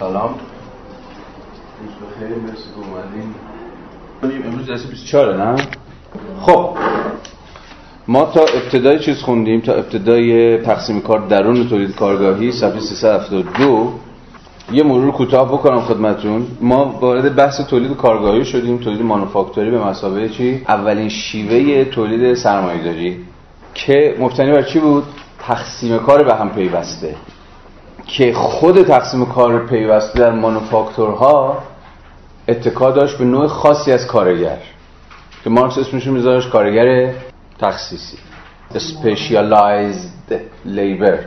سلام. روز مرسی که امروز درس 24 نه؟ خب. ما تا ابتدای چیز خوندیم تا ابتدای تقسیم کار درون تولید کارگاهی صفحه 372 یه مرور کوتاه بکنم خدمتون. ما وارد بحث تولید کارگاهی شدیم. تولید مانوفاکتوری به مسابقه چی؟ اولین شیوه تولید سرمایه‌داری که مبتنی بر چی بود؟ تقسیم کار به هم پیوسته. که خود تقسیم کار پیوسته در مانوفاکتورها اتکا داشت به نوع خاصی از کارگر. که مارکس اسمش میذارش کارگر تخصیصی. Specialized labor.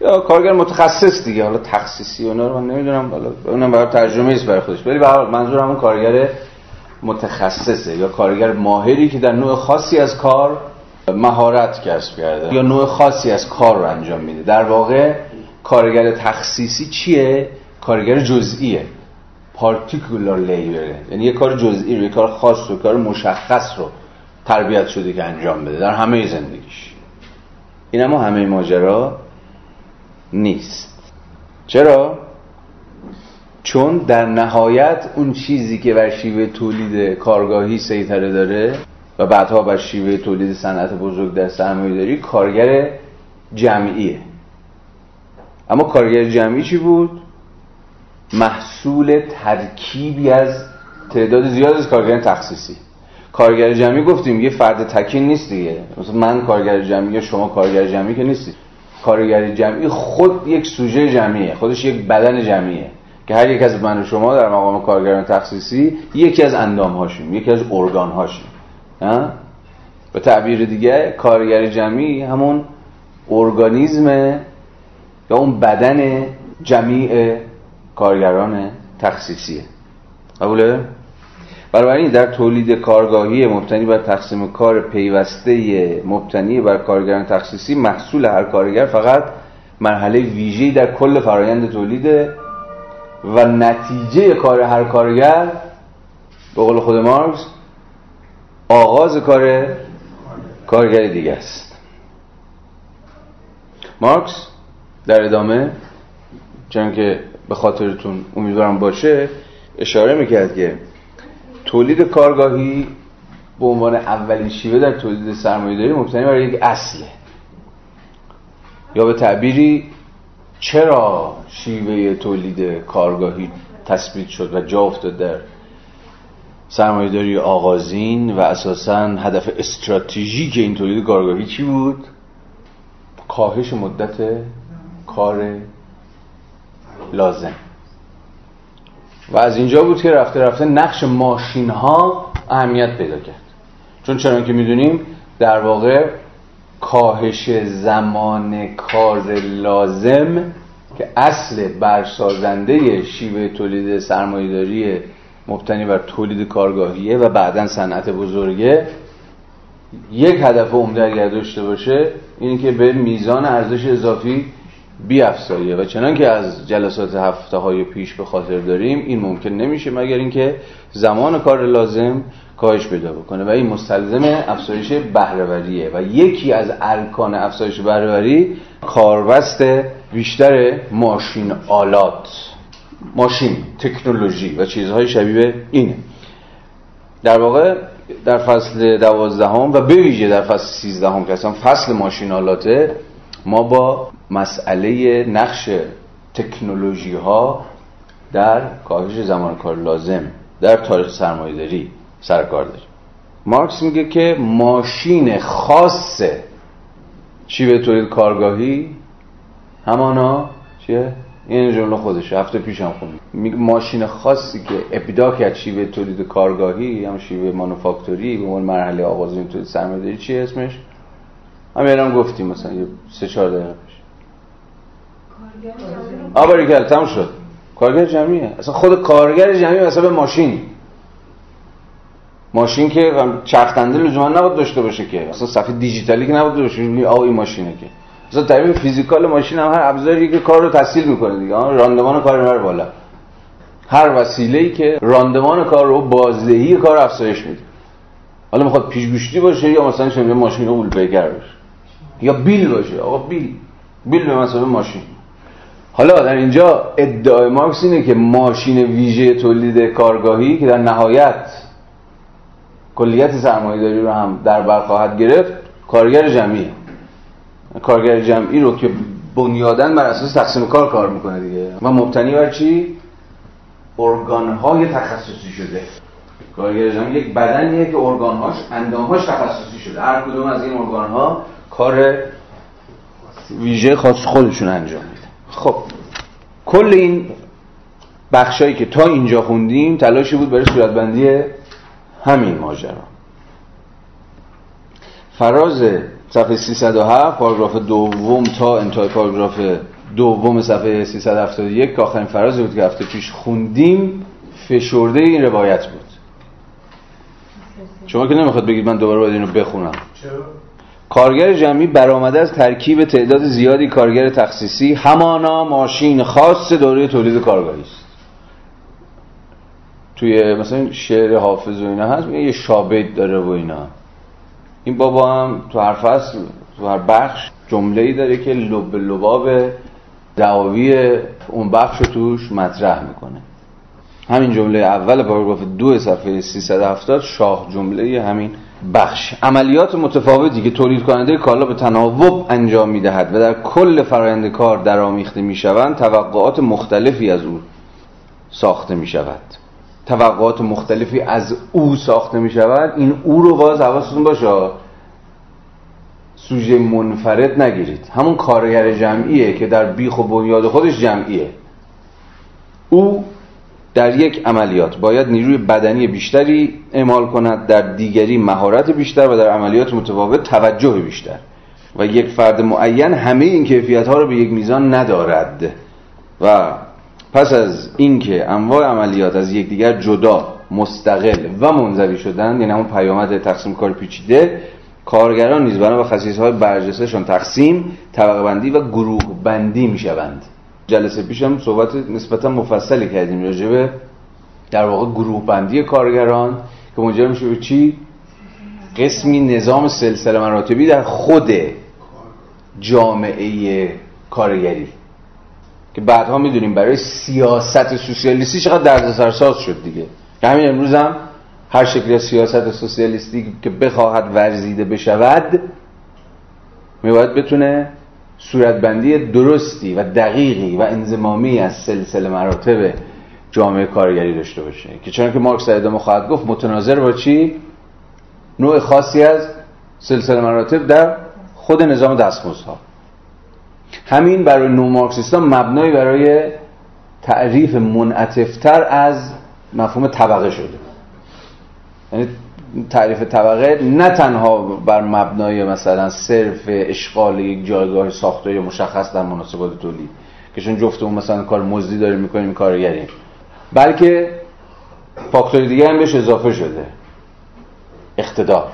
یا کارگر متخصص دیگه حالا تخصیصی اونا رو من نمی‌دونم حالا اونم برای ترجمه است برای خودش. ولی به منظور همون کارگر متخصصه یا کارگر ماهری که در نوع خاصی از کار مهارت کسب کرده یا نوع خاصی از کار رو انجام میده. در واقع کارگر تخصیصی چیه؟ کارگر جزئیه. پارتیکولار لیبره یعنی یه کار جزئی رو یه کار خاص رو کار مشخص رو تربیت شده که انجام بده در همه زندگیش. این اما همه ماجرا نیست. چرا؟ چون در نهایت اون چیزی که بر شیوه تولید کارگاهی سیطره داره و بعدها بر شیوه تولید صنعت بزرگ در سرمایه داری کارگر جمعیه. اما کارگر جمعی چی بود؟ محصول ترکیبی از تعداد زیاد از کارگران تخصیصی. کارگر جمعی گفتیم یه فرد تکین نیست دیگه. مثلا من کارگر جمعی یا شما کارگر جمعی که نیستی کارگر جمعی خود یک سوژه جمعیه خودش یک بدن جمعیه که هر یک از من و شما در مقام کارگران تخصیصی یکی از اندام هاشیم یکی از ارگان هاشیم به تعبیر دیگه کارگر جمعی همون ارگانیزم یا اون بدن جمیع کارگران تخصیصیه. قبوله؟ بنابراین در تولید کارگاهی مبتنی بر تقسیم کار پیوسته مبتنی بر کارگران تخصیصی محصول هر کارگر فقط مرحله ویژه‌ای در کل فرایند تولید و نتیجه کار هر کارگر به قول خود مارکس آغاز کار کارگر دیگه است. مارکس؟ در ادامه چون که به خاطرتون امیدوارم باشه اشاره می‌کرد که تولید کارگاهی به عنوان اولین شیوه در تولید سرمایه‌داری مبتنی بر یک اصله. یا به تعبیری چرا شیوه تولید کارگاهی تثبیت شد و جا افتاد در سرمایه‌داری آغازین و اساسا هدف استراتژیک این تولید کارگاهی چی بود؟ کاهش مدت کار لازم. و از اینجا بود که رفته رفته نقش ماشین ها اهمیت پیدا کرد. چون چرا که می‌دونیم در واقع کاهش زمان کار لازم که اصل برسازنده شیوه تولید سرمایهداری مبتنی بر تولید کارگاهیه و بعدا صنعت بزرگه یک هدف عمده اگر داشته باشه اینه که به میزان ارزش اضافی بیافزایه و چنان که از جلسات هفته های پیش به خاطر داریم این ممکن نمیشه مگر اینکه زمان کار لازم کاهش پیدا بکنه. و این مستلزم افزایش بهرهوریه. و یکی از ارکان افزایش بهرهوری کاربست بیشتر ماشین آلات ماشین تکنولوژی و چیزهای شبیه اینه. در واقع در فصل دوازدهم و به ویژه در فصل سیزدهم که اصلا فصل ماشین آلاته ما با مسئله نقش تکنولوژی ها در کاهش زمان کار لازم در تاریخ سرمایه‌داری سرکار داریم مارکس میگه که ماشین خاص به تولید کارگاهی همانا چیه؟ این جمله خودش هفته پیشم خوندم. میگه ماشین خاصی که ابدا کرد شیوه تولید کارگاهی هم شیوه مانوفاکتوری به عنوان مرحله آغازین تولید سرمایه‌داری چیه اسمش؟ همین هم گفتیم مثلا یه سه چهار دقیقه. آباری کل تمام شد. کارگر جمعیه. اصلا خود کارگر جمعی مثلا ماشین. ماشین که چرخنده لزوما نباید داشته باشه که. اصلا صفحه دیجیتالی که نباید داشته باشه آ این ماشینه که. اصلا تعبیر فیزیکال ماشین هم هر ابزاری که کار رو تسهیل می‌کنه دیگه. راندمان کار می‌بره بالا. هر وسیله‌ای که راندمان کار رو بازدهی کار افزایش میده. حالا می‌خواد پیشگوشتی باشه یا مثلا چه ماشین اول باشه. یا بیل باشه. آقا بیل. بیل به مثلا ماشین. حالا در اینجا ادعای مارکس اینه که ماشین ویژه تولید کارگاهی که در نهایت کلیت سرمایه‌داری رو هم در بر خواهد گرفت کارگر جمعی. کارگر جمعی رو که بنیادن بر اساس تقسیم کار کار می‌کنه دیگه. و مبتنی بر چی؟ ارگانهای تخصصی شده. کارگر جمعی یک بدنیه که ارگانهاش اندامهاش تخصصی شده. هر کدوم از این ارگانها کار ویژه خاص خودشون انجام خب کل این بخشایی که تا اینجا خوندیم تلاشی بود برای صورتبندی همین ماجرا. فراز صفحه 307 پاراگراف دوم تا انتهای پاراگراف دوم صفحه 371 که آخرین فرازی بود که هفته پیش خوندیم فشرده این روایت بود. شما که نمی‌خواد بگید من دوباره باید اینو بخونم. چرا؟ کارگر جمعی برآمده از ترکیب تعداد زیادی کارگر تخصیصی همانا ماشین خاص دوره تولید کارگاهی است. توی مثلا شعر حافظ و اینا هست یه شابید داره و اینا. این بابا هم تو هر فصل تو هر بخش جمله ای داره که لب لباب دعاوی اون بخش توش مطرح می‌کنه. همین جمله اول پاراگراف دو صفحه 370 شاه جمله همین بخش. عملیات متفاوتی که تولید کننده کالا به تناوب انجام می‌دهد و در کل فرایند کار درآمیخته می‌شوند. توقعات مختلفی از او ساخته می شود توقعات مختلفی از او ساخته می شود این او رو باز حواستون باشه. سوژه منفرد نگیرید. همون کارگر جمعیه که در بیخ و بنیاد خودش جمعیه. او در یک عملیات. باید نیروی بدنی بیشتری اعمال کند در دیگری مهارت بیشتر و در عملیات متفاوت توجه بیشتر. و یک فرد معین همه این کیفیت ها رو به یک میزان ندارد. و پس از اینکه انواع عملیات از یکدیگر جدا مستقل و منزوی شدن یعنی همون پیامد تقسیم کار پیچیده کارگران نیز بنا به خصیص های برجستهشان تقسیم طبقه بندی و گروه بندی می شوند جلسه پیشم صحبت نسبتا مفصلی کردیم راجبه در واقع گروه بندی کارگران که منجر میشه به چی؟ قسمی نظام سلسله مراتبی در خود جامعه کارگری. که بعدها می‌دونیم برای سیاست سوسیالیستی چقدر دردسر ساز شد دیگه. که همین امروز هم هر شکلی سیاست سوسیالیستی که بخواهد ورزیده بشود میباید بتونه صورتبندی درستی و دقیقی و انزمامی از سلسله مراتب جامعه کارگری داشته باشه. که چون که مارکس در ادامه خواهد گفت متناظر با چی؟ نوع خاصی از سلسله مراتب در خود نظام دستمزدها. همین برای نو مارکسیستا مبنایی برای تعریف منعطفتر از مفهوم طبقه شده. یعنی تعریف طبقه نه تنها بر مبنای مثلا صرف اشغال یک جایگاه ساختاری مشخص در مناسبات تولید که چون جفتمون مثلا کار مزدی داریم می‌کنیم کارگریم. بلکه فاکتور دیگه هم بهش اضافه شده. اقتدار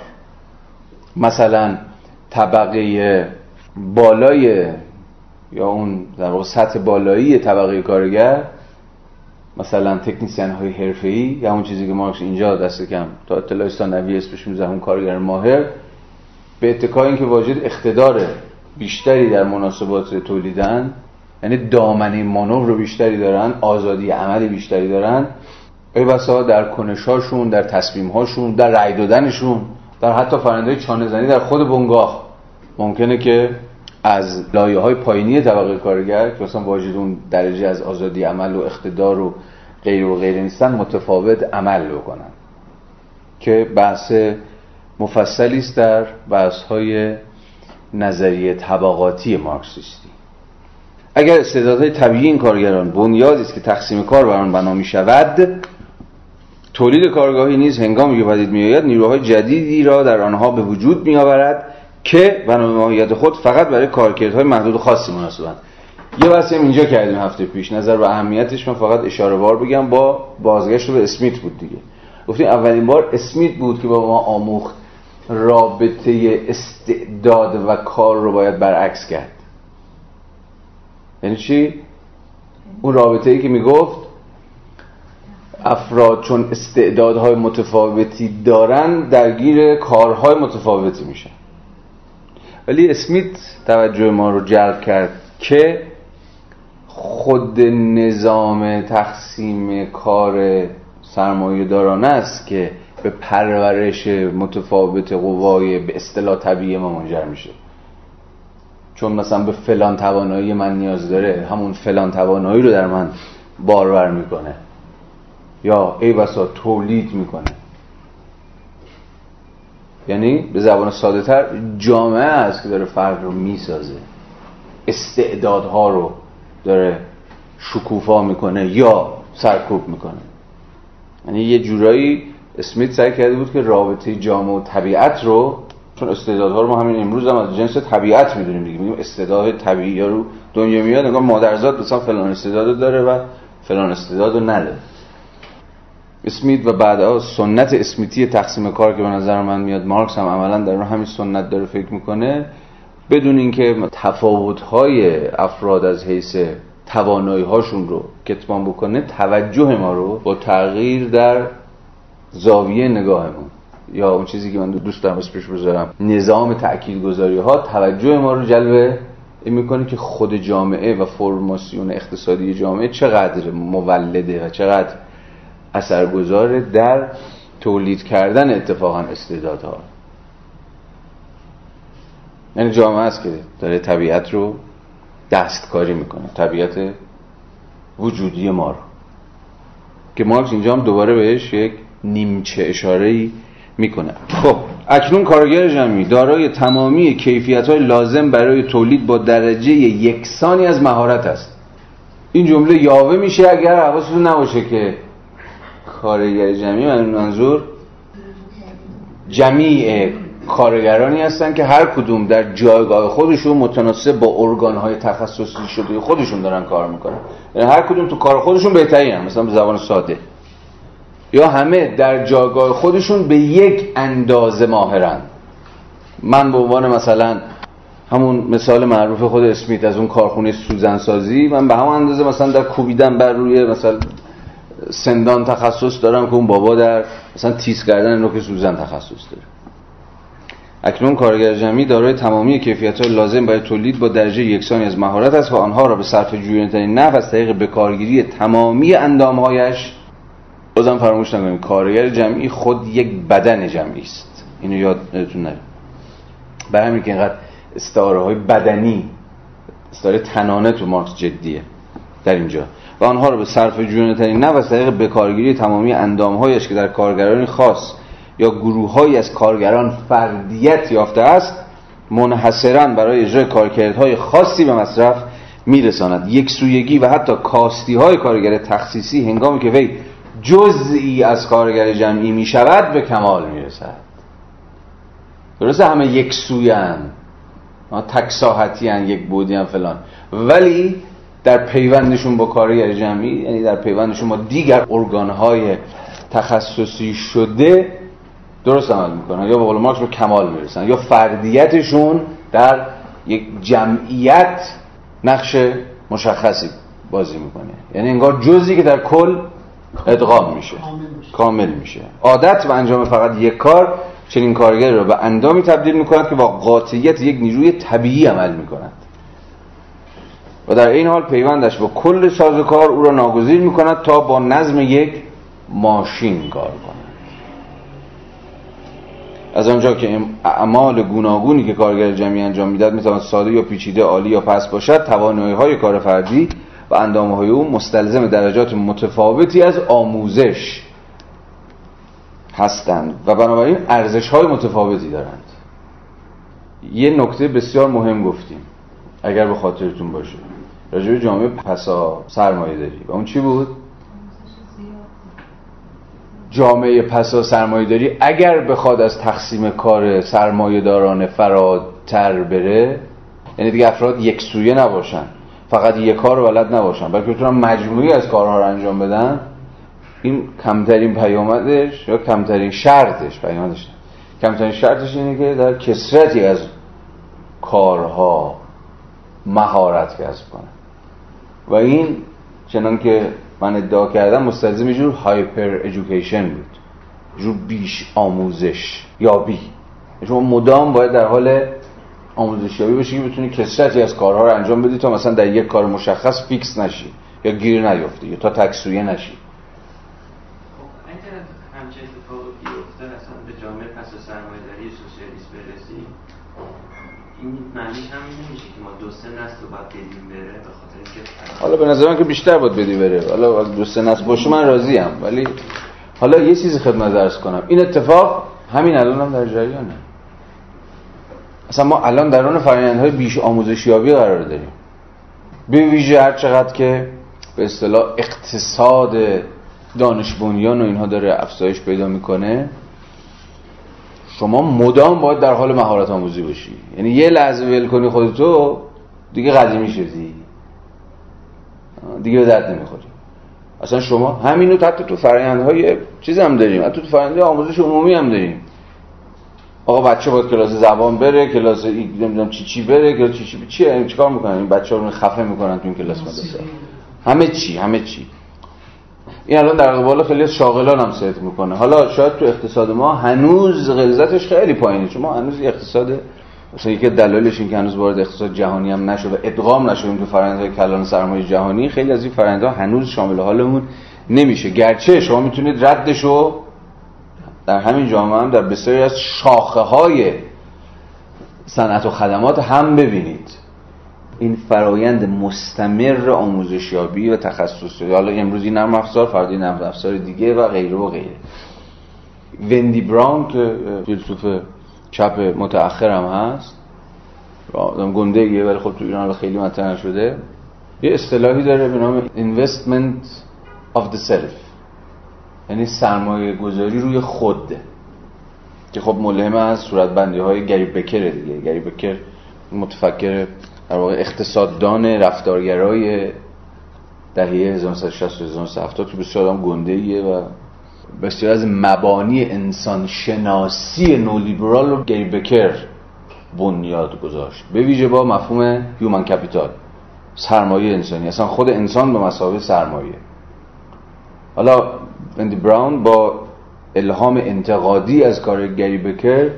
مثلا طبقه بالای یا اون در سطح بالایی طبقه کارگر مثلا تکنیسیان های حرفه ای یا اون چیزی که مارکس اینجا دست کم. تا اطلاع نوی اسمش میزه اون کارگر ماهر به اتکای اینکه واجد اقتدار بیشتری در مناسبات تولیدن یعنی دامنه مانور رو بیشتری دارن آزادی عمل بیشتری دارن ای بسا در کنشاشون در تصمیم هاشون در رای دادنشون در حتی فرنده چانه زنی در خود بنگاه. ممکنه که از لایه های پایینی طبقه کارگر که مثلا واجد اون درجه از آزادی عمل و اقتدار و غیر و غیر نیستن متفاوت عمل بکنن. که بحث مفصلی است در بحث های نظریه طبقاتی مارکسیستی. اگر استعدادهای طبیعی این کارگران بنیادی است که تقسیم کار بر آن بنا می شود تولید کارگاهی نیز هنگامی که پدید میآید نیروهای جدیدی را در آنها به وجود می آورد که بنا ماهیت خود فقط برای کارکردهای محدود و خاصی مناسبند. یه بحثی هم اینجا کردیم هفته پیش. نظر به اهمیتش من فقط اشاره بار بگم. با بازگشت به اسمیت بود دیگه. گفتیم اولین بار اسمیت بود که با ما آموخت رابطه استعداد و کار رو باید برعکس کرد. یعنی چی؟ اون رابطه ای که می‌گفت افراد چون استعدادهای متفاوتی دارن درگیر کارهای متفاوتی میشن. ولی اسمیت توجه ما رو جلب کرد که خود نظام تقسیم کار سرمایه دارانه است که به پرورش متفاوت قوای به اصطلاح طبیعی ما منجر میشه. چون مثلا به فلان توانایی من نیاز داره همون فلان توانایی رو در من بارور می‌کنه یا ای بسا تولید می‌کنه. یعنی به زبان ساده تر جامعه است که داره فرد رو می‌سازه. استعدادها رو داره شکوفا می‌کنه یا سرکوب می‌کنه. یعنی یه جورایی اسمیت سعی کرده بود که رابطه جامعه و طبیعت رو چون استعدادها رو ما همین امروز هم از جنس طبیعت می‌دونیم دیگه. میگیم استعداد طبیعی رو دنیا میاد انگار مادرزاد مثلا فلان استعداد داره و فلان استعداد رو نداره اسمیت و بعدها سنت اسمیتی تقسیم کار که به نظر من میاد مارکس هم عملا در همین سنت داره فکر می‌کنه. بدون اینکه تفاوت‌های افراد از حیث توانایی هاشون رو کتمان بکنه توجه ما رو با تغییر در زاویه نگاهمون یا اون چیزی که من دوست دارم اسمش بذارم نظام تأکید گذاری ها توجه ما رو جلب این می‌کنه که خود جامعه و فرماسیون اقتصادی جامعه چقدر مولده و چقدر اثرگذاره در تولید کردن اتفاقا استعدادها. یعنی جامعه است که داره طبیعت رو دستکاری می‌کنه طبیعت وجودی ما رو. که مارکس اینجا هم دوباره بهش یک نیمچه اشاره می‌کنه. خب اکنون کارگر جمعی دارای تمامی کیفیت های لازم برای تولید با درجه یکسانی از مهارت است. این جمله یاوه میشه اگر حواستون نباشه که کارگر جمعی منظور جمیع کارگرانی هستن که هر کدوم در جایگاه خودشون متناسب با ارگان تخصصی شده خودشون دارن کار می‌کنن. یعنی هر کدوم تو کار خودشون بهتری هم مثلا به زبان ساده. یا همه در جایگاه خودشون به یک اندازه ماهرن. من به عنوان مثلا همون مثال معروف خود اسمیت از اون کارخونه سوزن سازی من به همون اندازه مثلا در کوبیدن بر روی مثلا سندان تخصص دارم که اون بابا در مثلا تیز کردن نوک سوزن تخصص داره. اکنون کارگر جمعی دارای تمامی کیفیت های لازم برای تولید با درجه یکسانی از مهارت است و آنها را به صرف جویانترین نحو از طریق بکارگیری تمامی اندامهایش بازم فراموش نکنیم کارگر جمعی خود یک بدن جمعی است. اینو یادتون نره. برای همین که اینقدر استعاره های بدنی استعاره تنانه تو مارکس جدیه. در اینجا. و آنها را به صرف جویانترین نحو از طریق بکارگیری تمامی اندامهایش که در کارگران خاص یا گروههایی از کارگران فردیت یافته است منحصرا برای اجرای کارکردهای خاصی به مصرف میرساند. یک سویگی و حتی کاستی های کارگر تخصیصی هنگامی که وی جزئی از کارگر جمعی می شود به کمال می رسد درسته همه یک‌سویه‌ن تک ساحتی یک‌بعدی‌ن فلان. ولی در پیوندشون با کارگر جمعی یعنی در پیوندشون با دیگر ارگانهای تخصصی شده درست عمل می‌کنن یا به قول مارکس به کمال می‌رسن یا فردیتشون در یک جمعیت نقش مشخصی بازی می‌کنه. یعنی انگار جزی که در کل ادغام میشه. کامل میشه. عادت و انجام فقط یک کار چنین کارگری را به اندامی تبدیل می‌کند که با قاطعیت یک نیروی طبیعی عمل می‌کند و در این حال پیوندش با کل سازوکار او را ناگزیر می‌کند تا با نظم یک ماشین کار کند. از آنجا که اعمال گوناگونی که کارگر جمعی انجام می‌داد می‌تواند ساده یا پیچیده عالی یا پس باشد توانایی های کار فردی و اندامه های او مستلزم درجات متفاوتی از آموزش هستند و بنابراین ارزش های متفاوتی دارند. یه نکته بسیار مهم گفتیم اگر به خاطرتون باشه. راجع جامعه پسا سرمایه داری. و اون چی بود؟ جامعه پسا سرمایه داری. اگر بخواد از تقسیم کار سرمایه داران فراتر بره یعنی دیگه افراد یک سویه نباشن. فقط یک کار ولد نباشن. بلکه بتونن مجموعی از کارها رو انجام بدن. این کمترین پیامدش یا کمترین شرطش پیامدش کمترین شرطش اینه که در کسرتی از کارها مهارت کسب کنه. و این چنان که من ادعا کردم مستلزم جور هایپر ایژوکیشن بود. جور بیش آموزش یابی. شما مدام باید در حال آموزشیابی بشه که بتونی کسرتی از کارها رو انجام بدی تا مثلا در یک کار مشخص فیکس نشی یا گیر نیفتی یا تا تکسویه نشی. خب، این معنیش هم نمیشه که ما دو سه نسل باید بدیم بره حالا به نظر که بیشتر باید بدی بره. حالا دو سه نسل باشه من راضی ام. ولی حالا یه چیزی خدمت عرض کنم. این اتفاق همین الان هم در جریانه. اصلا ما الان در اون فرآیندهای بیش آموزشیابی قرار داریم. به ویژه هر چقدر که به اصطلاح اقتصاد دانش بنیان و اینها داره افزایش پیدا می‌کنه شما مدام باید در حال مهارت آموزی باشی. یعنی یه لحظه ول کنی خودتو دیگه قدیمی شدی. دیگه به درد نمی‌خوری. اصلا شما همینو حتی تو فرآیندهای چیز هم داریم حتی تو فرآیندهای آموزش عمومی هم داریم. آقا بچه باید کلاس زبان بره کلاس نمی‌دونم چی چی بره کلاس چی چی این چیکار می‌کنن؟ این بچه‌ها رو خفه می‌کنن تو این کلاس مدرسه. همه چی همه چی. این الان در قبال خیلی شاغلان هم صحت می‌کنه. حالا شاید تو اقتصاد ما هنوز غلظتش خیلی پایینه چون ما هنوز اقتصاد مثلا یکی دلایلش این که هنوز وارد اقتصاد جهانی هم نشده ادغام نشدیم تو فرآیندهای کلان سرمایه جهانی خیلی از این فرآیندها هنوز شامل حالمون نمیشه. گرچه شما می‌تونید ردشو در همین جامعه هم در بسیاری از شاخه های صنعت و خدمات هم ببینید. این فرایند مستمر آموزشیابی و تخصصی. حالا امروز این نرم افزار فردا نرم افزار دیگه و غیره و غیره. وندی براون که فیلسوف چپ هم هست. آدم گنده یه ولی خب تو ایران خیلی مطرح شده یه اصطلاحی داره به نام investment of the self. یعنی سرمایه گذاری روی خود. که خب ملهم از صورت بندی های گری بکر دیگه. گری بکر متفکر در واقع اقتصاددان رفتارگرای دهه 1960 و 1970 که بسیار آدم گنده ایه و بسیار از مبانی انسان شناسی نولیبرال رو گری بکر بنیاد گذاشت. به ویژه با مفهوم هیومن کپیتال سرمایه انسانی. اصلا خود انسان به مسابقه سرمایه. حالا وندی براون با الهام انتقادی از کار گری بکر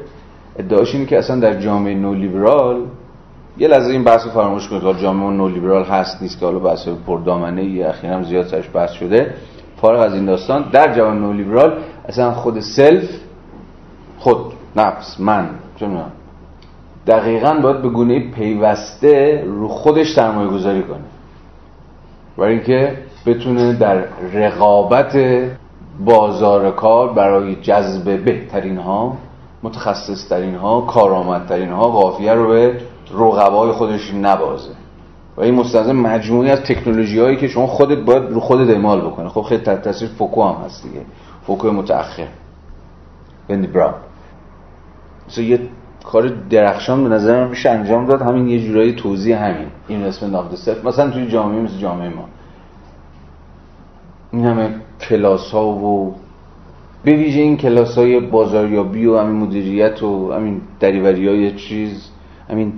ادعاش اینه که اصلا در جامعه نولیبرال یه لحظه این بحث فراموش کنید. جامعه نولیبرال هست نیست که حالا بحث پردامنه ای زیاد سرش بحث شده. فارغ از این داستان در جامعه نولیبرال اصلا خود self خود نفس من چون دقیقا باید به گونه پیوسته رو خودش سرمایه گذاری کنه. برای اینکه بتونه در رقابت بازار کار برای جذب بهترین ها متخصص ترین ها کارآمدترین ها قافیه رو به رقبای خودش نبازه. و این مستلزم مجموعه‌ای از تکنولوژی هایی که شما خودت باید رو خودت اعمال بکنه خب خیلی تحت تاثیر فوکو هم هست دیگه. فوکو متأخر. وندی براون مثلا یه کار درخشان به نظر میشه انجام داد. همین یه جورایی توضیح همین. اینوستمنت اف د مثلا توی جامعه مثل جامعه ما. این همه کلاس ها و به ویژه این کلاس های بازاریابی و همین مدیریت و همین دریوری های چیز همین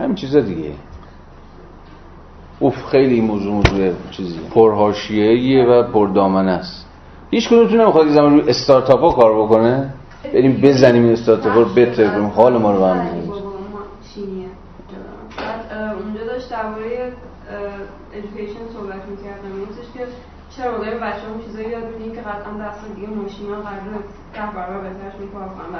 همین چیزا دیگه. اوف خیلی موضوع موضوع چیزی پرهاشیه و پردامن است. هیچ کدومتون نمی‌خواد که زمان روی استارتاپ ها کار بکنه؟ بریم بزنیم این استارتاپ رو بهتر کنیم حال ما رو به هم اونجا داشت درباره ادویکیشن صحبت می‌کردم. که چرا داریم بچه هم چیزایی یاد میدیم که قطعا دست دیگه ماشین ها قرار ده برابر بهترش و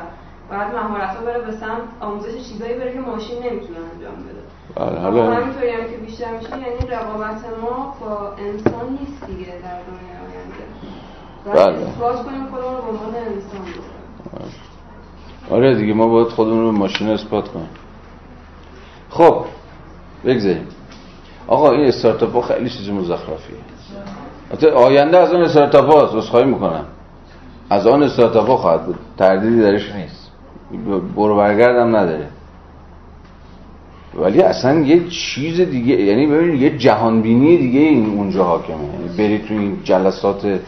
باید مهارت ها بره به سمت آموزش چیزایی بره که ماشین نمی‌تونه انجام بده. بله حالا همینطوری هم که بیشتر میشه یعنی رقابت ما با انسان نیست دیگه در دنیا آینده بله. اثبات کنیم خودمون رو به عنوان انسان آره دیگه ما باید خودمون رو ماشین اثبات کنیم. خب بگذاریم. آقا این استارتاپ ها خیلی چیز مزخرفیه. آینده از آن استارتاپ هاست اصخایی می‌کنم. از آن استارتاپ ها خواهد بود. تردیدی درش نیست. برو برگردم نداره. ولی اصلا یه چیز دیگه یعنی ببینید یه جهانبینی دیگه این اونجا حاکمه. یعنی برید تو این جلسات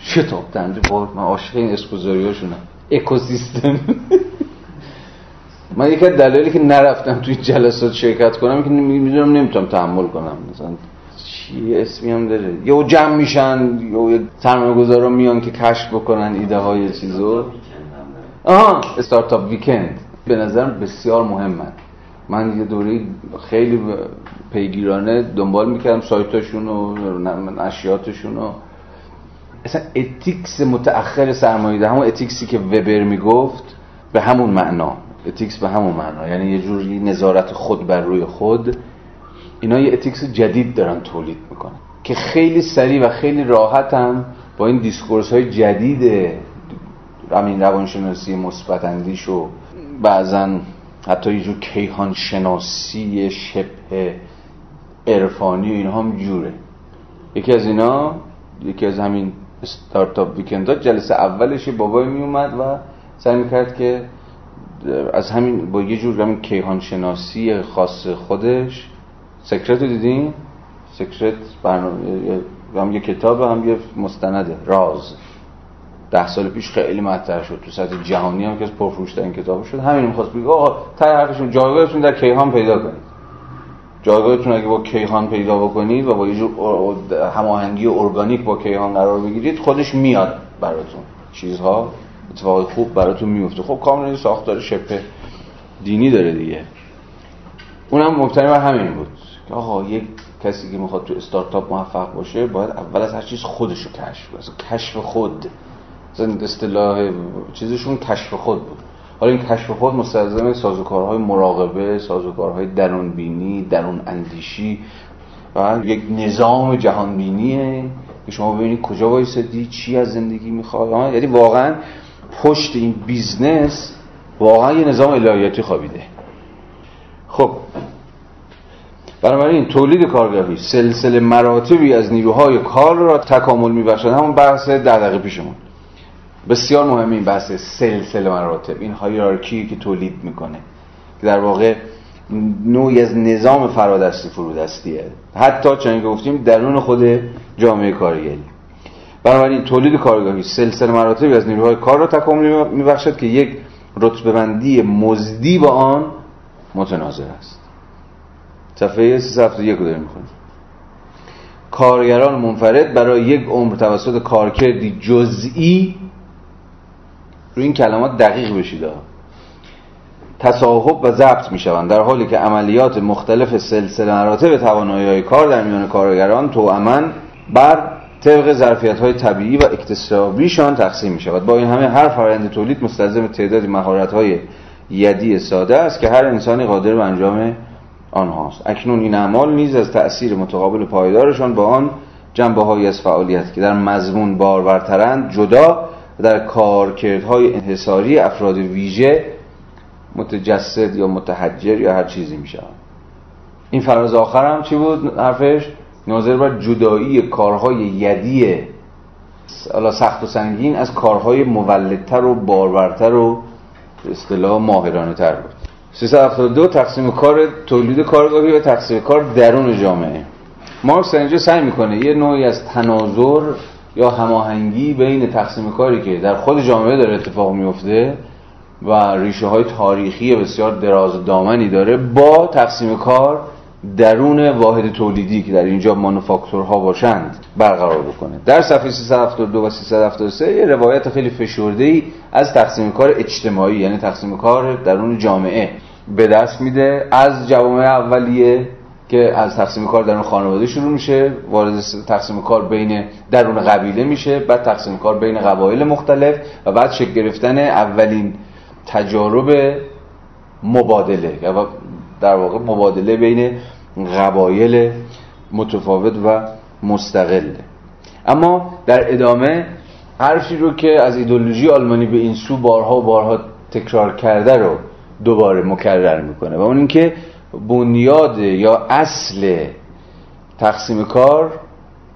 شتاب دنده با من عاشق این اسپوزاری هاشونم اکوسیستم. من یکی دلایلی که نرفتم توی جلسات شرکت کنم که می‌دونم نمی‌تونم تحمل کنم. مثلا چی اسمی هم داره؟ یهو جمع میشن یه سرمایه گذارا میان که کشف بکنن ایده های چیزو آها استارتاپ ویکند به نظرم بسیار مهمه. من یه دوره خیلی پیگیرانه دنبال می‌کردم سایتاشون و نشریاتشون و اصلا ethics متأخر سرمایه همون ethics ی که وبر می‌گفت به همون معنا ethics به همون معنا. یعنی یه جوری نظارت خود بر روی خود. اینا یه ethics جدید دارن تولید می‌کنن که خیلی سریع و خیلی راحت هم با این discourse های جدید همین روانشناسی مثبت اندیش و بعضا حتی یه جور کیهان شناسی شبه عرفانی اینها هم جوره. یکی از اینا یکی از همین startup weekend ات جلسه اولش بابایی می اومد و سعی می‌کرد که از همین با یه جور همین کیهان شناسی خاص خودش. Secret رو دیدین؟ Secret برنامه هم یه کتاب هم یه مستنده راز. ده سال پیش خیلی مطرح شد. تو سطح جهانی هم که از پرفروشترین کتاب شد. همین می‌خواست بگه آقا ته حرفشون جایگاهتون در کیهان پیدا کنید. جایگاهتون اگه با کیهان پیدا بکنید و با یه هماهنگی ارگانیک با کیهان قرار بگیرید خودش میاد براتون. چیزها اتفاق خوب براتون میفته خب کاملا ساختار شبه دینی داره دیگه. اونم مبتنی بر همین بود آقا یک کسی که می‌خواد تو استارتاپ موفق باشه باید اول از هر چیز خودش رو کشف کنه. کشف خود. اصطلاح چیزشون کشف خود بود. حالا این کشف خود مستلزم سازوکارهای مراقبه سازوکارهای درون بینی درون اندیشی و یک نظام جهان بینیه که شما ببینید کجا وایسادی چی از زندگی می‌خوای. یعنی واقعا پشت این business واقعا یه نظام الهیاتی خوابیده. خب بنابراین تولید کارگاهی سلسله مراتبی از نیروهای کار را تکامل میبخشد. همون بحث در دقیقه پیشمون. بسیار مهم این بحث سلسله مراتب این هایرارکی که تولید می‌کنه. که در واقع نوعی از نظام فرادستی فرودستیه. حتی چنین گفتیم درون خود جامعه کارگری. بنابراین تولید کارگاهی سلسله مراتبی از نیروهای کار را تکامل میبخشد که یک رتبه بندی مزدی با آن متناظر است. صفحه 371 رو داریم می‌خونیم. کارگران منفرد برای یک عمر توسط کارکردی جزئی روی این کلمات دقیق بشید تصاحب و ضبط می شوند در حالی که عملیات مختلف سلسله مراتب توانایی کار در میان کارگران توأمن بر طبق ظرفیت های طبیعی و اکتسابیشان تقسیم می شود با این همه هر فرآیند تولید مستلزم تعدادی مهارت های یدی ساده است که هر انسانی قادر به انجام آنهاست. اکنون این اعمال نیز از تأثیر متقابل پایدارشان با آن جنبه های از فعالیت که در مضمون بارورترند جدا در کارکردهای انحصاری افراد ویژه متجسد یا متحجر یا هر چیزی می شود این فراز آخر هم چی بود حرفش؟ ناظر بر جدایی کارهای یدی سخت و سنگین از کارهای مولدتر و بارورتر و اصطلاح ماهرانه تر بود 372 تقسیم کار تولید کارگاهی و تقسیم کار درون جامعه. مارکس اینجا سعی می‌کنه یه نوعی از تناظر یا هماهنگی بین تقسیم کاری که در خود جامعه داره اتفاق میفته و ریشه های تاریخی بسیار دراز دامنی داره با تقسیم کار درون واحد تولیدی که در اینجا مانوفاکتورها باشند برقرار بکنه. در صفحه 372 و 373 یه روایت خیلی فشرده ای از تقسیم کار اجتماعی یعنی تقسیم کار درون جامعه به دست میده. از جوامع اولیه که از تقسیم کار درون خانواده شروع میشه وارد تقسیم کار بین درون قبیله میشه بعد تقسیم کار بین قبایل مختلف و بعد شکل گرفتن اولین تجارب مبادله در واقع مبادله بین قبایل متفاوت و مستقل. اما در ادامه حرفی رو که از ایدولوژی آلمانی به این سو بارها و بارها تکرار کرده رو دوباره مکرر می‌کنه و اون اینکه بنیاد یا اصل تقسیم کار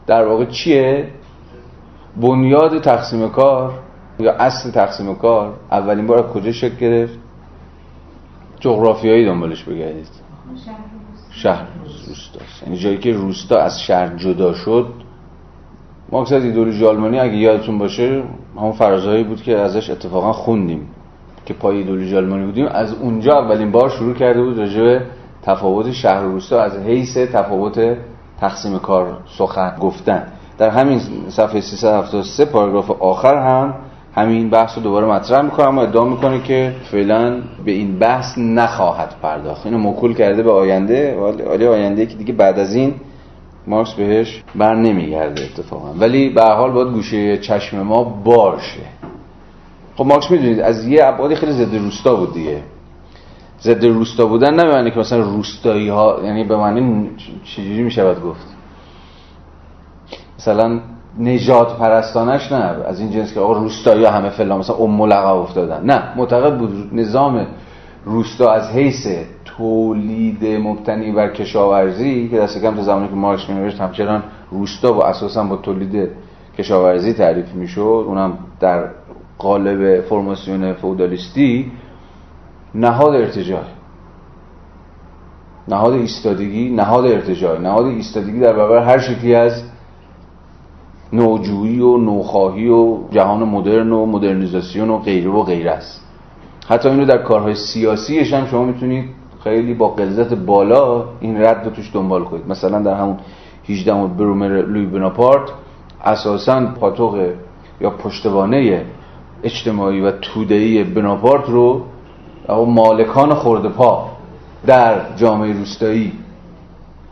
در واقع چیه؟ بنیاد تقسیم کار یا اصل تقسیم کار اولین بار کجا شکل گرفت؟ جغرافیایی دنبالش بگردید شهر روستاست یعنی جایی که روستا از شهر جدا شد ماکس از ایدولوژی آلمانی اگه یادتون باشه همون فرازهایی بود که ازش اتفاقا خوندیم که پای ایدولوژی آلمانی بودیم از اونجا اولین بار شروع کرده بود راجع تفاوت شهر و روستا از حیث تفاوت تقسیم کار سخن گفتن. در همین صفحه 373 پاراگراف آخر هم همین بحث رو دوباره مطرح می‌کنه اما ادعا می‌کنه که فعلا به این بحث نخواهد پرداخت. اینو موکول کرده به آینده ولی آینده که دیگه بعد از این مارکس بهش بر نمیگرده اتفاقا. ولی به حال باید گوشه چشم ما باشه. خب مارکس می‌دونید از یه ابعادی خیلی ضد روستا بود دیگه. ضد روستا بودن نه معنی که مثلا روستایی ها یعنی به معنی چجوری می‌شود گفت؟ مثلا نجات پرستانش نه از این جنس که آقا روستایی همه فلان مثلا ام لقب افتادن. نه معتقد بود نظام روستا از حیث تولید مبتنی بر کشاورزی که دست کم تا زمانی که مارکس مینوشت همچنان روستا با اساسا با تولید کشاورزی تعریف می‌شد اونم در قالب فرماسیون فودالیستی نهاد ارتجاع. نهاد ایستادگی نهاد ارتجاع. نهاد ایستادگی در برابر هر شکلی از نوجویی و نوخواهی و جهان مدرن و مدرنیزاسیون و غیره و غیره است. حتی اینو در کارهای سیاسیش هم شما می‌تونید خیلی با قلزت بالا این رد رو توش دنبال کنید. مثلا در همون 18 برومر لوی بناپارت اساسا پاتوق یا پشتوانه اجتماعی و تودهی بناپارت رو مالکان خورده پا در جامعه روستایی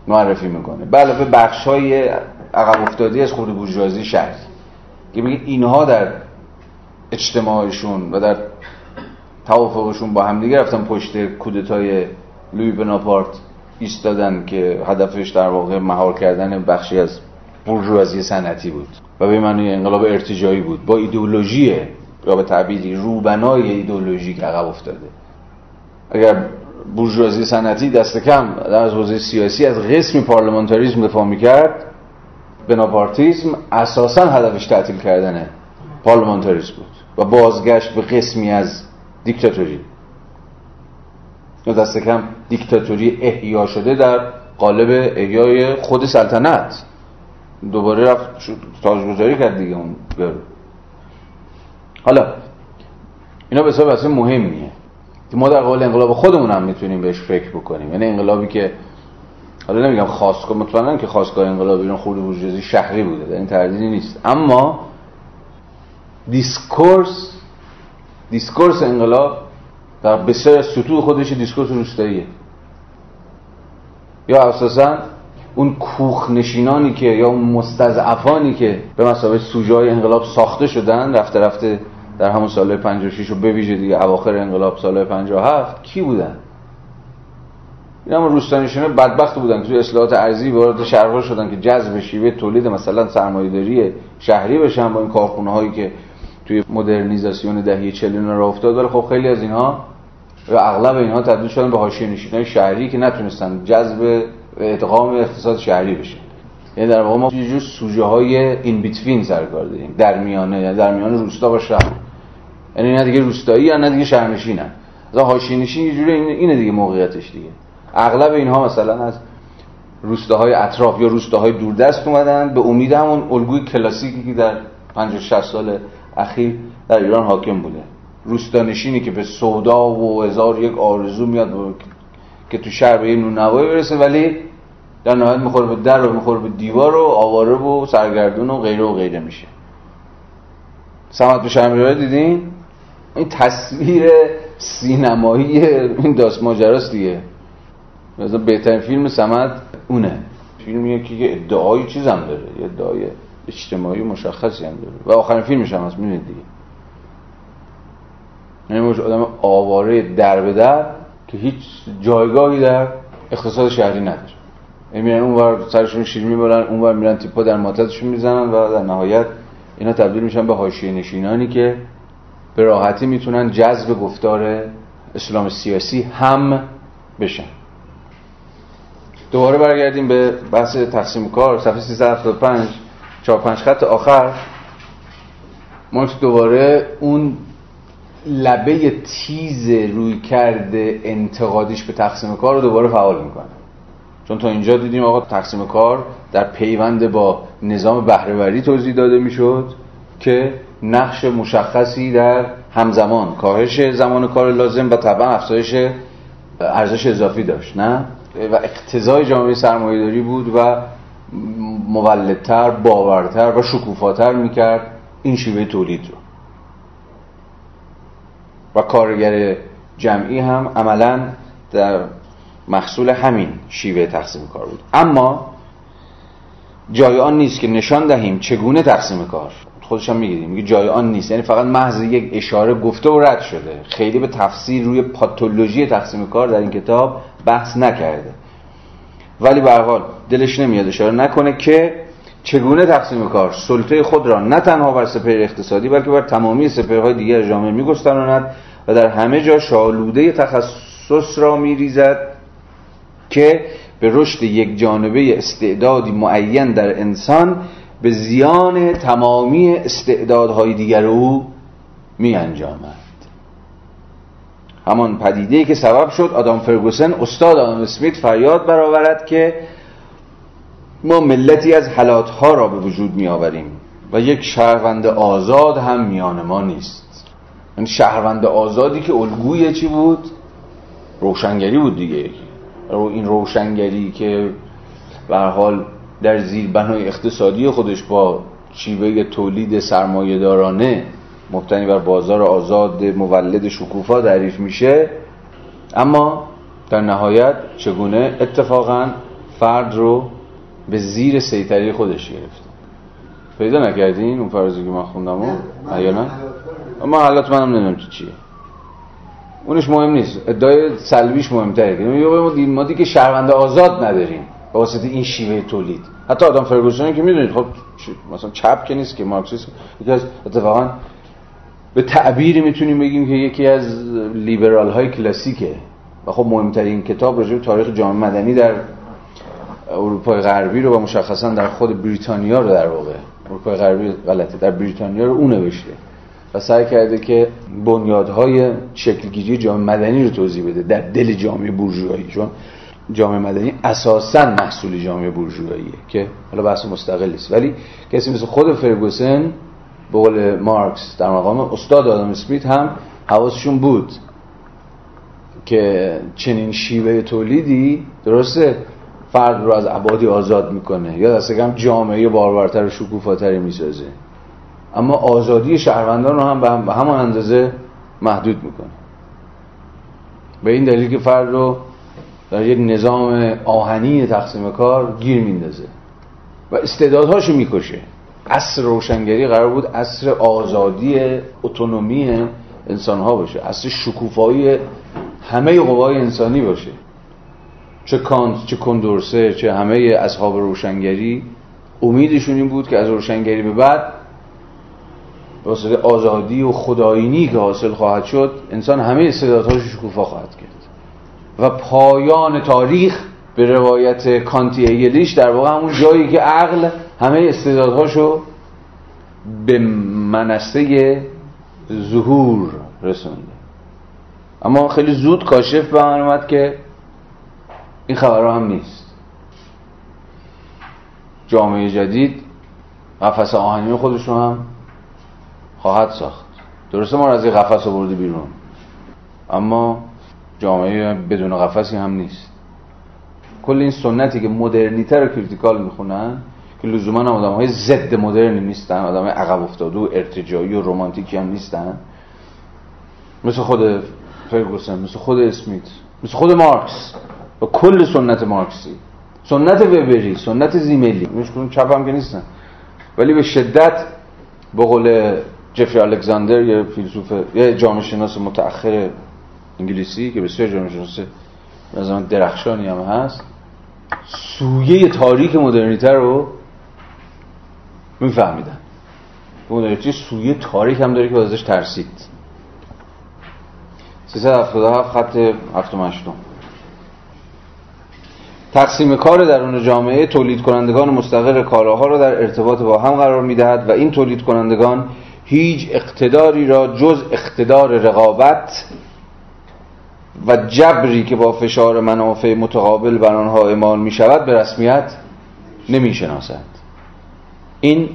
معرفی می‌کنه. بله به بخش های عقب افتادی از خود بورژوازی شهر. که میگه اینها در اجتماعشون و در توافقشون با همدیگه رفتن پشت کودتای لوی بناپارت ایستادن که هدفش در واقع مهار کردن بخشی از بورژوازی صنعتی بود و به معنی انقلاب ارتجایی بود. با ایدئولوژی یا به تعبیری روبنای ایدئولوژیک عقب افتاده. اگر بورژوازی صنعتی دست کم در حوزه سیاسی از قسمی پارلمانتاریسم دفاع می‌کرد بناپارتیزم اساسا هدفش تعطیل کردن پارلمانتاریسم بود و بازگشت به قسمی از دیکتاتوری. یا دست کم دیکتاتوری احیا شده در قالب احیای خود سلطنت. دوباره رفت تاجگذاری کرد دیگه اون گرو حالا اینا به حساب مهمیه. که ما در قبال انقلاب خودمون هم می‌تونیم بهش فکر بکنیم. یعنی انقلابی که حالا نمیگم خاستگاه مطمئنا که خاستگاه انقلاب ایران خرده بورژوازی شهری بوده در این تردیدی نیست. اما discourse discourse انقلاب در بسیار سطوح خودش discourse روستاییه. یا اساسا اون کوخ نشینانی که یا اون مستضعفانی که به مثابه سوژه انقلاب ساخته شدن رفته رفته در همون سال 56 و به ویژه دیگه اواخر انقلاب سال 57 کی بودن؟ این هم روستانیشونه بدبخت بودن که توی اصلاحات ارزی وارد شهرها شدن که جذب شیوه تولید مثلا سرمایه‌داری شهری بشن با این کارخونه هایی که توی مدرنیزاسیون دهه 40 را افتاد. ولی خب خیلی از اینها و اغلب اینها تبدیل شدن به حاشیه نشینای شهری که نتونستن جذب ادغام اقتصاد شهری بشن. یعنی در واقع ما یه جور سوژه های این بیتوین سرکار داریم. در میانه یعنی در میانه روستا و شهر. یعنی نه دیگه روستایی یا نه دیگه شهرنشینن از حاشیه نشین یه جوری اینه دیگه موقعیتش دیگه. اغلب اینها مثلا از روستاهای اطراف یا روستاهای دوردست اومدن. به امید همون الگوی کلاسیکی که در 50 60 سال اخیر در ایران حاکم بوده. روستانشینی که به سودا و هزار یک آرزو میاد که تو شهر به این نوایی برسه ولی در نهایت می‌خوره به در و می‌خوره به دیوار و آواره و سرگردون و غیره و غیره میشه. سمت به شهر دیدین؟ این تصویر سینمایی این داست ماجراست دیگه. مثلا بهترین فیلم سمت اونه. فیلمیه که ادعای چیز هم داره یه ادعای اجتماعی مشخصی هم داره. و آخرین فیلمش هم هست می‌دونید دیگه. یعنی آدم آواره در به در که هیچ جایگاهی در اقتصاد شهری نداره. یعنی میرن اونور سرشون شیر می‌برن اونور میرن تیپا در ماتتشون می‌زنن و در نهایت اینا تبدیل میشن به حاشیه نشینانی که به راحتی می‌تونن جذب گفتار اسلام سیاسی هم بشن. دوباره برگردیم به بحث تقسیم کار. صفحه 375 4 5 خط آخر. مارکس دوباره اون لبه تیز روی کرده انتقادیش به تقسیم کار رو دوباره فعال می‌کنه چون تا اینجا دیدیم آقا تقسیم کار در پیوند با نظام بهرهوری توضیح داده می‌شد که نقش مشخصی در همزمان کاهش زمان کار لازم و طبعا افزایش ارزش اضافی داشت نه؟ و اقتضای جامعه سرمایه‌داری بود و مولدتر باورتر و شکوفاتر می‌کرد این شیوه تولید رو. و کارگر جمعی هم عملا در محصول همین شیوه تقسیم کار بود. اما جای آن نیست که نشان دهیم چگونه تقسیم کار خودش هم میگه میگه جای آن نیست. یعنی فقط محض یک اشاره گفته و رد شده. خیلی به تفسیر روی پاتولوژی تقسیم کار در این کتاب بحث نکرده. ولی به حال دلش نمیاد اشاره نکنه که چگونه تقسیم کار سلطه خود را نه تنها بر سپهر اقتصادی بلکه بر تمامی سپهرهای دیگر جامعه میگستراند و در همه جا شالوده تخصص را میریزد که به رشد یک جانبه استعدادی معین در انسان به زیان تمامی استعدادهای دیگر او می انجامد همان پدیده که سبب شد آدام فرگوسن استاد آدام اسمیت فریاد برآورد که ما ملتی از حلاتها را به وجود می آوریم و یک شهروند آزاد هم میان ما نیست. این شهروند آزادی که الگوی چی بود؟ روشنگری بود دیگه. این روشنگری که به حال در زیر بنای اقتصادی خودش با شیوه تولید سرمایه‌دارانه مبتنی بر بازار آزاد مولد شکوفا تعریف میشه. اما در نهایت چگونه اتفاقا فرد رو به زیر سیطره خودش گرفته پیدا نکردین اون فرضی که من خوندم اون نه اما حالت منم نمی‌دونم تو چیه. اونش مهم نیست. ادعای سلبیش مهمتره که ما دیگه شهروند آزاد نداریم. به واسطه این شیوه تولید. حتی آدم فرگوسن که می‌دونید خب مثلا چپ که نیست که مارکسیسم یکی از اتفاقا به تعبیری می‌تونیم بگیم که یکی از لیبرال های کلاسیکه. و خب مهمترین کتاب راجع به تاریخ جامعه مدنی در اروپای غربی رو و مشخصا در خود بریتانیا رو در واقع اروپای غربی غلطه در بریتانیا رو اون نوشته. و سعی کرده که بنیادهای شکلگیری جامعه مدنی رو توضیح بده در دل جامعه بورژوایی. چون جامعه مدنی اساسا محصول جامعه بورژواییه که حالا بحث مستقل است ولی کسی مثل خود فرگوسن به قول مارکس در مقام استاد آدم اسمیت هم حواسشون بود که چنین شیوه تولیدی درسته فرد رو از عبادی آزاد می‌کنه. یا دست کم جامعه بارورتر و شکوفاتری می‌سازه. اما آزادی شهروندان رو هم به همان اندازه محدود می‌کنه. به این دلیل که فرد رو در یک نظام آهنی تقسیم کار گیر میندازه و استعدادهاشو می‌کشه. عصر روشنگری قرار بود عصر آزادی اتونومی انسان ها باشه عصر شکوفایی همه قوای انسانی باشه. چه کانت چه کندورسه چه همه اصحاب روشنگری امیدشون این بود که از روشنگری به بعد واسه آزادی و خدایینی که حاصل خواهد شد انسان همه استعدادهاش شکوفا خواهد کرد. و پایان تاریخ به روایت کانتی ایلیش در واقع همون جایی که عقل همه استعدادهاشو به منصه ظهور رسونده. اما خیلی زود کاشف به من اومد که این خبرها هم نیست. جامعه جدید قفس آهنی خودش رو هم خواهد ساخت. درسته ما رو از این قفس برده بیرون. اما جامعه بدون نقصی هم نیست. کل این سنتی که مدرنیته رو critical می‌خونن که لزوما هم آدم های ضد مدرنی نیستن آدم های عقب افتاده و ارتجاعی و رومانتیکی هم نیستن. مثل خود فرگوسن مثل خود اسمیت مثل خود مارکس. و کل سنت مارکسی. سنت وبری سنت زیملی. مش کنون چپ هم که نیستن. ولی به شدت به قول جفری الکساندر یه فیلسوف یه جامعه شناس متأخر انگلیسی که بسیار جامعه شناس مثلا درخشانی هم هست سویه تاریک مدرنیته رو میفهمیدن. مدرنیته سویه تاریک هم داره که ازش ترسید. 377 خط هفتم هشتم. تقسیم کار درون جامعه تولید کنندگان مستقر کالاها را در ارتباط با هم قرار می‌دهد و این تولید کنندگان هیچ اقتداری را جز اقتدار رقابت و جبری که با فشار منافع متقابل بر آنها اعمال می شود به رسمیت نمی شناسد این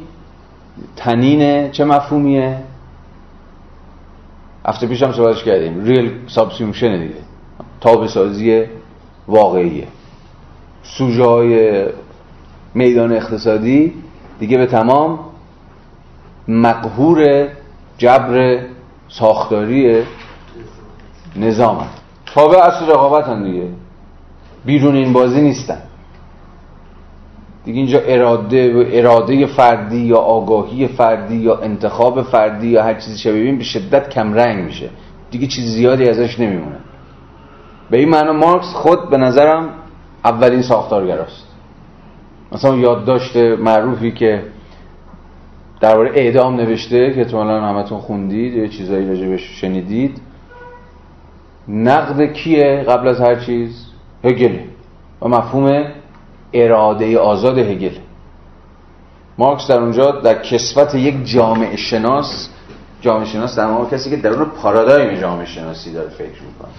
طنین چه مفهومیه؟ هفته پیش هم صحبتش کردیم real subsumption دیگه تابع سازی واقعیه سوژه های میدان اقتصادی دیگه به تمام مقهور جبر ساختاری نظام هم. تابع اصل رقابت هم دیگه. بیرون این بازی نیستن. دیگه اینجا اراده اراده فردی یا آگاهی فردی یا انتخاب فردی یا هر چیزی شبیه به شدت کم رنگ میشه. دیگه چیز زیادی ازش نمیمونه. به این معنا مارکس خود به نظرم اولین ساختارگراست. مثلا یادداشت معروفی که درباره اعدام نوشته که احتمالاً همتون خوندید یه چیزایی راجبش شنیدید. نقد کیه قبل از هر چیز؟ هگل. و مفهوم اراده آزاد هگل. مارکس در اونجا در کسوت یک جامعه شناس جامعه شناس در واقع کسی که درون پارادایم جامعه شناسی داره فکر می‌کنه.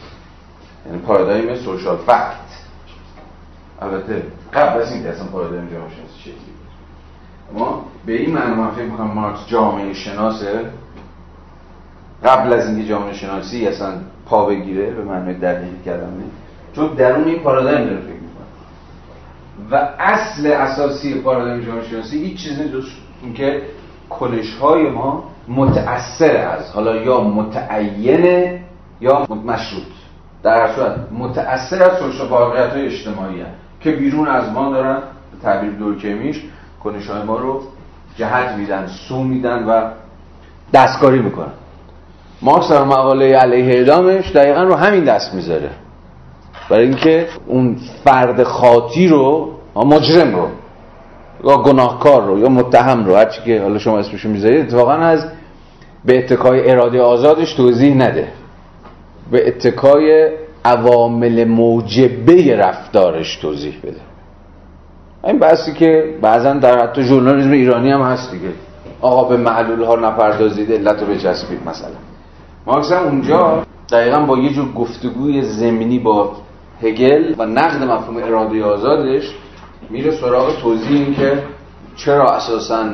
یعنی پارادایم سوشال فکت. البته قبل از اینکه اصلا پارادایم جامعه شناسی شکلی اما به این معنی من فکر می‌کنم مارکس جامعه شناسه. قبل از اینکه جامعه شناسی اصلا پا بگیره به معنی دقیق کردن چون درون این پارادایم داره فکر می‌کنه. و اصل اساسی پارادایم جامعه شناسی هیچ چیزی جز اینکه کنش های ما متأثر از حالا یا متعینه یا مشروط. در هر صورت متأثر از سوشال های اجتماعی هست که بیرون از ما دارن به تعبیر دورکمیش کنش های ما رو جهت میدن سو میدن و دستکاری می‌کنن. مارکس در مقاله علیه اعدامش دقیقا رو همین دست می‌ذاره. برای اینکه اون فرد خاطی رو مجرم رو یا گناهکار رو یا متهم رو هرچی که حالا شما اسمشو می‌ذارید اتفاقا از به اتکای اراده آزادش توضیح نده. به اتکای عوامل موجبه رفتارش توضیح بده. این بحثی که بعضا در حتی ژورنالیسم ایرانی هم هست دیگه. آقا به معلول ها نپردازید علت رو بچسبید مثلا. مارکس هم اونجا. دقیقا با یه جور گفتگوی زمینی با هگل و نقد مفهوم اراده آزادش میره سراغ توضیح این که چرا اساسا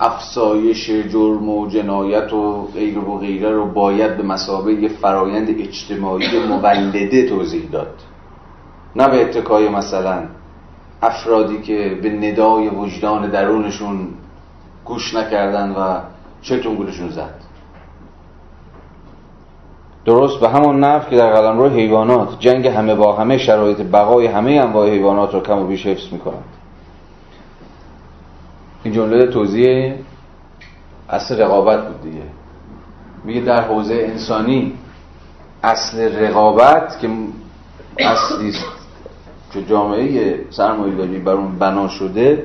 افسایش جرم و جنایت و غیر و غیره رو باید به مسابقه یه فرایند اجتماعی مولده توضیح داد. نه به اتکای مثلا افرادی که به ندای وجدان درونشون گوش نکردن و چتون گولشون زد. درست؟ به همون نفع که در قلم رو حیوانات جنگ همه با همه شرایط بقای همه انواع حیوانات رو کم و بیش حفظ می‌کنند. این جمله توضیح اصل رقابت بود دیگه. میگه در حوزه انسانی اصل رقابت که اصلی که جامعه سرمایه‌داری بر اون بنا شده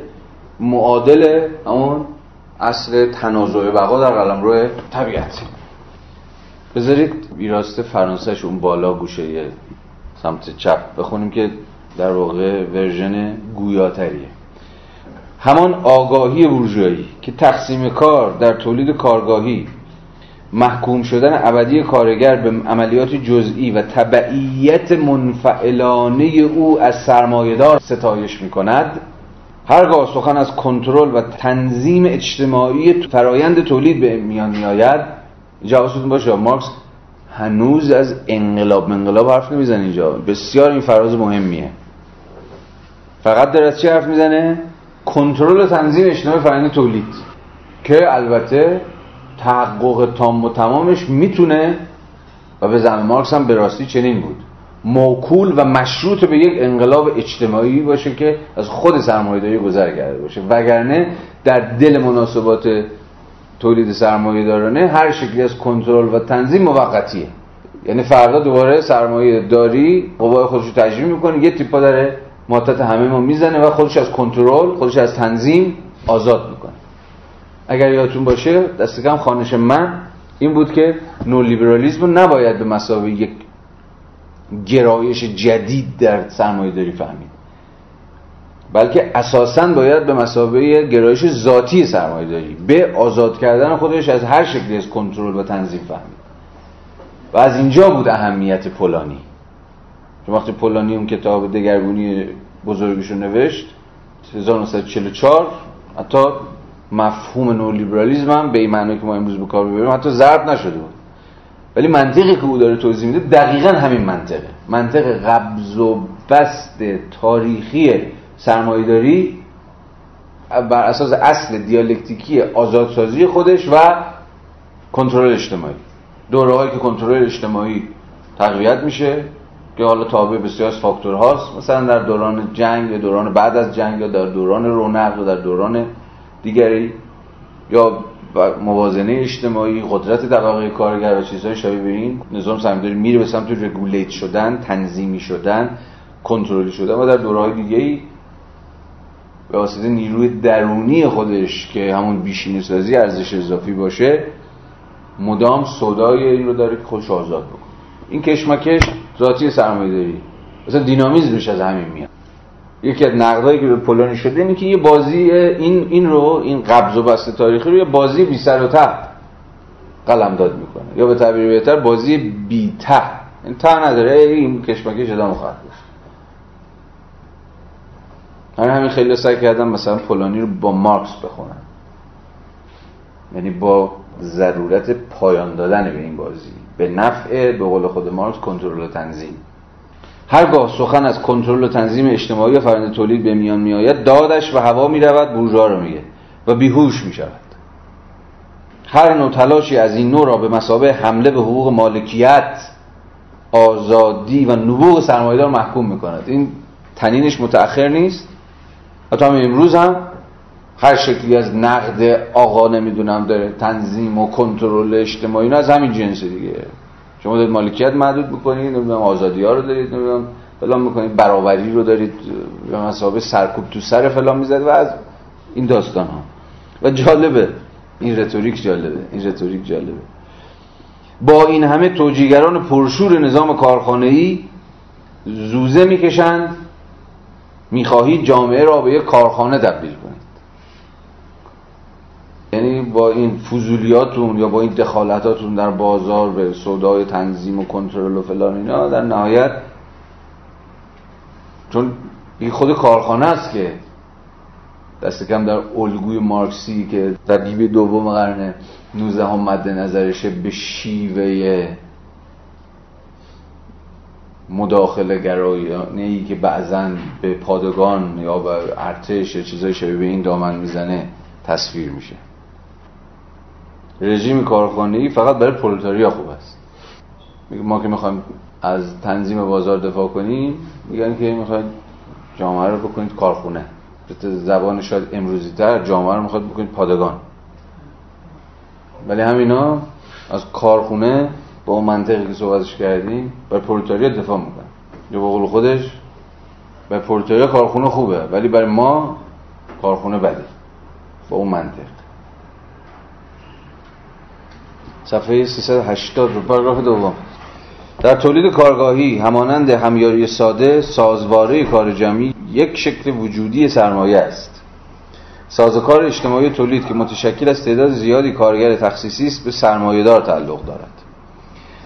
معادل اون اصل تنازع بقا در قلم روی طبیعت. بذارید ویراست فرانسهش اون بالا گوشه سمت چپ بخونیم که در واقع ورژن گویاتریه. همان آگاهی بورژوایی که تقسیم کار در تولید کارگاهی محکوم شدن ابدی کارگر به عملیات جزئی و تبعیت منفعلانه او از سرمایهدار ستایش می کند هرگاه سخن از کنترل و تنظیم اجتماعی فرایند تولید به میان می آید اینجا باشه. مارکس هنوز از انقلاب انقلاب حرف نمی‌زنه اینجا. بسیار این فراز مهمیه. فقط داره از چی حرف می‌زنه؟ کنترل تنظیم اجتماعی فرآیند تولید که البته تحقق تام و تمامش می‌تونه و به زمان مارکس هم به راستی چنین بود. موکول و مشروط به یک انقلاب اجتماعی باشه که از خود سرمایه‌داری گذر کرده باشه. وگرنه در دل مناسبات تولید سرمایه دارانه هر شکلی از کنترل و تنظیم موقتیه. یعنی فردا دوباره سرمایه داری قوای خودش رو تجریم می‌کنه یه تیپا داره ماتت همه ما می‌زنه و خودش از کنترل خودش از تنظیم آزاد می‌کنه. اگر یادتون باشه دست کم خانش من این بود که نولیبرالیسم رو نباید به مسابقه یک گرایش جدید در سرمایه داری فهمید. بلکه اساسا باید به مسابقه گرایش ذاتی سرمایه داری. به آزاد کردن خودش از هر شکلی از کنترل و تنظیم فهمید. و از اینجا بود اهمیت پولانی. چون وقتی پولانی اون کتاب دگرگونی بزرگش رو نوشت 1944 حتی مفهوم نولیبرالیزم هم به این معنی که ما امروز به کار ببریم حتی ضرب نشده بود. ولی منطقی که او داره توضیح میده دقیقا همین منطقه. منطق قبض و بست تاریخی سرمایهداری بر اساس اصل دیالکتیکی آزادسازی خودش و کنترل اجتماعی. دوره که کنترل اجتماعی تقویت میشه که حالا تابع بسیار از فاکتور هاست مثلا در دوران جنگ یا دوران بعد از جنگ یا در دوران رونق یا در دوران دیگری یا موازنه اجتماعی قدرت طبقه کارگر و چیزهای شبیه به این نظام سرمایه‌داری میره به سمت رگولیت شدن تنظیمی شدن کنترلی شدن و در دورهای دیگه ای به واسطه نیروی درونی خودش که همون بیشینه سازی ارزش اضافی باشه مدام صدای این رو داره که خوش آزاد بکنه. این کشمکش ذاتی سرمایه داری مثلا دینامیزمش از همین میاد. یکی از نقدایی که به پولانی شده اینه که یه بازی این این رو این قبض و بسته تاریخی رو یه بازی بی سر و ته قلم داد می‌کنه. یا به تعبیر بهتر بازی بی ته این ته نداره این کشمکش ادامه خواهد همین همین خیلی سعی کردم مثلا پولانی رو با مارکس بخونن یعنی با ضرورت پایان دادن به این بازی. به نفع به قول خود مارکس کنترل و تنظیم. هرگاه سخن از کنترل و تنظیم اجتماعی و فرآیند تولید به میان میآید دادش و هوا می‌رود بورژوا رو میگه و بیهوش می‌شود. هر نوع تلاشی از این نوع را به مسابه حمله به حقوق مالکیت آزادی و نبوغ سرمایه‌دار محکوم می‌کند. این تنینش متأخر نیست. حتی هم امروز هم هر شکلی از نقد آقا نمی‌دونم داره تنظیم و کنترل اجتماعی نه از همین جنس دیگه. شما دارید مالکیت محدود می‌کنید نمی‌دونم آزادی ها رو دارید نمی‌دونم فلان می‌کنید برابری رو دارید به مسابقه سرکوب تو سر فلان می‌زد و از این داستان ها. و جالبه این رتوریک جالبه این رتوریک جالبه. با این همه توجیگران پرشور نظام کارخانه‌ای زوزه می‌کشند می‌خواهید جامعه را به یک کارخانه تبدیل کنید یعنی با این فضولیاتون یا با این دخالتاتون در بازار به سودای تنظیم و کنترل و فلان اینا در نهایت چون این خود کارخانه است که دست کم در الگوی مارکسی که در دیبه دوم قرن 19 هم مد نظرشه به شیوه مداخله گرایانه ای که بعضا به پادگان یا به ارتش یا چیزای شبیه به این دامن می‌زنه تصویر میشه. رژیم کارخانه‌ای فقط برای پرولتاریا خوب است. ما که می‌خوایم از تنظیم بازار دفاع کنیم میگن که می‌خواید جامعه رو بکنید کارخونه. زبان شاید امروزی تر جامعه رو می‌خواد بکنید پادگان. ولی همینا از کارخونه با اون منطقی که صحبتش کردیم برای پرولتاریا دفاع می‌کنن یا با قول خودش برای پرولتاریا کارخونه خوبه ولی برای ما کارخونه بده. با اون منطق. صفحه 380 رو پاراگراف دوم. در تولید کارگاهی همانند همیاری ساده سازواره کار جمعی یک شکل وجودی سرمایه است. سازوکار اجتماعی تولید که متشکل از تعداد زیادی کارگر تخصیصی است به سرمایه‌دار تعلق دارد.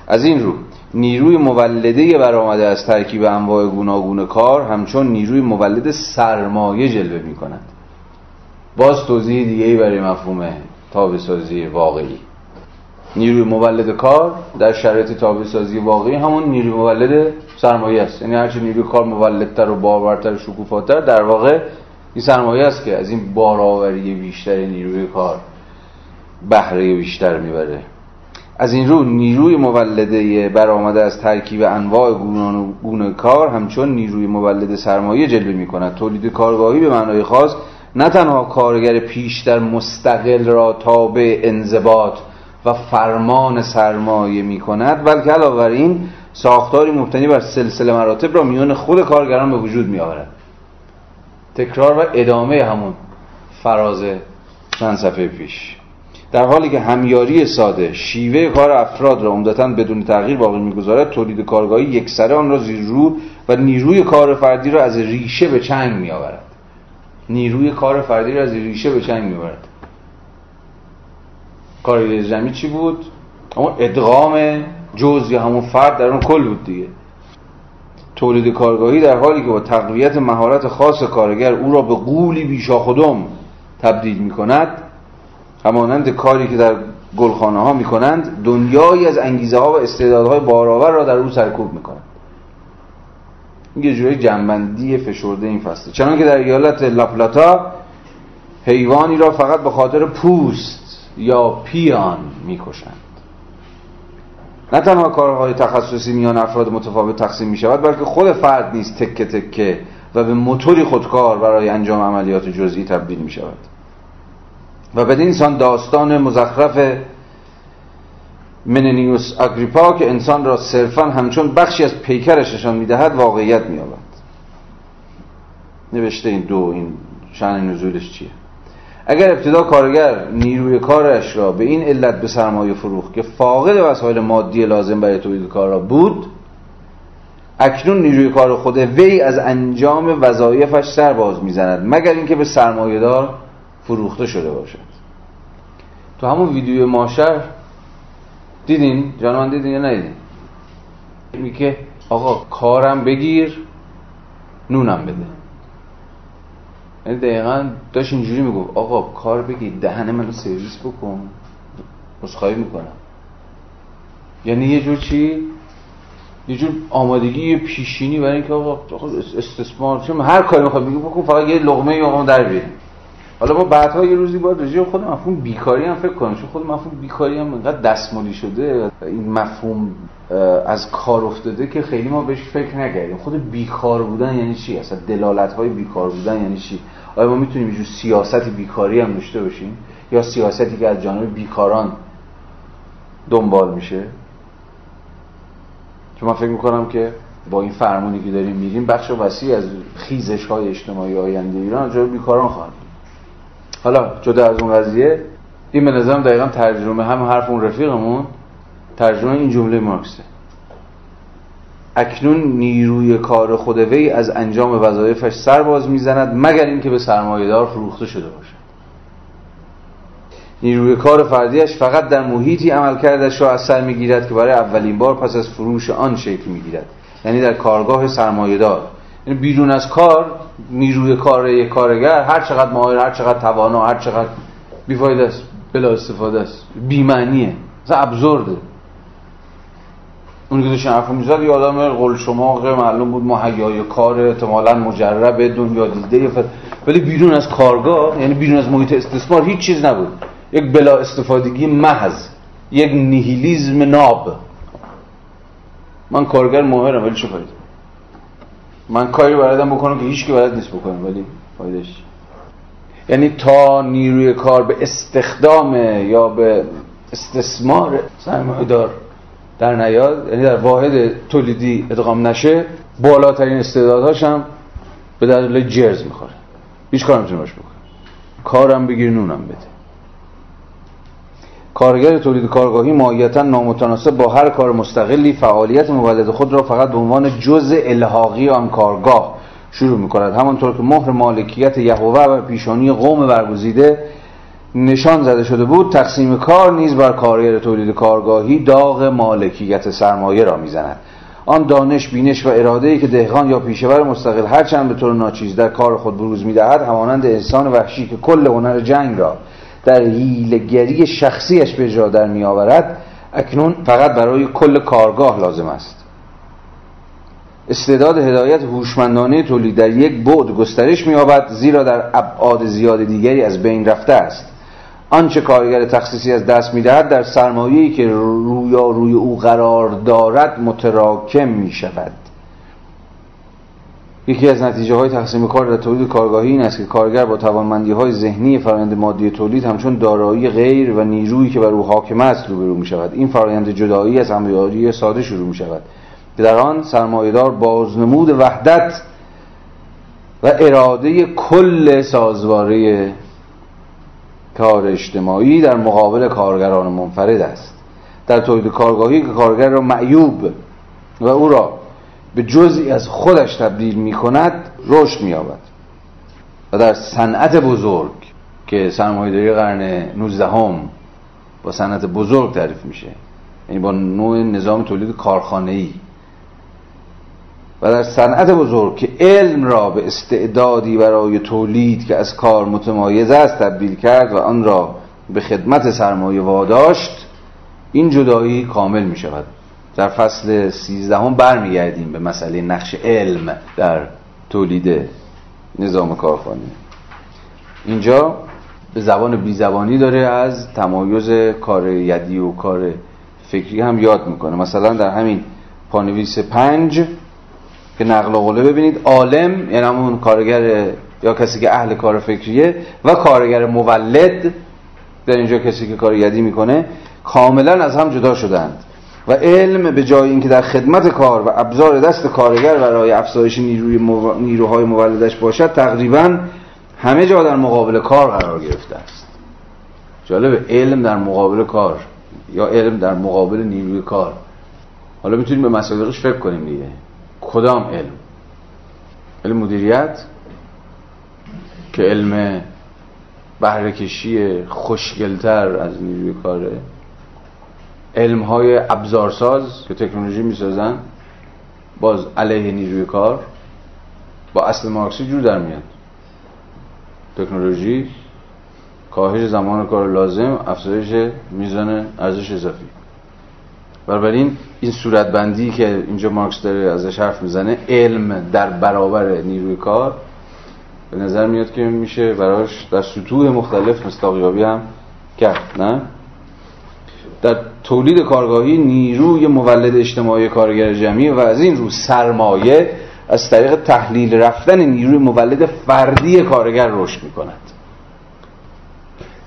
از این رو نیروی مولده برآمده از ترکیب انواع گوناگون کار همچون نیروی مولد سرمایه جلوه می کند باز توضیح دیگه ای برای مفهوم تابع واقعی. نیروی مولد کار در شرایط تابع سازی واقعی همون نیروی مولد سرمایه است. یعنی هرچی نیروی کار مولدتر و بارورتر و شکوفاتر در واقع این سرمایه است که از این بارآوری بیشتر نیروی کار بهره بیشتر می‌بره. از این رو نیروی مولده برآمده از ترکیب انواع گونه کار همچون نیروی مولد سرمایه جلوه می کند تولید کارگاهی به معنای خاص نه تنها کارگر پیشتر مستقل را تابع انضباط و فرمان سرمایه می کند بلکه علاوه بر این ساختاری مبتنی بر سلسله مراتب را میان خود کارگران به وجود می آورد تکرار و ادامه همون فراز چند صفحه پیش. در حالی که همیاری ساده شیوه کار افراد را عمدتا بدون تغییر باقی می‌گذارد تولید کارگاهی یکسره آن را زیر رو و نیروی کار فردی را از ریشه به چنگ میآورد. نیروی کار فردی را از ریشه به چنگ میآورد. کار جمعی چی بود؟ اون ادغام جز یا همون فرد در اون کل بود دیگه. تولید کارگاهی در حالی که با تقویت مهارت خاص کارگر او را به قولی بیشا خودم تبدیل می کند همانند کاری که در گلخانه ها می کنند دنیایی از انگیزه ها و استعدادهای بارآور را در او سرکوب می کنند این یه جوری جنبندی فشرده این فصله چنان که در ایالت لاپلاتا حیوانی را فقط به خاطر پوست یا پیان می‌کشند. نه تنها کارهای تخصصی میان افراد متفاوت تقسیم می شود بلکه خود فرد نیز تکه تکه و به موتوری خودکار برای انجام عملیات جزئی تبدیل می شود و بدین انسان داستان مزخرف مننیوس اگریپا که انسان را صرفا همچون بخشی از پیکرش نشان می‌دهد واقعیت مییابد. نوشته این دو این شأن نزولش چیه؟ اگر ابتدا کارگر نیروی کارش را به این علت به سرمایه فروخت که فاقد وسایل مادی لازم برای تولید کار را بود اکنون نیروی کار خود وی از انجام وظایفش سر باز می‌زند مگر اینکه به سرمایه دار فروخته شده باشد تو همون ویدیو ماشر دیدین؟ جان من دیدین یا ندیدین؟ میگه آقا کارم بگیر نونم بده. یعنی دقیقا داشت اینجوری می‌گفت آقا کار بگیر دهن منو سرویس بکن. مسخایی می‌کنم. یعنی یه جور چی؟ یه جور آمادگی پیشینی برای اینکه آقا استثمار چون هر کاری می‌خواد بگی بکن فقط یه لقمه یا در بیاریم حالا ما بعدها یه روزی باید رجوع خود مفهوم بیکاری هم فکر کنیم چون خود مفهوم بیکاری هم اینقدر دستمالی شده این مفهوم از کار افتاده که خیلی ما بهش فکر نکردیم. خود بیکار بودن یعنی چی؟ اصلا دلالت های بیکار بودن یعنی چی؟ آیا ما می‌تونیم یه سیاست بیکاری هم داشته باشیم؟ یا سیاستی که از جانب بیکاران دنبال میشه؟ چون من فکر می‌کنم که با این فرمونی که داریم میریم بخش وسیع از خیزش های اجتماعی آینده ایران جای بیکاران خواهد حالا جدا از اون قضیه این به نظرم دقیقا ترجمه هم حرف اون رفیقمون ترجمه این جمله مارکسه. اکنون نیروی کار خود وی از انجام وظایفش سر باز می‌زند مگر اینکه به سرمایهدار فروخته شده باشد. نیروی کار فردیش فقط در محیطی عمل کردش را از سر می‌گیرد که برای اولین بار پس از فروش آن شکل می‌گیرد. یعنی در کارگاه سرمایهدار. یعنی بیرون از کار نیروی کار یک کارگر هر چقدر ماهر هر چقدر توانا هر چقدر بیفاید است بلا استفاده است. بیمعنیه. مثلا ابزورده. اون که داشتن حرف می‌زد یه آدم شما معلوم بود محیای کار احتمالا مجرب دنیا دیده ولی بیرون از کارگاه یعنی بیرون از محیط استثمار هیچ چیز نبود. یک بلا استفادگی محض یک نیهیلیزم ناب. من کارگر ماهرم ولی چه فایده؟ من کاری بلدم بکنم که هیچ که بلد نیست بکنم ولی فایدهش. یعنی تا نیروی کار به استخدام یا به استثمار سرمایه دار در نیاد یعنی در واحد تولیدی ادغام نشه بالاترین استعدادهاش هم به دلیل جرز می‌خوره. هیچ کار نمی‌تونه باش بکنه. کارم بگیر نونم بده. کارگر تولید کارگاهی ماهیتا نامتناسب با هر کار مستقلی فعالیت مولد خود را فقط به عنوان جزء الحاقی آن کارگاه شروع می کند همانطور که مهر مالکیت یهوه و پیشانی قوم برگزیده نشان زده شده بود تقسیم کار نیز بر کارگر تولید کارگاهی داغ مالکیت سرمایه را می‌زند. آن دانش بینش و اراده ای که دهقان یا پیشور مستقل هرچند به طور ناچیز در کار خود بروز می‌دهد همانند انسان وحشی که کل هنر جنگ را در هیلگری شخصیش به جا در می آورد اکنون فقط برای کل کارگاه لازم است. استعداد هدایت هوشمندانه تولید در یک بعد گسترش می‌یابد زیرا در ابعاد زیاد دیگری از بین رفته است. آنچه کارگر تخصیصی از دست می‌دهد در سرمایه‌ای که رویا روی او قرار دارد متراکم می شود یکی از نتیجه های تقسیم کار در تولید کارگاهی این است که کارگر با توانمندی های ذهنی فرآیند مادی تولید همچون دارایی غیر و نیرویی که بر او حاکم است روبرو می شود این فرآیند جدایی از همیاری ساده شروع می شود در آن بازنمود وحدت و اراده کل سازواره کار اجتماعی در مقابل کارگران منفرد است. در تولید کارگاهی که کارگر را معیوب و او را به جزئی از خودش تبدیل می کند رشد می و در صنعت بزرگ که سرمایه‌داری قرن 19 هم با صنعت بزرگ تعریف میشه. یعنی با نوع نظام تولید کارخانه‌ای. و در صنعت بزرگ که علم را به استعدادی برای تولید که از کار متمایز است تبدیل کرد و آن را به خدمت سرمایه واداشت این جدایی کامل می شود در فصل سیزدهم برمیگردیم به مسئله نقش علم در تولید نظام کارخانه. اینجا به زبان بیزبانی داره از تمایز کار یدی و کار فکری هم یاد می‌کنه. مثلا در همین پانویس پنج که نقل قوله ببینید عالم یعنی همون کارگر یا کسی که اهل کار فکریه و کارگر مولد در اینجا کسی که کار یدی می‌کنه کاملا از هم جدا شدند. و علم به جای اینکه در خدمت کار و ابزار دست کارگر برای افزایش نیروی نیروهای مولدش باشد تقریبا همه جا در مقابل کار قرار گرفته است. جالب علم در مقابل کار یا علم در مقابل نیروی کار. حالا می‌تونیم به مسابقش فکر کنیم دیگه. کدام علم؟ علم مدیریت که علم بهرهکشی خوشگلتر از نیروی کاره. علم های ابزارساز که تکنولوژی می‌سازن باز علیه نیروی کار با اصل مارکسی جور در میاد. تکنولوژی کاهش زمان کار لازم افزایش میزان ارزش اضافی. بنابراین این صورتبندی که اینجا مارکس داره ازش حرف می‌زنه علم در برابر نیروی کار به نظر میاد که میشه براش در سطوح مختلف مستاقیابی هم کرد نه؟ در تولید کارگاهی نیروی مولد اجتماعی کارگر جمعی و از این رو سرمایه از طریق تحلیل رفتن نیروی مولد فردی کارگر رشد می کند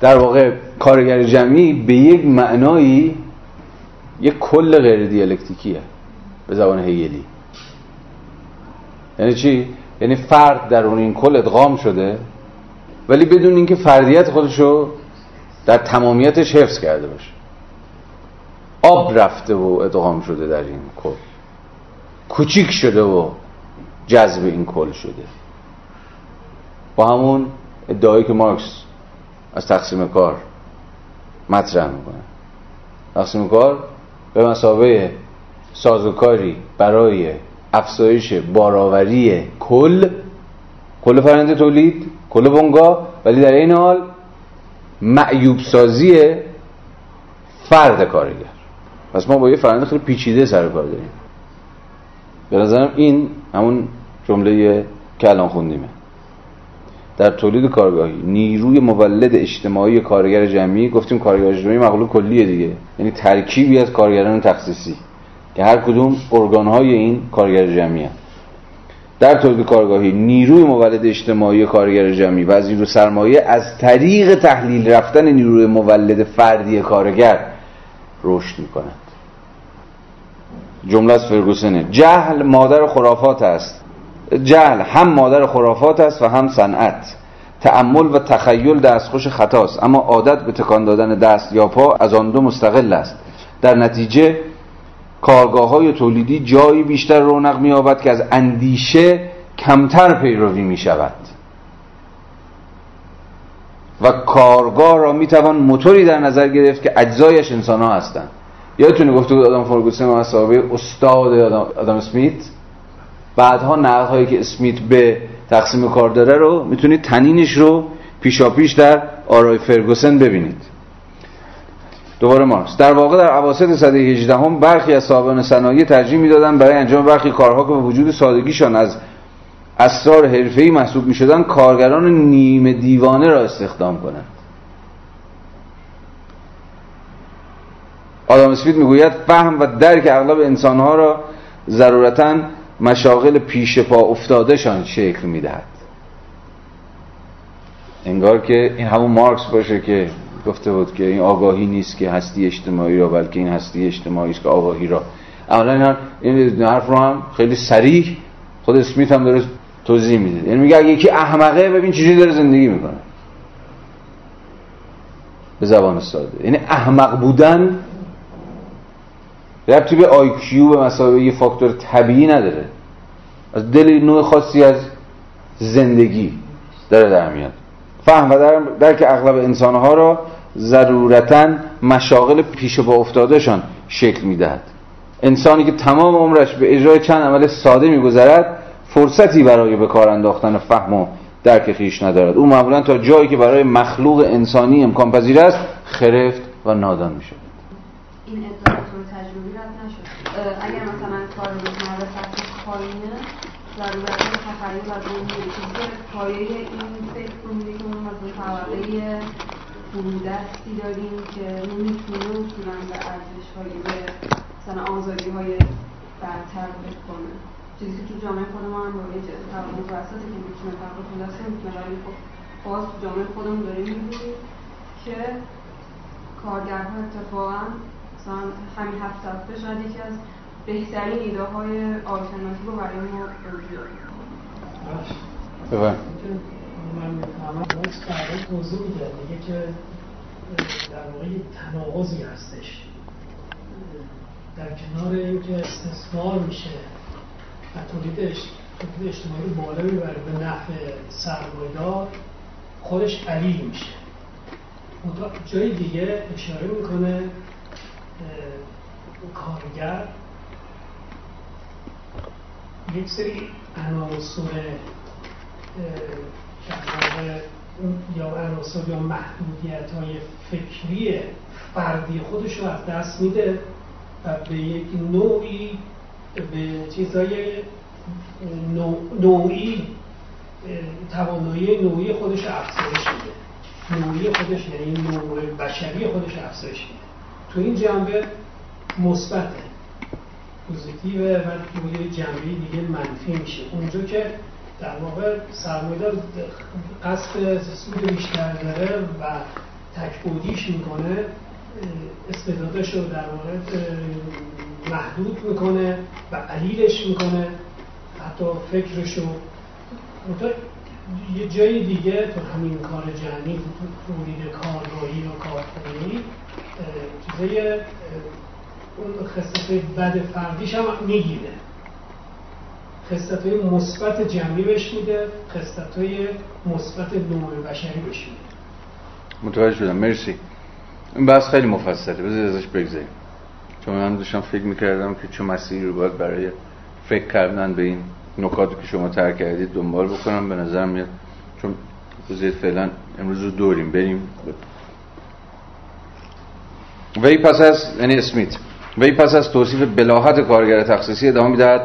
در واقع کارگر جمعی به یک معنایی یک کل غیر دیالکتیکیه به زبان هیلی یعنی چی؟ یعنی فرد در اون این کل ادغام شده ولی بدون اینکه فردیت خودشو در تمامیتش حفظ کرده باشه. آب رفته و ادغام شده در این کل. کوچیک شده و جذب این کل شده. با همون ادعایی که مارکس از تقسیم کار مطرح می‌کنه. تقسیم کار به مسابقه سازوکاری برای افزایش باراوری کل کل فرنده تولید کل بنگاه ولی در این حال معیوب سازی فرد کارگر. پس ما با یه فرنده خیلی پیچیده سر کار داریم. به نظرم این همون جمله که الان خوندیمه. در تولید کارگاهی نیروی مولد اجتماعی کارگر جمعی گفتیم کارگر اجتماعی مغلوب کلیه دیگه. یعنی ترکیبی از کارگران تخصیصی که هر کدوم ارگانهای این کارگر جمعی هست در تولید کارگاهی نیروی مولد اجتماعی کارگر جمعی و از نیرو سرمایه از طریق تحلیل رفتن نیروی مولد فردی کارگر رشد می کند جمله از فرگوسنه. جهل مادر خرافات است. جهل هم مادر خرافات است و هم صنعت. تأمل و تخیل دستخوش خطاست. اما عادت به تکان دادن دست یا پا از آن دو مستقل است. در نتیجه کارگاه های تولیدی جایی بیشتر رونق می که از اندیشه کمتر پیروی می شود و کارگاه را می توان موتوری در نظر گرفت که اجزایش انسان ها هستند. یادتونه گفته بود آدم فرگوسن و استاد آدم اسمیت؟ بعدها نقد هایی که اسمیت به تقسیم کار داره رو می‌تونید تنینش رو پیشاپیش در آرای فرگوسن ببینید. دوباره مارکس در واقع در اواسط سده 18 هم برخی از صاحبان صنایع ترجیح می‌دادن برای انجام برخی کارها که به وجود سادگیشان از اسرار حرفه‌ای محسوب می‌شدن کارگران نیمه دیوانه را استخدام کنند. آدم اسمیت می‌گوید فهم و درک اغلب انسانها را ضرورتا مشاغل پیش پا افتادهشان شکل می‌دهد. انگار که این همون مارکس باشه که گفته بود که این آگاهی نیست که هستی اجتماعی را بلکه این هستی اجتماعی است که آگاهی را. اولا این حرف رو هم خیلی سریح خود اسمیت هم داره توضیح میده یعنی میگه اگه یکی احمقه ببین چجوری داره زندگی می‌کنه. به زبان ساده. یعنی احمق بودن ربطی به آیکیو به مسابقه یه فاکتور طبیعی نداره. از دل نوع خاصی از زندگی داره در میاد. فهم و در, در که اغلب انسانها را ضرورتا مشاغل پیش با افتادهشان شکل می‌دهد. انسانی که تمام عمرش به اجرای چند عمل ساده میگذرد فرصتی برای به کار انداختن فهم و درک خیش ندارد. او معمولا تا جایی که برای مخلوق انسانی امکان پذیر است خرفت و نادان میشه این ادعا تجربی نشد. اگر مثلا کار سطح پایینه از اون چیزی پایه این فکر که اون داریم که به آزادی های برتر کنه چیزی که تو جامعه خود ما هم باید طبقه متوسطه که می‌تونه طبقه خلاصه می‌تونه ولی خب باز تو جامعه خودمون داریم می‌بینیم که کارگرها اتفاقا مثلا همین هفت هفته شاید یکی از بهترین ایده های آلترناتیو رو برای ما وجود بفرم من توضیح میده میگه که در واقع تناقضی هستش در کنار اینکه استثمار میشه و تولید اجتماعی بالا می‌بره به نفع سرمایدار خودش قلیل میشه. جای دیگه اشاره می‌کنه کارگر. یک سری عناصر یا عناصر یا محدودیت های فکری فردی خودش رو از دست میده و به یک نوعی به چیزای نوعی توانایی نوعی خودش افزایش میده. نوعی خودش یعنی نوع بشری خودش افزایش میده. تو این جنبه مثبته. پوزیتیو و توی جنبه دیگه منفی میشه. اونجا که در واقع سرمایدار قصد سود بیشتر داره و تکبودیش می‌کنه استعدادش رو در واقع محدود می‌کنه و علیلش می‌کنه. حتی فکرش رو یه جای دیگه تو همین کار جمعی تو تولید کارگاهی و کارخانه‌ای چیزای اون خصلت بد فردیش هم می‌گیره. خصلت های مثبت جمعی بهش میده خصلت های مثبت نوع بشری بهش میده. متوجه شدم. مرسی. این بحث خیلی مفصله. بذار ازش بگذاریم. چون من داشتم فکر می‌کردم که چه مسیری رو باید برای فکر کردن به این نکاتی که شما ترک کردید دنبال بکنم. به نظرم میاد چون بذارید فعلا امروز رو دوریم. بریم. وی پس از یعنی اسمیت. وی پس از توصیف بلاحت کارگر تخصیصی ادامه می‌دهد.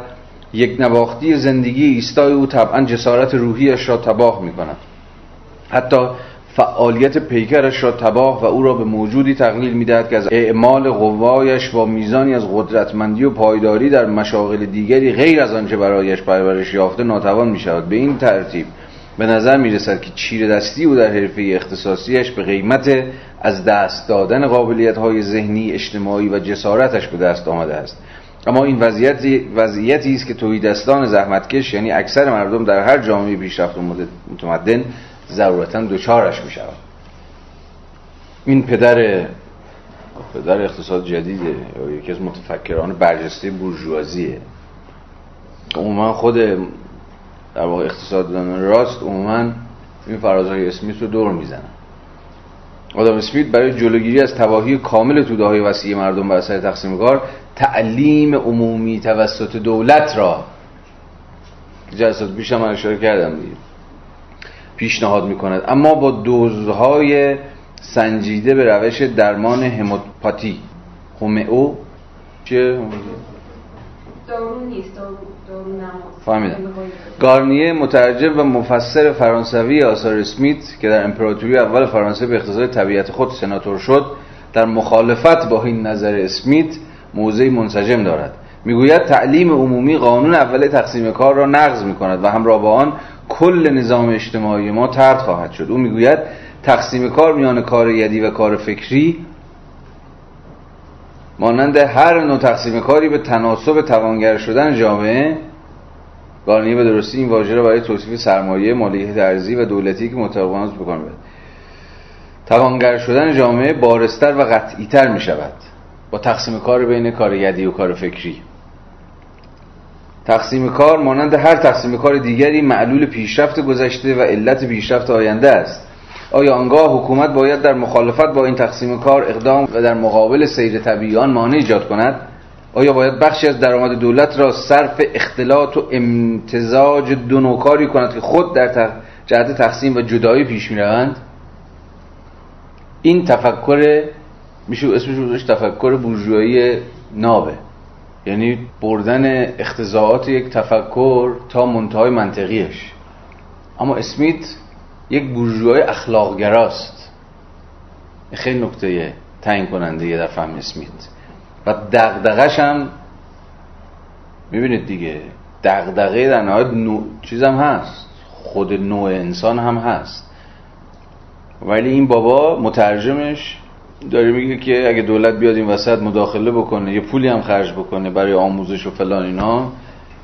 یک نواختی زندگی ایستای او طبعا جسارت روحیش را تباه می کند حتی فعالیت پیکرش را تباه و او را به موجودی تقلیل می‌دهد که از اعمال قوایش با میزانی از قدرتمندی و پایداری در مشاغل دیگری غیر از آنچه برایش پرورش یافته ناتوان می شود به این ترتیب به نظر می رسد که چیر دستی او در حرفه اختصاصیش به قیمت از دست دادن قابلیت های ذهنی اجتماعی و جسارتش به دست آمده است. اما این وضعیت وضعیتی است که توحیدستان زحمتکش یعنی اکثر مردم در هر جامعه پیشرفت و متمدن ضرورتا دوچارش می شود این پدر پدر اقتصاد جدیده یا یکی از متفکران برجسته بورژوازیه. عموما خود در واقع اقتصاددان راست عموما این فرازهای اسمیت رو دور می‌زنن. آدم اسمیت برای جلوگیری از تواهی کامل توده های وسیع مردم بر اثر تقسیم کار تعلیم عمومی توسط دولت را جلسات پیش هم اشاره کردم دیگه. پیشنهاد می‌کند. اما با دوزهای سنجیده به روش درمان هموپاتی هومئو چه؟ دارو نیست فهمیدم. گارنیه مترجم و مفسر فرانسوی آثار اسمیت که در امپراتوری اول فرانسه به اقتضای طبیعت خود سناتور شد در مخالفت با این نظر اسمیت موضعی منسجم دارد. می‌گوید تعلیم عمومی قانون اول تقسیم کار را نقض می کند و همراه با آن کل نظام اجتماعی ما ترد خواهد شد. او می‌گوید تقسیم کار میان کار یدی و کار فکری مانند هر نوع تقسیم کاری به تناسب توانگر شدن جامعه. گارنیه به درستی این واژه را برای توصیف سرمایه مالیه ارزی و دولتی که مطابقانات بکنه. توانگر شدن جامعه بارستر و قطعیتر می شود با تقسیم کار بین کار یدی و کار فکری. تقسیم کار مانند هر تقسیم کار دیگری معلول پیشرفت گذشته و علت پیشرفت آینده است. آیا آنگاه حکومت باید در مخالفت با این تقسیم کار اقدام و در مقابل سیر طبیعیان مانع ایجاد کند؟ آیا باید بخشی از درآمد دولت را صرف اختلاط و امتزاج دو نوکاری کند که خود در جهت تقسیم و جدایی پیش می‌روند؟ این تفکر میشه اسمش تفکر بورژوایی نابه. یعنی بردن اختزاعات یک تفکر تا منتهای منطقیش. اما اسمیت یک بورژوای اخلاقگراست. خیلی نکته تعیین کننده در فهم اسمیت. و دغدغش هم می‌بینید دیگه دغدغه در نهایت نوع چیزم هست. خود نوع انسان هم هست. ولی این بابا مترجمش داره میگه که اگه دولت بیاد این وسط مداخله بکنه یه پولی هم خرج بکنه برای آموزش و فلان اینا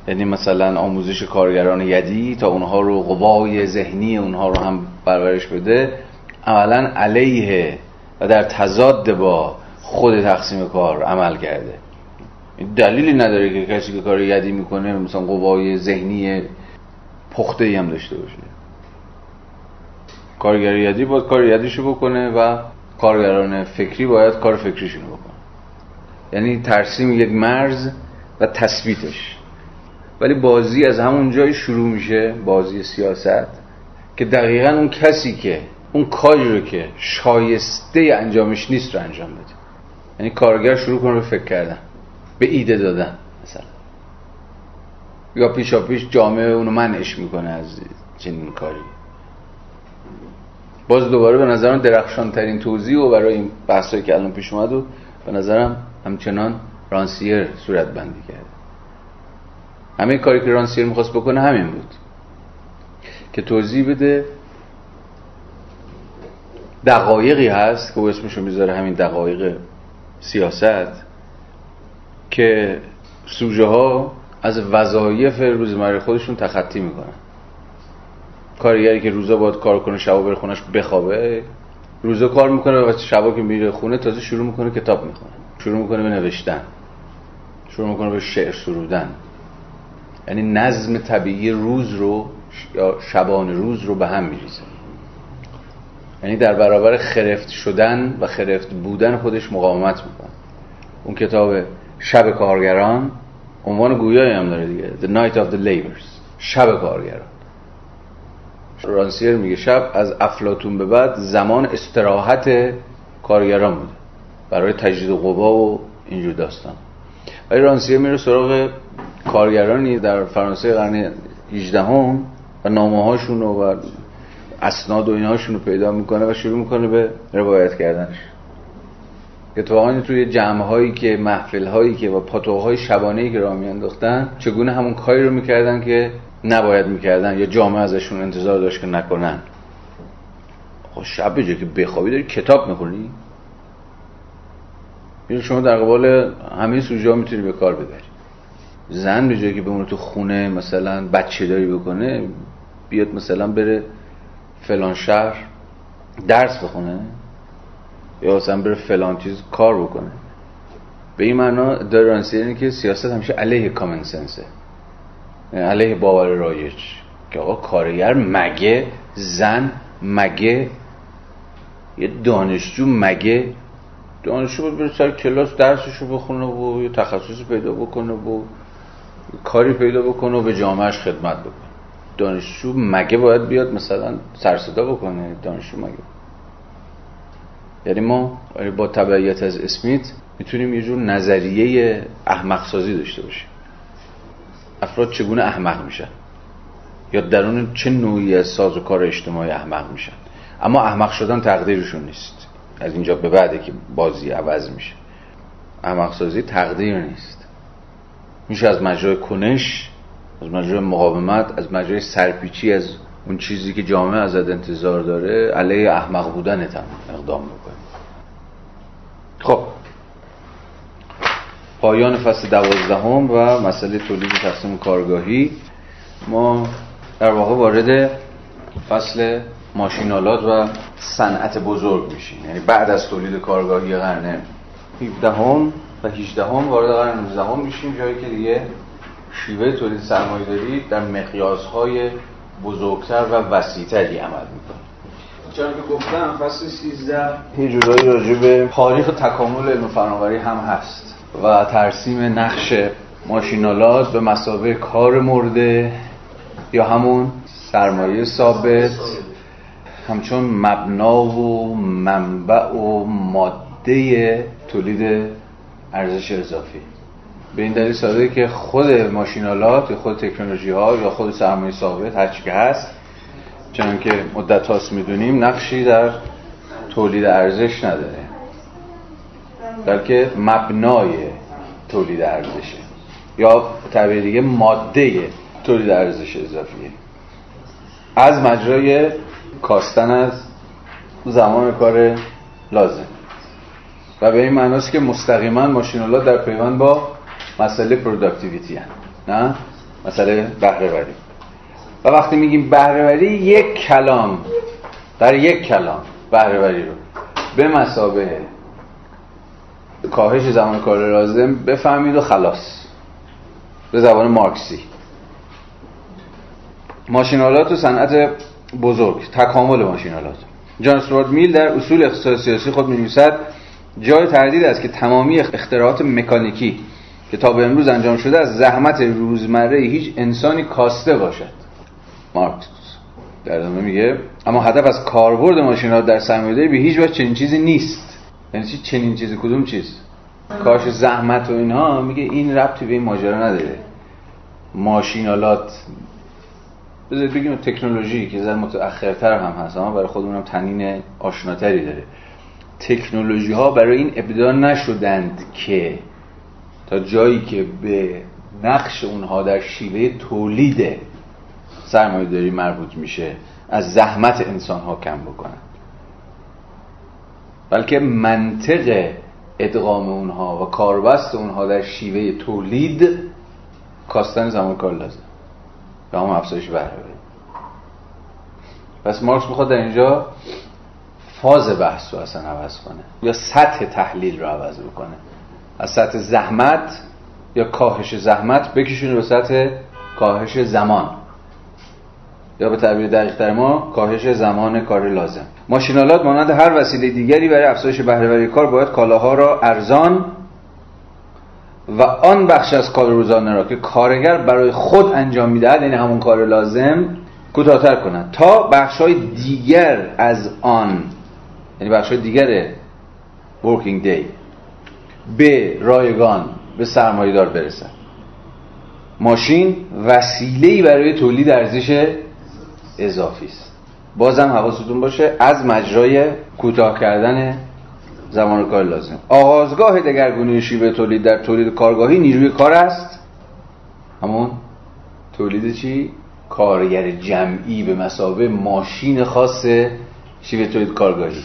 یعنی مثلا آموزش کارگران یدی تا اونها رو قوای ذهنی اونها رو هم پرورش بده عملا علیه و در تضاد با خود تقسیم کار عمل کرده. دلیلی نداره که کسی که کار یدی می‌کنه مثلا قوای ذهنی پخته ای هم داشته باشه. کارگر یدی باید کار یدیشو بکنه و کارگران فکری باید کار فکریشونو بکنه یعنی ترسیم یک مرز و تثبیتش. ولی بازی از همون جای شروع میشه بازی سیاست که دقیقا اون کسی که اون کاری رو که شایسته انجامش نیست رو انجام بده. یعنی کارگر شروع کنه به فکر کردن به ایده دادن مثلا. یا پیشا پیش جامعه اونو منعش می‌کنه از چنین کاری. باز دوباره به نظرم درخشان ترین توضیح و برای این بحثایی که الان پیش اومد و به نظرم همچنان رانسیر صورت بندی کرد همه کاری که رانسیر می‌خواست بکنه همین بود. که توضیح بده دقایقی هست که او اسمشو می‌ذاره همین دقایق سیاست که سوژه ها از وظایف روزمره خودشون تخطی می‌کنن. کارگری که روزا باید کار کنه شبا بره خونش بخوابه. روزا کار می‌کنه و شبا که میره خونه تازه شروع می‌کنه کتاب می‌خونه. شروع می‌کنه به نوشتن. شروع می‌کنه به شعر سرودن. یعنی نظم طبیعی روز رو یا شبان روز رو به هم میریزه. یعنی در برابر خرفت شدن و خرفت بودن خودش مقاومت می‌کنه. اون کتاب شب کارگران عنوان گویایی هم داره دیگه The Night of the Labours شب کارگران. رانسیر میگه شب از افلاتون به بعد زمان استراحت کارگران بوده. برای تجدید قوا و اینجور داستان. ولی رانسیر میره سراغ کارگرانی در فرانسه قرن 18 هم و نامه هاشون و اسناد و اینهاشون رو پیدا می‌کنه و شروع می‌کنه به روایت کردنش. اتفاقا توی جمع هایی که محفل هایی که و پاتوهای شبانه که راه میانداختن چگونه همون کاری رو می‌کردن که نباید می‌کردن یا جامعه ازشون انتظار داشت که نکنن. خب شب به که بخوابی داری کتاب می‌خونی؟ یعنی شما در قبال همه سوژه ها می‌تونی به کار ببری. زن به جایی که بمونه تو خونه مثلا بچه داری بکنه بیاد مثلا بره فلان شهر درس بخونه یا مثلا بره فلان چیز کار بکنه. به این معنا اینه که سیاست همیشه علیه کامن سنسه علیه باور رایج که آقا کارگر مگه زن مگه یه دانشجو مگه دانشجو باید بره سر کلاس درسشو بخونه و یه تخصصی پیدا بکنه و کاری پیدا بکنه و به جامعهش خدمت بکنه. دانشجو مگه باید بیاد مثلا سرصدا بکنه؟ دانشجو مگه؟ یعنی ما با تبعیت از اسمیت می‌تونیم یه جور نظریه احمق سازی داشته باشیم. افراد چگونه احمق میشن؟ یا درون چه نوعی از ساز و کار اجتماعی احمق میشن؟ اما احمق شدن تقدیرشون نیست. از اینجا به بعده که بازی عوض میشه. احمق سازی تقدیر نیست. میشه از مجرای کنش از مجرای مقاومت از مجرای سرپیچی از اون چیزی که جامعه ازت انتظار داره علیه احمق بودنت هم اقدام می‌کنه خب پایان فصل دوازدهم و مسئله تولید تقسیم کارگاهی. ما در واقع وارد فصل ماشینالات و صنعت بزرگ میشیم. یعنی بعد از تولید کارگاهی قرن 17 هم و 18 هم وارد قرن 19 هم میشیم. جایی که دیگه شیوه تولید سرمایه‌داری در مقیاس‌های بزرگتر و وسیعتری عمل می‌کنه. چون که گفتم فصل 13 یه جورایی راجع به تاریخ تکامل علم فناوری هم هست. و ترسیم نقش ماشینالات به مسابقه کار مرده یا همون سرمایه ثابت. همچون مبنا و منبع و ماده تولید ارزش اضافی. به این دلیل ساده که خود ماشینالات یا خود تکنولوژی ها یا خود سرمایه ثابت هر چی که هست چون که مدت هاست می‌دونیم نقشی در تولید ارزش نداره. بلکه مبنای تولید ارزشه یا تعبیر دیگه ماده تولید ارزش اضافیه از مجرای کاستن از زمان کار لازم. و به این معناست که مستقیما ماشین‌آلات در پیوند با مسئله productivity ان. نه؟ مسئله بهره‌وری. و وقتی میگیم بهرهوری یک کلام در یک کلام بهرهوری رو به مسابه کاهش زمان کار لازم بفهمید و خلاص. به زبان مارکسی. ماشینالات و صنعت بزرگ. تکامل ماشینالات جان استوارت میل در اصول اقتصاد سیاسی خود می‌نویسد جای تردید است که تمامی اختراعات مکانیکی که تا به امروز انجام شده از زحمت روزمره هیچ انسانی کاسته باشد. مارکس در ادامه میگه اما هدف از کاربرد ماشینات در سرمایه‌داری به هیچ وجه چنین چیزی نیست. یعنی چی چنین چیزی؟ کدوم چیز؟ کاش زحمت و اینها. میگه این ربطی به این ماجرا نداره. ماشینالات بذارید بگیم تکنولوژی که زن متأخرتر هم هست اما برای خودمونم تنین آشناتری داره. تکنولوژی ها برای این ابدا نشدند که تا جایی که به نقش اونها در شیوه تولید سرمایه داری مربوط میشه از زحمت انسان ها کم بکنن. بلکه منطق ادغام اونها و کاربست اونها در شیوه تولید کاستن زمان کار لازم. و هم افزایش بهره پس مارکس می‌خواد در اینجا فاز بحث رو اصلا عوض کنه یا سطح تحلیل رو عوض بکنه. از سطح زحمت یا کاهش زحمت بکشونه به سطح کاهش زمان. یا به تعبیر دقیق ما کاهش زمان کار لازم. ماشینالات مانند هر وسیله دیگری برای افزایش بهرهوری کار باید کالاها را ارزان و آن بخش از کار روزانه را که کارگر برای خود انجام می‌دهد یعنی همون کار لازم کوتاهتر کنند تا بخش های دیگر از آن یعنی بخش های دیگر working day به رایگان به سرمایه‌دار برسد. ماشین وسیله‌ای برای تولید ارزش اضافی است. بازم حواستون باشه از مجرای کوتاه کردن زمان کار لازم. آغازگاه دگرگونی شیوه تولید در تولید کارگاهی نیروی کار است. همون تولید چی؟ کارگر جمعی به مسابه ماشین خاص شیوه تولید کارگاهی.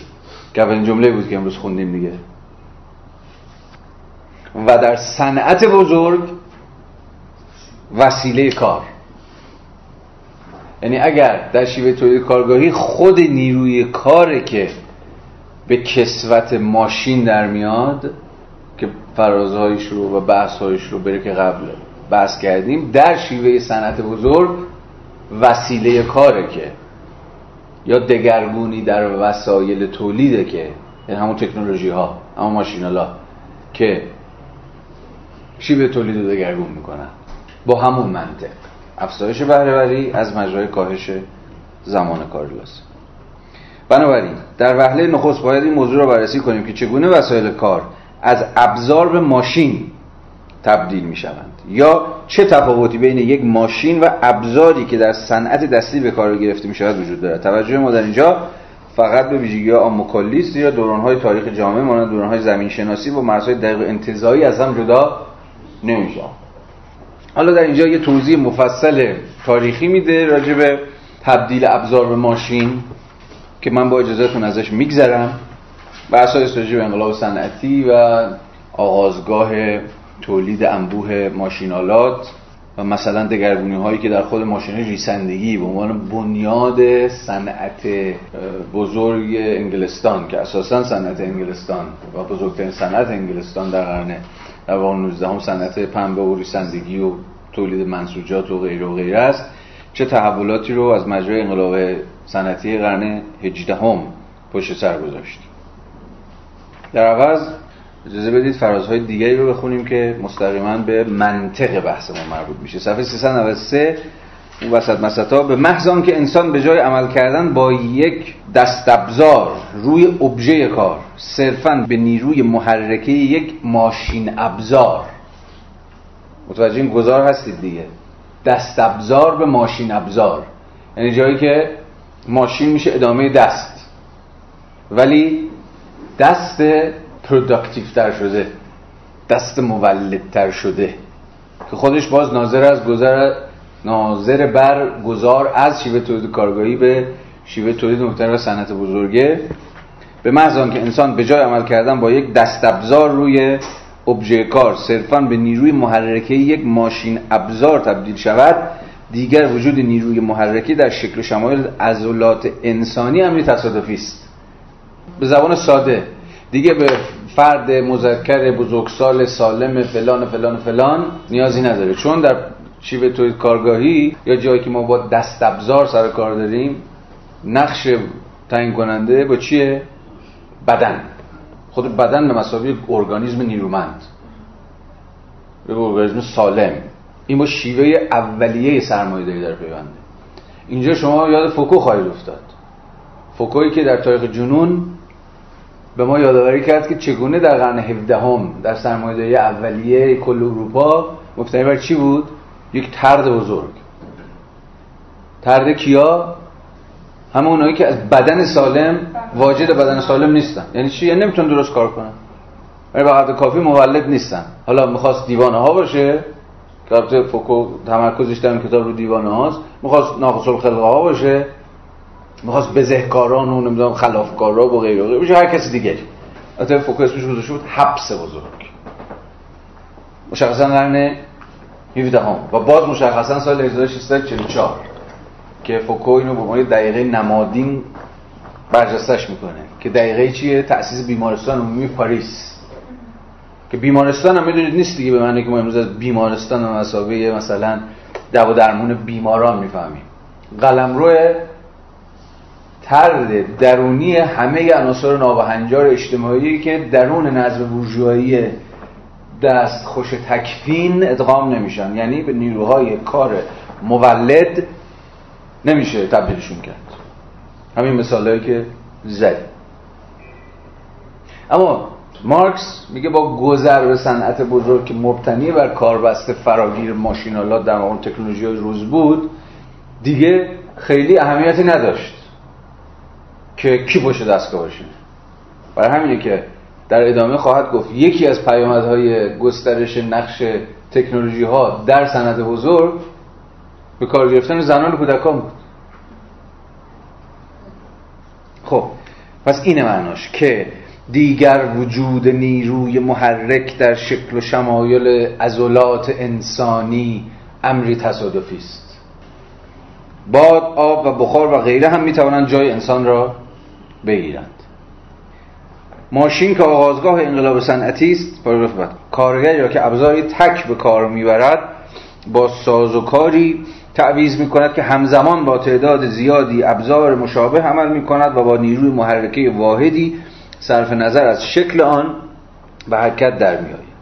که اولین جمله بود که امروز خوندیم دیگه. و در صنعت بزرگ وسیله کار. یعنی اگر در شیوه تولید کارگاهی خود نیروی کاره که به کسوت ماشین در میاد که فرازهایش رو و بحثهایش رو بره که قبل بحث کردیم در شیوه صنعت بزرگ وسیله کاره که یا دگرگونی در وسایل تولیده که یعنی همون تکنولوژی ها همون ماشینالا که شیوه تولید رو دگرگون می‌کنن. با همون منطق. افزایش بهرهوری از مجرای کاهش زمان کار لازم بنابراین در وهله نخست باید این موضوع را بررسی کنیم که چگونه وسایل کار از ابزار به ماشین تبدیل می شوند یا چه تفاوتی بین یک ماشین و ابزاری که در صنعت دستی به کار گرفته می شود وجود دارد؟ توجه ما در اینجا فقط به ویژگی ها یا دورانهای تاریخ جامعه مانند دورانهای زمین شناسی و مرزهای دقیق انتظایی از هم جدا نمیشه حالا در اینجا یه توضیح مفصل تاریخی میده راجع به تبدیل ابزار به ماشین که من با اجازهتون ازش میگذرم. و اساس راجع به انقلاب صنعتی و آغازگاه تولید انبوه ماشینالات و مثلا دگرگونی هایی که در خود ماشین ریسندگی به عنوان بنیاد صنعت بزرگ انگلستان که اساسا صنعت انگلستان و بزرگترین صنعت انگلستان در قرن در واقع 19 هم صنعت پنبه و ریسندگی و تولید منسوجات و غیره و غیره است. چه تحولاتی رو از مجرای انقلاب صنعتی قرن 18 هم پشت سر گذاشت؟ در عوض اجازه بدید فرازهای دیگری رو بخونیم که مستقیما به منطق بحث ما مربوط میشه. صفحه 393 اون وسط مسطا به محض که انسان به جای عمل کردن با یک دستابزار روی ابژه کار صرفا به نیروی محرکه یک ماشین ابزار. متوجه این گذار هستید دیگه؟ دست‌ابزار به ماشین ابزار. یعنی جایی که ماشین میشه ادامه دست. ولی دست productive تر شده دست مولدتر شده که خودش باز ناظر از گذر ناظر بر گذار از شیوه تولید کارگاهی به شیوه تولید محتوا و صنعت بزرگه. به محض که انسان به جای عمل کردن با یک دست ابزار روی ابژه کار صرفا به نیروی محرکه یک ماشین ابزار تبدیل شود دیگر وجود نیروی محرکه در شکل شمایل عضلات انسانی امری تصادفی است. به زبان ساده دیگه به فرد مذکر بزرگسال سالم فلان فلان فلان نیازی نداره. چون در شیوه تولید کارگاهی یا جایی که ما با دست ابزار سر کار داریم نقش تعیین کننده با چیه؟ بدن. خود بدن به مسابقه ارگانیسم نیرومند. یک ارگانیسم سالم. این با شیوه اولیه سرمایه داری در پیونده. اینجا شما یاد فوکو خواهید افتاد. فوکویی که در تاریخ جنون به ما یادآوری کرد که چگونه در قرن 17 هم در سرمایه‌داری اولیه کل اروپا مبتنی بر چی بود؟ یک ترد بزرگ. ترد کیا؟ همه اونایی که از بدن سالم واجد بدن سالم نیستن. یعنی چی؟ یعنی نمی‌تونن درست کار کنن. ولی به کافی مولد نیستن. حالا می‌خواست دیوانه ها باشه که فوکو تمرکزش در کتاب رو دیوانه هاست. می‌خواست ناقص الخلقه ها باشه. می‌خواست بزهکاران و نمی‌دونم خلافکارا و غیره و غیره. بشه هر کسی دیگه. البته فوکو اسمش گذاشته بود حبس بزرگ. مشخصا قرن 17 هم و باز مشخصا سال 1644 که فوکو اینو به عنوان دقیقه نمادین برجستش می‌کنه. که دقیقه چیه؟ تأسیس بیمارستان عمومی پاریس. که بیمارستان هم می‌دونید نیست دیگه به معنی که ما امروز از بیمارستان و مسابقه مثلا دو درمون بیماران می‌فهمیم. قلمرو ترد درونی همه عناصر نابهنجار اجتماعی که درون نظم بورژوایی دست خوش تکفین ادغام نمیشن. یعنی به نیروهای کار مولد نمیشه تبدیلشون کرد. همین مثال که زد اما مارکس میگه با گذر به صنعت بزرگ که مبتنی بر کاربست فراگیر ماشینالات در اون تکنولوژی روز بود دیگه خیلی اهمیتی نداشت. که کی باشه دستگاه باشین برای همینه که در ادامه خواهد گفت یکی از پیامدهای گسترش نقش تکنولوژی ها در صنعت بزرگ به کار گرفتن زنان و کودکان بود. خب پس این معناش که دیگر وجود نیروی محرک در شکل و شمایل عضلات انسانی امری تصادفی است. باد آب و بخار و غیره هم می‌توانند جای انسان را بگیرند ماشین که آغازگاه انقلاب صنعتی است کارگر یا که ابزاری تک به کار می‌برد با ساز و کاری تعویز می کند که همزمان با تعداد زیادی ابزار مشابه عمل می کند و با نیروی محرکه واحدی صرف نظر از شکل آن به حرکت در می آید.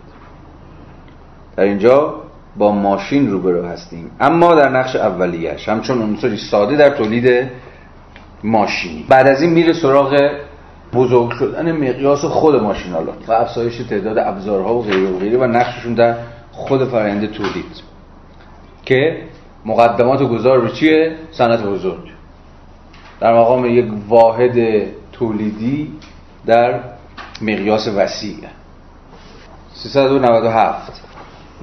در اینجا با ماشین روبرو هستیم اما در نقش اولیش همچون عنصری ساده در تولید ماشینی. بعد از این میره سراغ بزرگ شدن مقیاس خود ماشینالات و افزایش تعداد ابزارها و غیره و غیره و نقششون در خود فرآیند تولید. که مقدمات گذار به چیه؟ صنعت بزرگ. در مقام یک واحد تولیدی در مقیاس وسیع. 397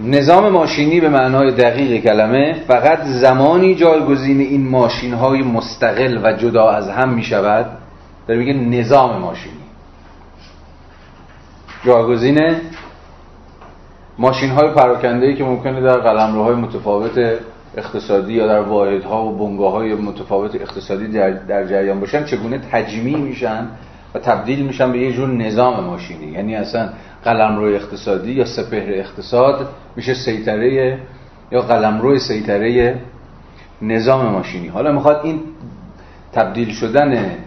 نظام ماشینی به معنای دقیق کلمه فقط زمانی جایگزین این ماشین های مستقل و جدا از هم می شود داره میگه نظام ماشینی. جایگزین ماشین های پراکنده که ممکنه در قلمروهای متفاوت اقتصادی یا در واحدها و بنگاه های متفاوت اقتصادی در, در جریان باشن چگونه تجمیع میشن و تبدیل میشن به یه جور نظام ماشینی. یعنی اصلا قلمرو اقتصادی یا سپهر اقتصاد میشه سیطره یا قلمرو سیطره نظام ماشینی. حالا می‌خواد این تبدیل شدن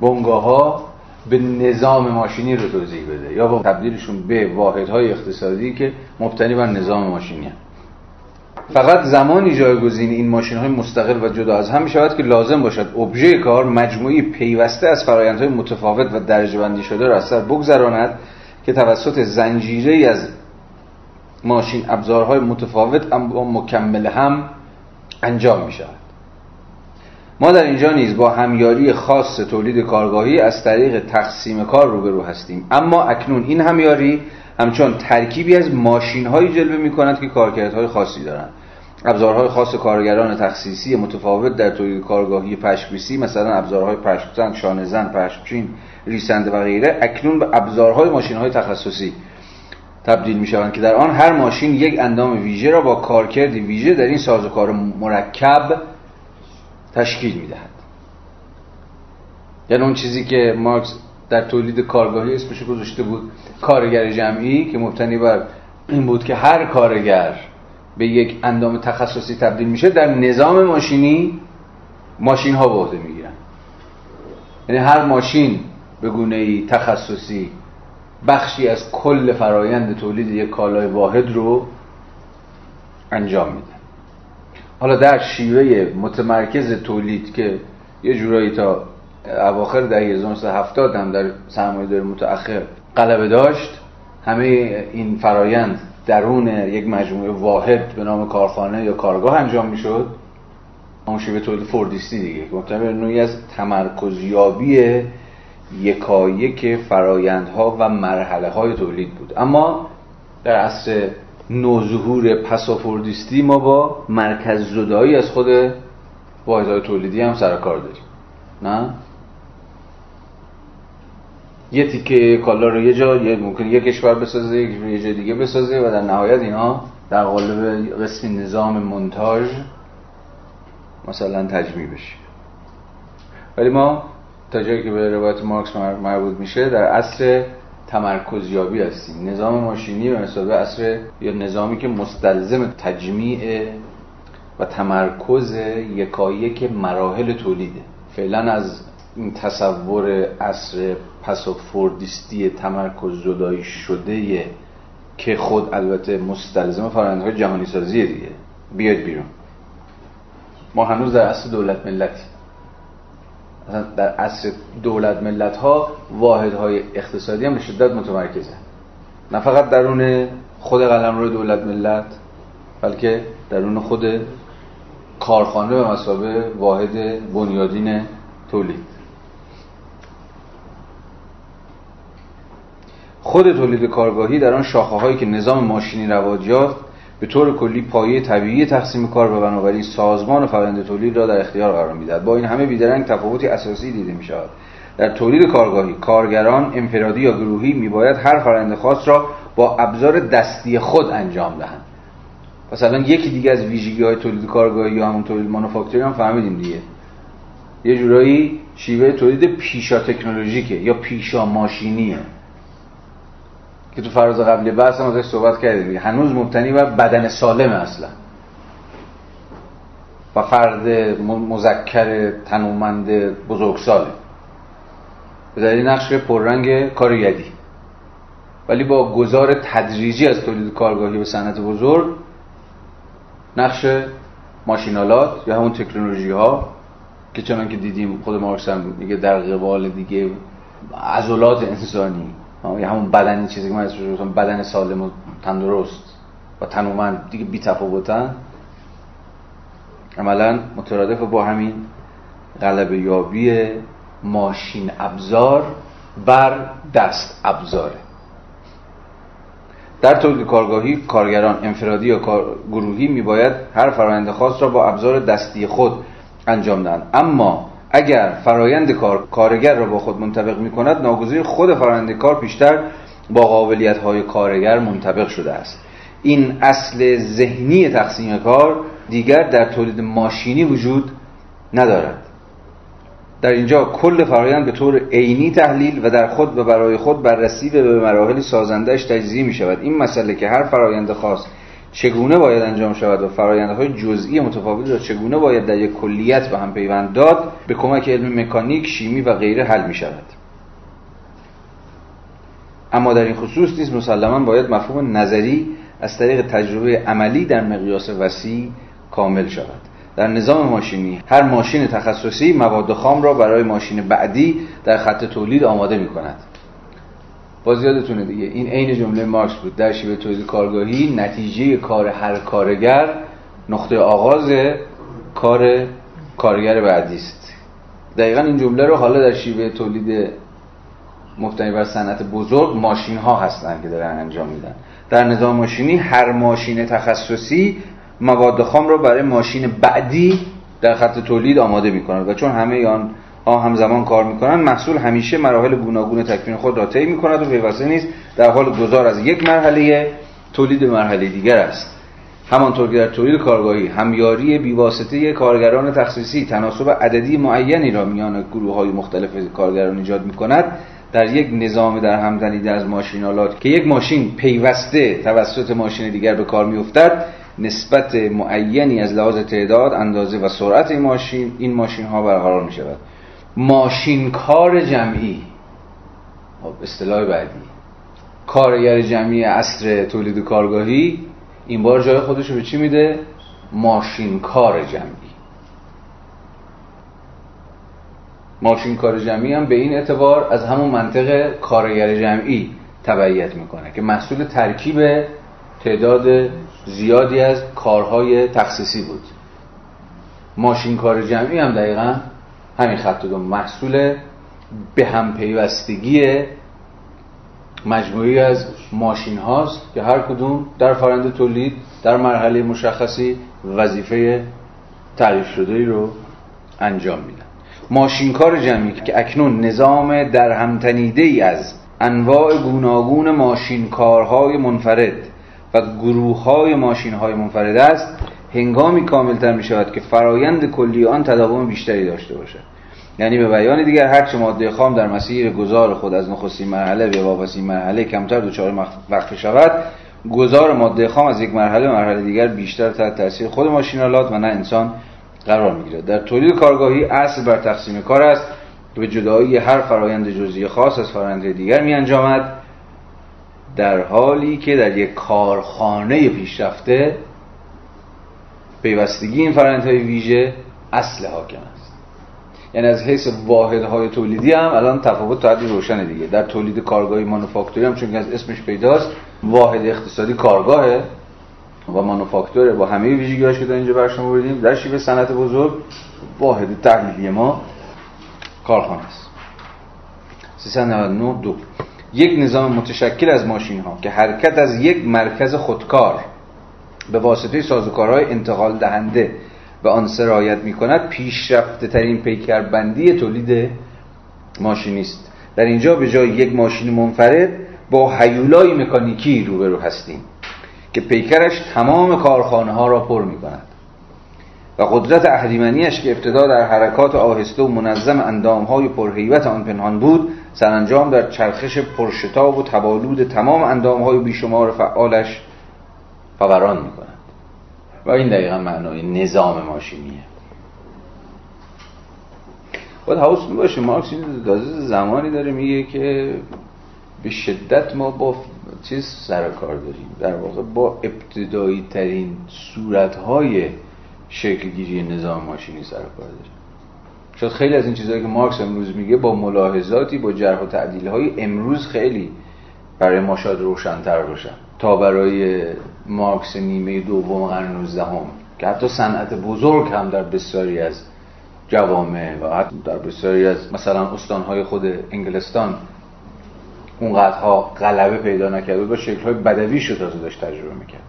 بنگاه ها به نظام ماشینی رو توضیح بده یا با تبدیلشون به واحدهای اقتصادی که مبتنی بر نظام ماشینی فقط زمانی جایگزین این ماشین های مستقل و جدا از هم شود که لازم باشد ابژه کار مجموعی پیوسته از فرایندهای متفاوت و درجه بندی شده را از سر بگذراند که توسط زنجیره از ماشین ابزارهای متفاوت اما مکمل هم انجام می شود ما در اینجا نیز با همیاری خاص تولید کارگاهی از طریق تقسیم کار روبرو هستیم. اما اکنون این همیاری همچون ترکیبی از ماشین هایی جلوه می کند که کارکردهای خاصی دارند. ابزارهای خاص کارگران تخصیصی متفاوت در تولید کارگاهی پشکریسی مثلا ابزارهای پشکزن، شانهزن، پشکچین، ریسنده و غیره اکنون به ابزارهای ماشین های تخصصی تبدیل می شوند که در آن هر ماشین یک اندام ویژه را با کارکرد ویژه در این سازوکار مرکب تشکیل می دهد یعنی اون چیزی که مارکس در تولید کارگاهی اسمش گذاشته بود کارگر جمعی که مبتنی بر این بود که هر کارگر به یک اندام تخصصی تبدیل میشه در نظام ماشینی ماشین ها به عهده می‌گیرن. یعنی هر ماشین به گونه ای تخصصی بخشی از کل فرایند تولید یک کالای واحد رو انجام میده. حالا در شیوه متمرکز تولید که یه جورایی تا اواخر دهه 1970 هم در سرمایه داری متأخر غلبه داشت همه این فرایند درون یک مجموعه واحد به نام کارخانه یا کارگاه انجام می‌شد. اون شیوه تولید فوردیستی دیگه. که نوعی از تمرکزیابی یکایک فرایندها و مرحله های تولید بود. اما در عصر نوظهور پسافوردیستی ما با مرکز زدایی از خود واحدهای تولیدی هم سر کار داریم. نه؟ یه تیکه کالا رو یه جا یه ممکن یه کشور بسازه یه جای دیگه بسازه و در نهایت اینا در قالب قسمی نظام منتاژ مثلا تجمیع بشه. ولی ما تا جایی که به روایت مارکس مربوط میشه در عصر تمرکزیابی هستیم. نظام ماشینی به مثال عصر یا نظامی که مستلزم تجمیع و تمرکز یکایک مراحل تولیده فعلا از این تصور عصر پسافوردیستی تمرکز زدایی شده که خود البته مستلزم فرآیندهای جهانی سازی دیگه. بیاید بیرون. ما هنوز در عصر دولت ملتی. مثلا در عصر دولت ملت ها واحد های اقتصادی هم به شدت متمرکزه. نه فقط درون خود قلم روی دولت ملت بلکه درون خود کارخانه به مسابه واحد بنیادین تولید. خود تولید کارگاهی در آن شاخه هایی که نظام ماشینی رواج یافت به طور کلی پایه طبیعی تقسیم کار و بنابراین سازمان و فرآیند تولید را در اختیار قرار می‌دهد. با این همه بیدرنگ تفاوتی اساسی دیده می شود در تولید کارگاهی کارگران انفرادی یا گروهی میباید هر فرآیند خاص را با ابزار دستی خود انجام دهند. مثلا یکی دیگه از ویژگی های تولید کارگاهی یا همون تولید مانوفاکتوری هم فهمیدیم دیگه. یه جورایی شیوه تولید پیشا تکنولوژیکه یا پیشا ماشینیه. که تو فراز قبلی بحث هم ازش صحبت کردیم هنوز مبتنی بر بدن سالم اصلا. و فرد مذکر تنومند بزرگساله. به دلیل نقش پررنگ کارگری. ولی با گذار تدریجی از تولید کارگاهی به صنعت بزرگ نقش ماشینالات یا همون تکنولوژی ها که چنان که دیدیم خود مارکس هم میگه در قبال دیگه عضلات انسانی. یا همون بدن چیزی که من اسمش بدن سالم و تندرست و تنومند دیگه بی تفاوتن. عملا مترادف با همین غلبه یابی ماشین ابزار بر دست ابزاره. در تولید کارگاهی کارگران انفرادی یا گروهی میباید هر فرآیند خاص را با ابزار دستی خود انجام دهند. اما اگر فرایند کار کارگر را با خود منطبق می کند ناگزیر خود فرایند کار پیشتر با قابلیت های کارگر منطبق شده است. این اصل ذهنی تقسیم کار دیگر در تولید ماشینی وجود ندارد. در اینجا کل فرایند به طور عینی تحلیل و در خود و برای خود بررسی و به مراحل سازندهش تجزیه می شود این مسئله که هر فرایند خاص چگونه باید انجام شود و فرایندهای جزئی متفاوتی را چگونه باید در یک کلیت به هم پیوند داد به کمک علم مکانیک، شیمی و غیره حل می شود اما در این خصوص نیز مسلما باید مفهوم نظری از طریق تجربه عملی در مقیاس وسیع کامل شود. در نظام ماشینی هر ماشین تخصصی مواد خام را برای ماشین بعدی در خط تولید آماده می کند باز یادتونه دیگه این عین جمله مارکس بود. در شیوه تولید کارگاهی نتیجه کار هر کارگر نقطه آغاز کار کارگر بعدی است. دقیقا این جمله رو حالا در شیوه تولید مبتنی بر صنعت بزرگ ماشین ها هستن که دارن انجام میدن. در نظام ماشینی هر ماشین تخصصی مواد خام رو برای ماشین بعدی در خط تولید آماده می‌کنند و چون همه آن ها همزمان کار می‌کنن. محصول همیشه مراحل گوناگون تکوین خود را طی می‌کند و پیوسته نیست در حال گذار از یک مرحله تولید مرحله دیگر است. همانطور که در تولید کارگاهی همیاری بیواسطه کارگران تخصیصی تناسب عددی معینی را میان گروه های مختلف کارگران ایجاد می کند در یک نظام در هم از ماشینالات که یک ماشین پیوسته توسط ماشین دیگر به کار میافتد نسبت معینی از لحاظ تعداد اندازه و سرعت این ماشین این ماشین ها برقرار می شود ماشین کار جمعی. خب، اصطلاح بعدی. کارگر جمعی اصر تولید کارگاهی این بار جای خودش رو به چی میده؟ ماشین کار جمعی. ماشین کار جمعی هم به این اعتبار از همون منطق کارگر جمعی تبعیت می‌کنه که محصول ترکیب تعداد زیادی از کارهای تخصیصی بود. ماشین کار جمعی هم دقیقا همین خط دو محصول به هم پیوستگی مجموعی از ماشین هاست که هر کدوم در فرند تولید در مرحله مشخصی وظیفه تعریف شده ای رو انجام میدن. ماشینکار جمعی که اکنون نظام در همتنیده ای از انواع گوناگون ماشینکارهای منفرد و گروه های ماشین های منفرد است هنگامی کاملتر می شود که فرایند کلی آن تداوم بیشتری داشته باشد. یعنی به بیان دیگر هرچه ماده خام در مسیر گذار خود از نخستین مرحله به واپسین مرحله کمتر دچار وقفه شود گذار ماده خام از یک مرحله مرحله دیگر بیشتر تحت تاثیر خود ماشینالات و نه انسان قرار می‌گیرد. در تولید کارگاهی اصل بر تقسیم کار است که به جدایی هر فرایند جزئی خاص از فرایند دیگر می انجامد در حالی که در یک کارخانه پیشرفته پیوستگی این فرایندهای ویژه اصل حاکم است. یعنی از حیث واحدهای تولیدی هم الان تفاوت تا حدی روشنه دیگه. در تولید کارگاهی مانوفاکتوری هم چون از اسمش پیداست واحد اقتصادی کارگاهه و مانوفاکتوره. با همه ویژگی‌هاش که در اینجا برشون بودیم در شیوه صنعت بزرگ واحد تحلیلی ما کارخانه است. 399 دو. یک نظام متشکل از ماشین ها که حرکت از یک مرکز خودکار به واسطه سازوکارهای انتقال دهنده به آن سرایت می کند پیشرفته ترین پیکربندی تولید ماشینی است در اینجا به جای یک ماشین منفرد با حیولای مکانیکی روبرو هستیم که پیکرش تمام کارخانه ها را پر می کند و قدرت اهریمنیش که ابتدا در حرکات آهسته و منظم اندام های پرهیبت آن پنهان بود سرانجام در چرخش پرشتاب و تبالود تمام اندام های بیشمار فعالش فوران می کند و این دقیقا معنای نظام ماشینیه. باید حواس باشه مارکس این زمانی داره میگه که به شدت ما با چیز سر کار داریم؟ در واقع با ابتدایی ترین صورت های شکلگیری نظام ماشینی سر کار داریم. شاید خیلی از این چیزهایی که مارکس امروز میگه با ملاحظاتی با جرح و تعدیل های امروز خیلی برای ما شاید روشنتر باشن. تا برای مارکس نیمه دوم قرن 19 هم که حتی صنعت بزرگ هم در بسیاری از جوامع و حتی در بسیاری از مثلا استانهای خود انگلستان اونقدرها غلبه پیدا نکرده و شکلهای بدوی شد تازه داشت تجربه می‌کرد.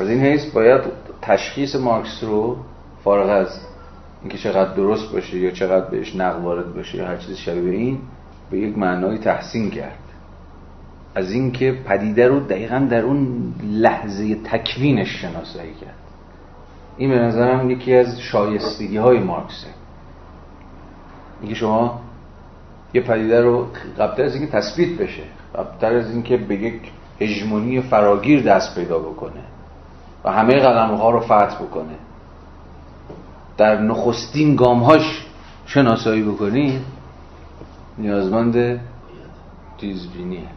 از این حیث باید تشخیص مارکس رو فارغ از اینکه چقدر درست باشه یا چقدر بهش نقد وارد باشه یا هر چیز شبیه این به یک معنای تحسین کرد. از اینکه پدیده رو دقیقا در اون لحظه تکوینش شناسایی کرد. این به نظرم یکی از شایستگی های مارکسه. اینکه شما یه پدیده رو قبل از اینکه تثبیت بشه قبل از اینکه به یک هژمونی فراگیر دست پیدا بکنه و همه قلم ها رو فتح بکنه در نخستین گامهاش شناسایی بکنید نیازمند تیزبینیه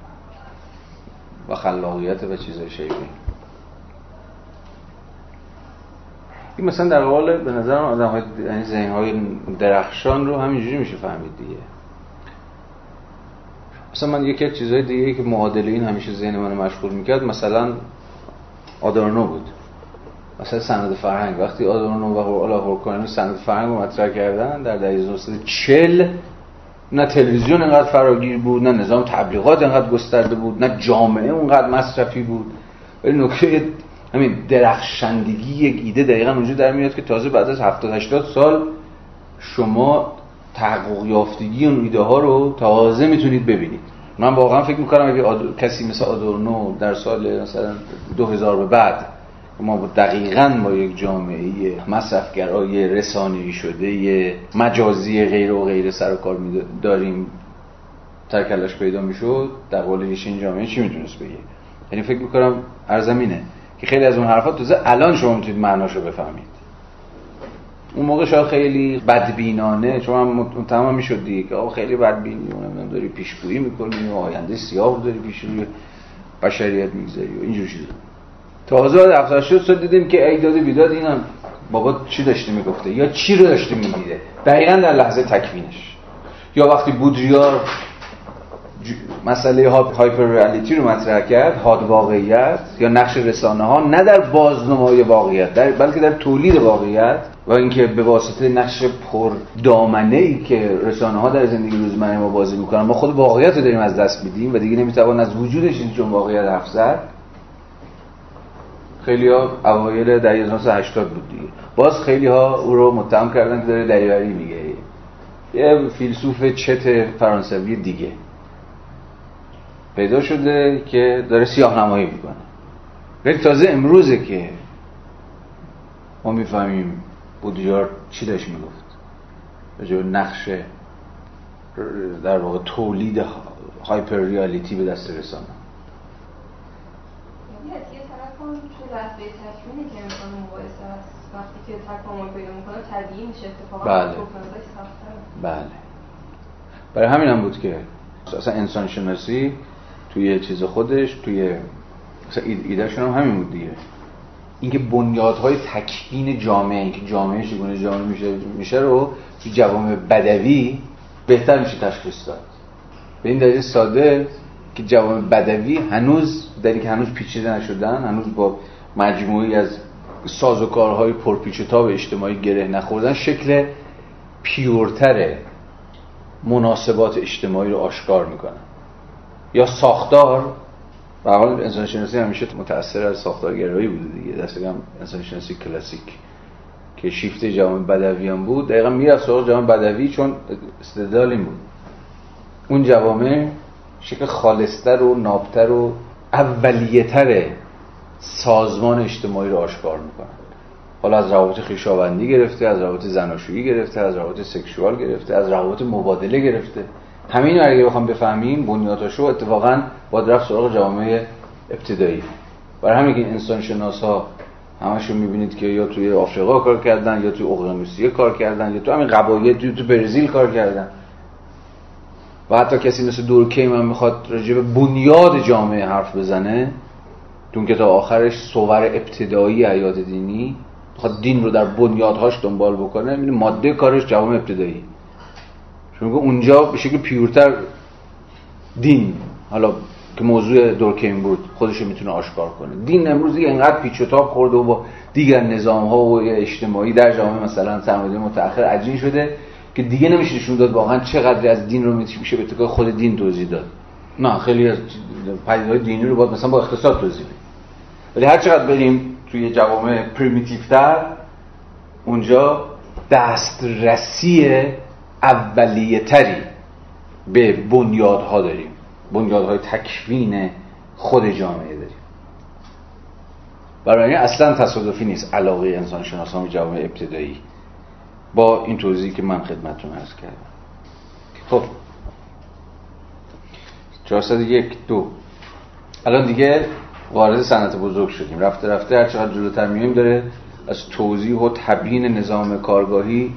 و خلاقیت و چیزای شیبی این مثلا در قبال به نظر آدم های یعنی ذهن های درخشان رو همینجوری میشه فهمید دیگه. مثلا من یکی از چیزهای دیگه که معادله این همیشه ذهن منو مشغول می‌کرد مثلا آدارنو بود. مثلا سند فرهنگ. وقتی آدورنو و اولا هورکانمی سند فرهنگ رو مطرح کردن در دهه 1940 نه تلویزیون انقدر فراگیر بود نه نظام تبلیغات انقدر گسترده بود نه جامعه اونقدر مصرفی بود. ولی نکته همین درخشندگی یک ایده دقیقا اونجا در میاد که تازه بعد از 70 80 سال شما تحقق یافتگی اون ایده ها رو تازه می‌تونید ببینید. من واقعا فکر می‌کنم اگه کسی مثل آدورنو در سال مثلا 2000 به بعد ما دقیقا با یک جامعه مصرفگرای رسانه‌ای شده مجازی غیر و غیر سر و کار داریم. ترکلش پیدا می‌شد در قول این جامعه چی می‌تونست بگه؟ یعنی فکر می‌کنم ارزمینه که خیلی از اون حرفات تازه الان شما می‌تونید معناشو بفهمید. اون موقع شاید خیلی بدبینانه چون من تمام می‌شد دیگه که خیلی بدبینی اونم داری پیشگویی می‌کنی و آینده سیاه داری پیش روی بشریت می‌گذاری و اینجور چیزا. تازه دفتر شد سال دیدیم که ای داده بیداد اینم. بابا چی داشته می‌گفته؟ یا چی رو داشته می‌دیده دقیقا در لحظه تکوینش. یا وقتی بودریار مسئله هایپر ریالیتی رو مطرح کرد حاد واقعیت یا نقش رسانه ها نه در بازنمای واقعیت در بلکه در تولید واقعیت. و اینکه به واسطه نقش پر دامنه ای که رسانه ها در زندگی روزمره ما بازی می‌کنن ما خود واقعیت رو داریم از دست میدیم و دیگه نمی‌توان از وجودش چون واقعیت حرف خیلی ها اوایل دهه 1980 بود دیگه. باز خیلی ها او رو متهم کردن که داره دریوری میگه. یه فیلسوف چت فرانسوی دیگه. پیدا شده که داره سیاه نمایی می‌کنه. ولی تازه امروزه که ما می‌فهمیم بودیار چی داشت می‌گفت. به نقش در واقع تولید هایپر ریالیتی به دست رسانه یعنی یه تو لحظه تکمیلی که امکان مباحثه هست وقتی که تکامل پیدا می‌کنه طبیعی میشه اتفاقا بله. بله. برای همین هم بود که اصلا انسان شناسی توی چیز خودش توی مثلا ایدهشون هم همین بود دیگه. اینکه بنیادهای تکوین جامعه اینکه جامعه چگونه جامعه میشه میشه رو توی جوامع بدوی بهتر میشه تشخیص داد. به این دلیل ساده که جوامع بدوی هنوز در که هنوز پیچیده نشدن هنوز با مجموعی از سازوکارهای پرپیچ تاب اجتماعی گره نخوردن شکل پیورتر مناسبات اجتماعی رو آشکار می‌کنن. یا ساختار و حال انسان شناسی همیشه متأثر از ساختارگرایی بوده دیگه. دست کم انسان شناسی کلاسیک که شیفت جوان بدوی هم بود دقیقا می‌رفت سراغ جوان بدوی چون استدلال این بود. اون جوامع شکل خالصتر و نابتر و اولیتر سازمان اجتماعی رو آشکار می‌کنن. حالا از روابط خیشاوندی گرفته از روابط زناشویی گرفته از روابط سکشوال گرفته از روابط مبادله گرفته. همین اگه بخوام بفهمیم بنیاداشو اتفاقا با رفت سراغ جامعه ابتدایی. برای همین که انسان شناس ها می‌بینید که یا توی آفریقا کار کردن یا توی اقیانوسیه کار کردن یا تو همین قبایل توی تو برزیل کار کردن. و حتی کسی مثل دورکیم هم می‌خواد راجع به بنیاد جامعه حرف بزنه تو که تا آخرش صور ابتدایی حیات دینی می‌خواد دین رو در بنیادهاش دنبال بکنه ماده کارش جوامع ابتدایی. چون اونجا به شکل پیورتر دین حالا که موضوع دورکیم بود خودش می‌تونه آشکار کنه. دین امروز دیگه انقدر پیچ و تاب خورده و با دیگر نظام ها و اجتماعی در جامعه مثلا سرمایه متأخر عجین شده که دیگه نمیشه نشون داد واقعا چقدر از دین رو میشه به تکای خود دین توضیح داد. نه خیلی از پدیده‌های دینی رو باید مثلا با اقتصاد توضیح ولی هر چقدر بریم توی جوامع پریمیتیو تر اونجا دسترسی اولیه تری به بنیادها داریم. بنیادهای تکوین خود جامعه داریم. برای اصلا تصادفی نیست. علاقه انسان شناسان جامعه ابتدایی. با این توضیحی که من خدمتتون عرض کردم. خب. 401 دو. الان دیگه وارد صنعت بزرگ شدیم. رفته رفته هر چقدر جلوتر میایم داره از توضیح و تبیین نظام کارگاهی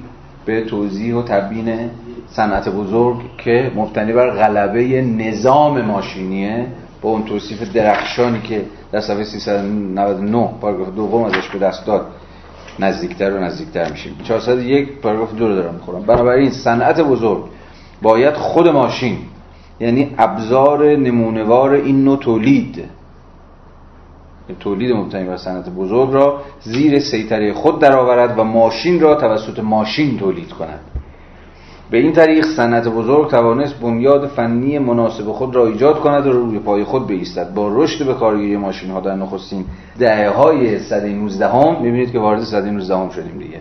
به توضیح و تبیین صنعت بزرگ که مبتنی بر غلبه نظام ماشینیه. با اون توصیف درخشانی که در صفحه 399 پاراگراف دوم ازش به دست داد نزدیکتر و نزدیکتر میشیم. 401 پاراگراف دو رو دارم می‌خورم. بنابراین صنعت بزرگ باید خود ماشین یعنی ابزار نمونوار این نوع تولید تولید مبتنی بر صنعت بزرگ را زیر سیطره خود درآورد و ماشین را توسط ماشین تولید کند. به این طریق صنعت بزرگ توانست بنیاد فنی مناسب خود را ایجاد کند و روی پای خود بایستد با رشد به کارگیری ماشین ها در نخستین دهه های صده 19 هم می‌بینید که وارد صده 19 هم شدیم دیگه.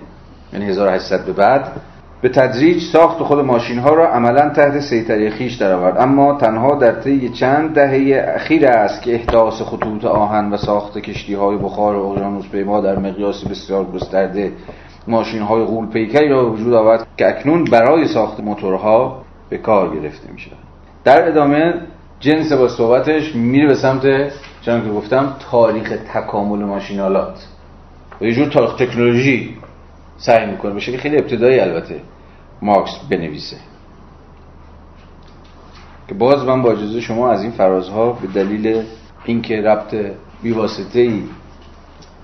یعنی 1800 به بعد. به تدریج ساخت خود ماشین ها را عملا تحت سیطره خیش درآورد. اما تنها در طی چند دهه اخیر است که احداث خطوط آهن و ساخت کشتی های بخار و اقیانوس پیما در مقیاس بسیار گسترده ماشین های غول پیکری را وجود آورد که اکنون برای ساخت موتورها به کار گرفته می شود در ادامه جنس با صحبتش میره به سمت که گفتم تاریخ تکامل ماشینالات و یه جور تاریخ تکنولوژی. سعی می‌کنه به شکل خیلی ابتدایی البته مارکس بنویسه. که باز من با اجازه شما از این فرازها به دلیل اینکه ربط بیواسطه ای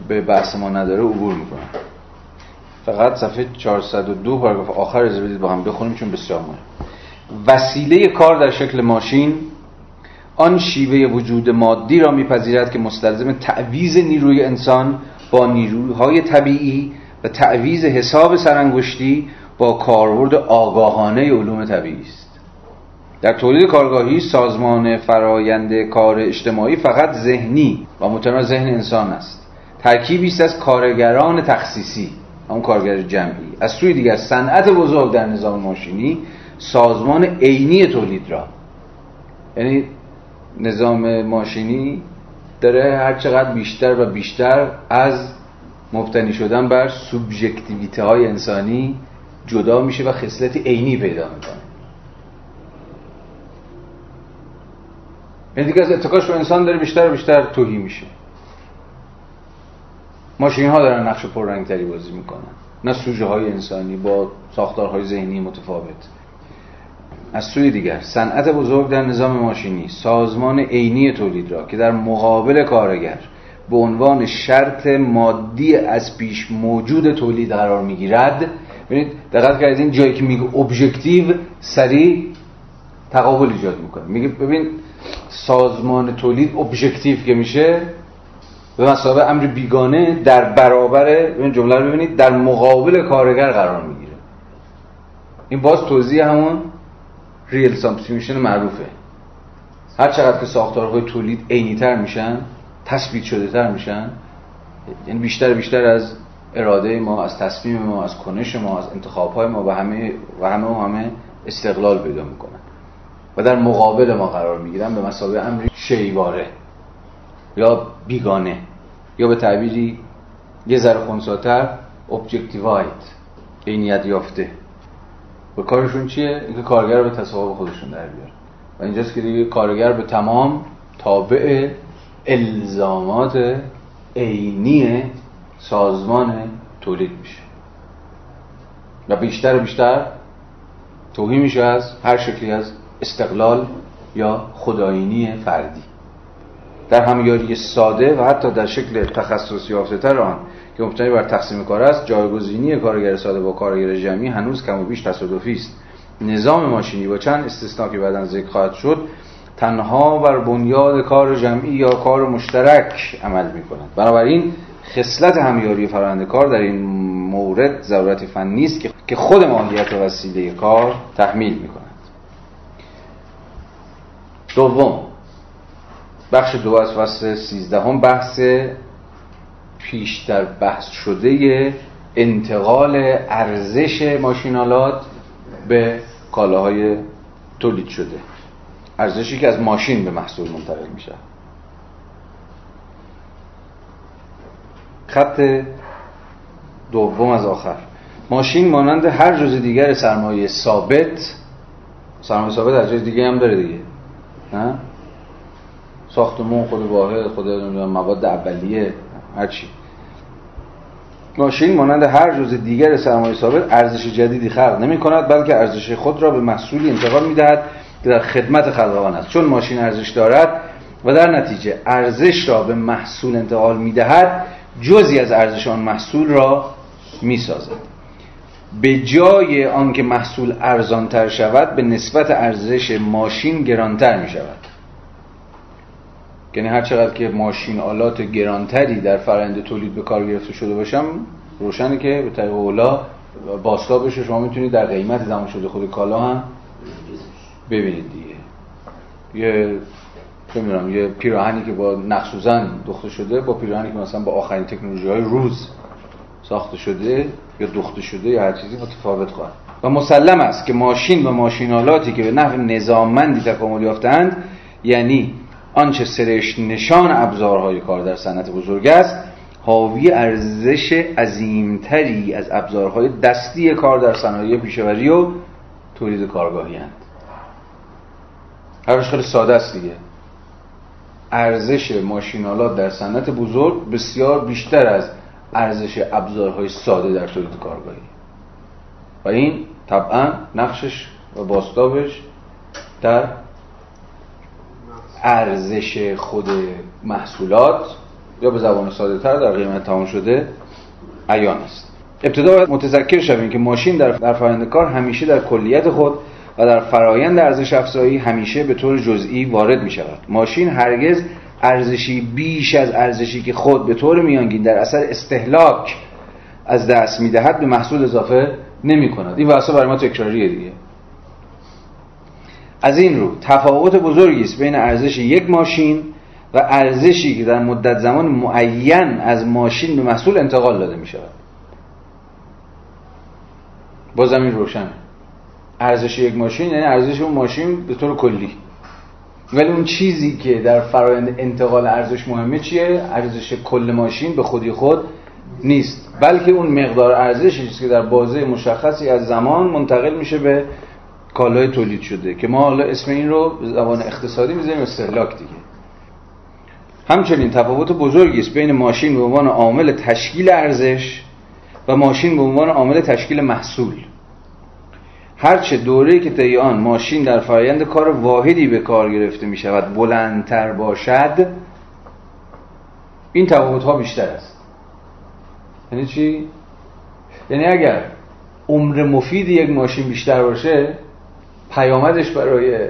به بحث ما نداره عبور می‌کنم. فقط صفحه 402 پاراگراف آخر از بدید با هم بخونیم چون بسیار مهم وسیله کار در شکل ماشین آن شیوه وجود مادی را میپذیرد که مستلزم تعویز نیروی انسان با نیروهای طبیعی و تعویز حساب سرانگشتی با کاربرد آگاهانه علوم طبیعی است. در تولید کارگاهی سازمان فرایند کار اجتماعی فقط ذهنی و متناسب ذهن انسان است. ترکیبی است از کارگران تخصیصی اون کارگر جمعی. از سوی دیگر صنعت بزرگ در نظام ماشینی سازمان عینی تولید را. یعنی نظام ماشینی داره هر چقدر بیشتر و بیشتر از مبتنی شدن بر سوبژکتیویته های انسانی جدا میشه و خصلت عینی پیدا می‌کنه. یعنی دیگه از اتکاش به انسان داره بیشتر و بیشتر توهی میشه. ماشین ها دارن نقش پررنگتری بازی می‌کنن. نه سوژه های انسانی با ساختارهای ذهنی متفاوت. از سوی دیگر صنعت بزرگ در نظام ماشینی سازمان عینی تولید را که در مقابل کارگر به عنوان شرط مادی از پیش موجود تولید قرار می‌گیرد. ببینید دقت کردین جایی که میگه ابژکتیو سریع تقابل ایجاد می‌کنه. میگه ببین سازمان تولید ابژکتیو که میشه به مسابقه امر بیگانه در برابر این جمله رو ببینید در مقابل کارگر قرار می‌گیره. این باز توضیح همون ریل سابستیمیشن معروفه. هر چقدر که ساختارهای تولید عینی‌تر میشن تثبیت شده تر میشن؟ یعنی بیشتر بیشتر از اراده ما از تصمیم ما از کنش ما از انتخاب های ما و همه و همه و همه استقلال پیدا می‌کنن. و در مقابل ما قرار می‌گیرن به مسابقه امری شیواره یا بیگانه یا به تعبیری یه ذره خونساتر objectified عینیت یافته. و کارشون چیه؟ اینکه کارگر به تصاحب خودشون در بیار و اینجاست که دیگه کارگر به تمام تابع الزامات عینی سازمان تولید میشه. و بیشتر و بیشتر توهی میشه از هر شکلی از استقلال یا خداینی فردی. در همیاری ساده و حتی در شکل تخصص یافته آن که مبتنی بر تقسیم کار است جایگزینی کارگر ساده با کارگر جمعی هنوز کم و بیش تصادفی است. نظام ماشینی با چند استثنا که بعدا ذکر خواهد شد تنها بر بنیاد کار جمعی یا کار مشترک عمل می کند بنابراین خصلت همیاری فرآیند کار در این مورد ضرورت فنی است که خود ماهیت وسیله کار تحمیل می کند دوم بخش دو از فصل سیزدهم بحث پیشتر بحث شده انتقال ارزش ماشینالات به کالاهای تولید شده. ارزشی که از ماشین به محصول منتقل میشه. خط دوم از آخر. ماشین مانند هر جز دیگر سرمایه ثابت سرمایه ثابت از جای دیگه هم داره دیگه. نه؟ ساختمون خود واحد خود مواد اولیه هرچی ماشین مانند هر جز دیگر سرمایه ثابت ارزش جدیدی خلق نمی کند بلکه ارزش خود را به محصولی انتقال می دهد که در خدمت خلقان است. چون ماشین ارزش دارد و در نتیجه ارزش را به محصول انتقال می دهد جزی از ارزش آن محصول را می سازد به جای آنکه محصول ارزانتر شود به نسبت ارزش ماشین گرانتر می شود یعنی هر چقدر که ماشین آلات گرانتری در فرآیند تولید به کار گرفته شده باشم روشنه که به طریق اولا بشه شما می‌تونید در قیمت زمان شده خود کالا هم ببینید دیگه. یه نمی‌دونم یه پیراهنی که با نقصوزن دخته شده با پیراهنی که مثلا با آخرین تکنولوژی های روز ساخته شده یا دخته شده یا هر چیزی متفاوت خواهد. و مسلم است که ماشین و ماشینالاتی که به نحو نظاممندی تکامل یافتند یعنی آنچه سرشت نشان ابزارهای کار در صنعت بزرگ است حاوی ارزش عظیمتری از ابزارهای دستی کار در صنایع پیشوری و تولید کارگاهی هستند. هرش خیلی ساده است دیگه. ارزش ماشینالات در صنعت بزرگ بسیار بیشتر از ارزش ابزارهای ساده در تولید کارگاهی. و این طبعا نقشش و باستابش در ارزش خود محصولات یا به زبان ساده تر در قیمت تمام شده عیان است. ابتدا باید متذکر شویم که ماشین در فرآیند کار همیشه در کلیت خود و در فرایند ارزش افزایی همیشه به طور جزئی وارد می شود ماشین هرگز ارزشی بیش از ارزشی که خود به طور میانگین در اثر استهلاک از دست می‌دهد به محصول اضافه نمی کند این واسه برای ما تکراریه دیگه. از این رو تفاوت بزرگی است بین ارزش یک ماشین و ارزشی که در مدت زمان معین از ماشین به محصول انتقال داده می شود با زمین روشن ارزش یک ماشین یعنی ارزش اون ماشین به طور کلی. ولی اون چیزی که در فرایند انتقال ارزش مهمه چیه؟ ارزش کل ماشین به خودی خود نیست. بلکه اون مقدار ارزشی است که در بازه مشخصی از زمان منتقل میشه به کالای تولید شده که ما حالا اسم این رو به زبان اقتصادی می‌ذاریم استهلاک دیگه. همچنین تفاوت بزرگی است بین ماشین به عنوان عامل تشکیل ارزش و ماشین به عنوان عامل تشکیل محصول. هرچه دوره که طی آن ماشین در فرایند کار واحدی به کار گرفته می شود بلندتر باشد این تفاوت ها بیشتر است. یعنی چی؟ یعنی اگر عمر مفید یک ماشین بیشتر باشه پیامدش برای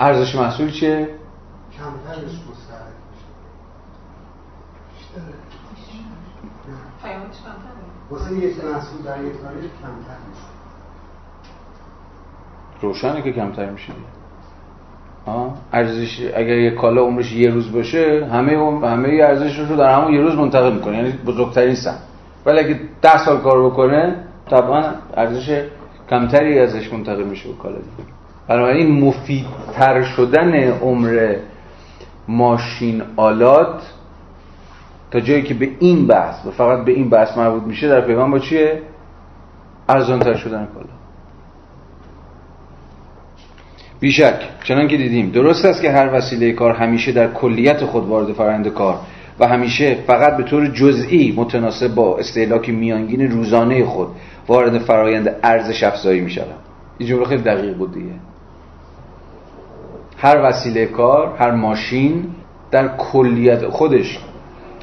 ارزش محصول چیه؟ کمترش واسه یک محصول در یک تاریخ کمتر میشه روشنه که کمتر میشه ارزش اگر یک کالا عمرش یه روز باشه همه همه ارزشش رو در همون یه روز منتقل می‌کنه. یعنی بزرگترین سن ولی اگه ده سال کار بکنه طبعا ارزش کمتری ازش منتقل میشه به کالا دیگه. بنابراین مفیدتر شدن عمر ماشین آلات تا جایی که به این بحث و فقط به این بحث مربوط میشه در پیمان با چیه؟ ارزانتر شدن کالا. بیشک. چنان که دیدیم. درست است که هر وسیله کار همیشه در کلیت خود وارد فرآیند کار و همیشه فقط به طور جزئی متناسب با استهلاک میانگین روزانه خود وارد فرایند ارزش افزایی می شود این جمله خیلی دقیق بود دیگه. هر وسیله کار هر ماشین در کلیت خودش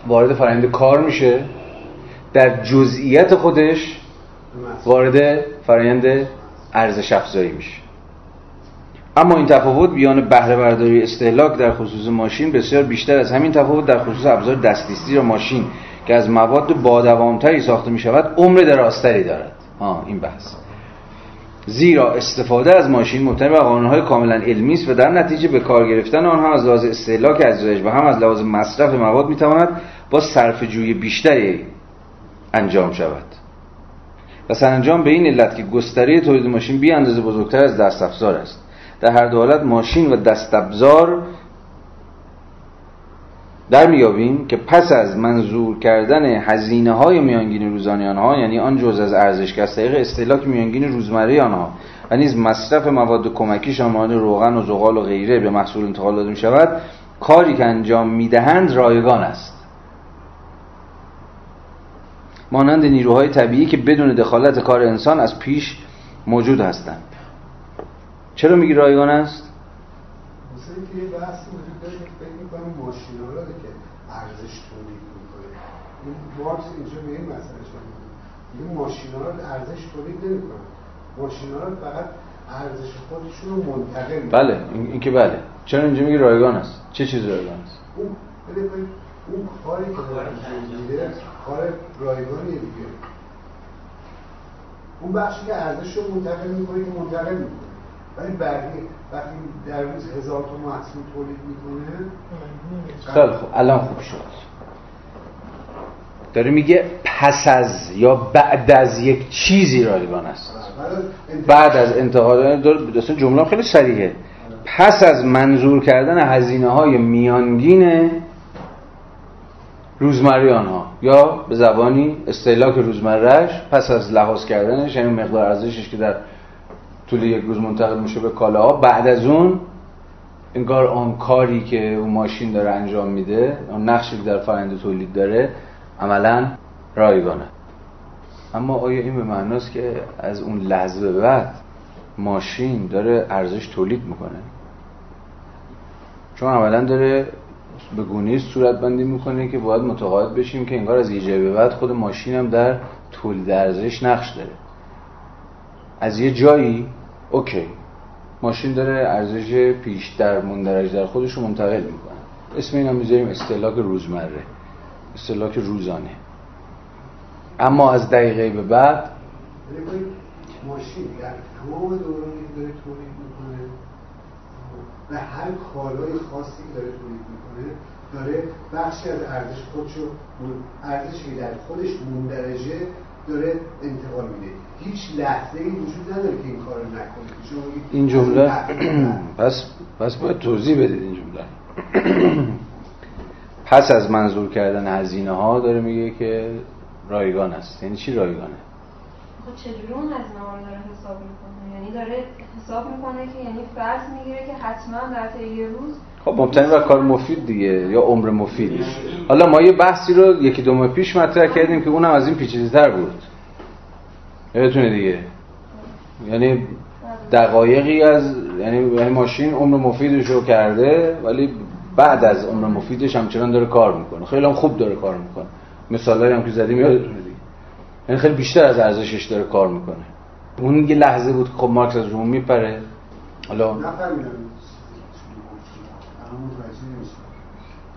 وارد فرآیند کار میشه. در جزئیات خودش وارد فرآیند ارزش افزایی میشه. اما این تفاوت بیان بهره برداری استهلاک در خصوص ماشین بسیار بیشتر از همین تفاوت در خصوص ابزار دستیستی و ماشین که از مواد بادوامتری ساخته می شود عمر درازتری دارد. آه این بحث. زیرا استفاده از ماشین مبتنی بر قانونهای کاملا علمی است و در نتیجه به کار گرفتن آنها از لحاظ استهلاک ازرایج و هم از لحاظ مصرف مواد می‌تواند با صرف جوی بیشتری انجام شود. و سرانجام به این علت که گستره تولید ماشین بی اندازه بزرگتر از دست افزار است. در هر دو حالت ماشین و دست ابزار در میابیم که پس از منظور کردن هزینه های میانگین روزانه آنها یعنی آن جز از ارزش که از طریق استهلاک میانگین روزمره آنها و نیز مصرف مواد کمکی مانند روغن و زغال و غیره به محصول انتقال داده می شود کاری که انجام می‌دهند رایگان است. مانند نیروهای طبیعی که بدون دخالت کار انسان از پیش موجود هستند. چرا میگی رایگان است؟ مثلا که یه بحث وجود داره فکر می‌کنم ماشینا رو که ارزش تولید می‌کنه. این مارکس اینجا به این مسئله شده این ماشینا رو ارزش تولید نمی‌کنه. ماشینا رو فقط ارزش خودشون رو منتقل بله این, این که بله. چرا اینجا میگی رایگان است؟ چه چیز رایگان است؟ اون ببین اون کاری که داره میده کار رایگانیه دیگه. اون بخشی که ارزش رو منتقل می‌کنه که منتقل می‌کنه. ولی بقیه وقتی در روز هزار تا محصول تولید می‌کنه خیلی خوب. الان خوب شد. داره میگه پس از یا بعد از یک چیزی رایگان است. بعد از انتقال داره جمله خیلی سریعه پس از منظور کردن هزینه های میانگین روزمره آنها یا به زبانی استهلاک روزمرهش پس از لحاظ کردنش یعنی مقدار ارزشش که در طول یک روز منتقل میشه به کالاها. بعد از اون انگار آن کاری که اون ماشین داره انجام میده اون نقشی که در فرآیند تولید داره عملا رایگانه. اما آیا این به معناست که از اون لحظه بعد ماشین داره ارزش تولید می‌کنه؟ چون عملا داره به گونی صورت بندی می‌کنه که باید متقاعد بشیم که انگار از یه به بعد خود ماشین هم در تولید ارزش نقش داره. از یه جایی اوکی. ماشین داره ارزش پیشتر مندرج در خودش رو منتقل می‌کنه. اسم این هم می‌ذاریم استهلاک روزمره. استهلاک روزانه. اما از دقیقه به بعد ماشین در تمام دورانی داره تولید می‌کنه و هر کالای خاصی داره تولید می‌کنه داره بخشی از ارزش خودشو ارزشی در خودش مندرجه داره انتقال میده. هیچ لحظه ای وجود نداره که این کار رو نکنه این جمله پس پس باید توضیح بدید این جمله. پس از منظور کردن هزینه ها داره میگه که رایگان است. یعنی چی رایگانه؟ خب چجوری اون هزینه ها رو داره حساب می‌کنه؟ یعنی داره حساب می‌کنه که یعنی فرض می‌گیره که حتما در طی روز خب مبتنی بر کار مفید دیگه یا عمر مفید حالا ما یه بحثی رو یکی دو ماه پیش مطرح کردیم که اونم از این پیچیده‌تر بود. یادتونه دیگه؟ یعنی دقایقی از یعنی, یعنی ماشین عمر مفیدش رو کرده ولی بعد از عمر مفیدش همچنان داره کار می‌کنه. خیلی هم خوب داره کار می‌کنه. مثالایی هم که زدیم یادتونه دیگه. یعنی خیلی بیشتر از ارزشش داره کار می‌کنه. اون یه لحظه بود که خب مارکس از روم میپره. حالا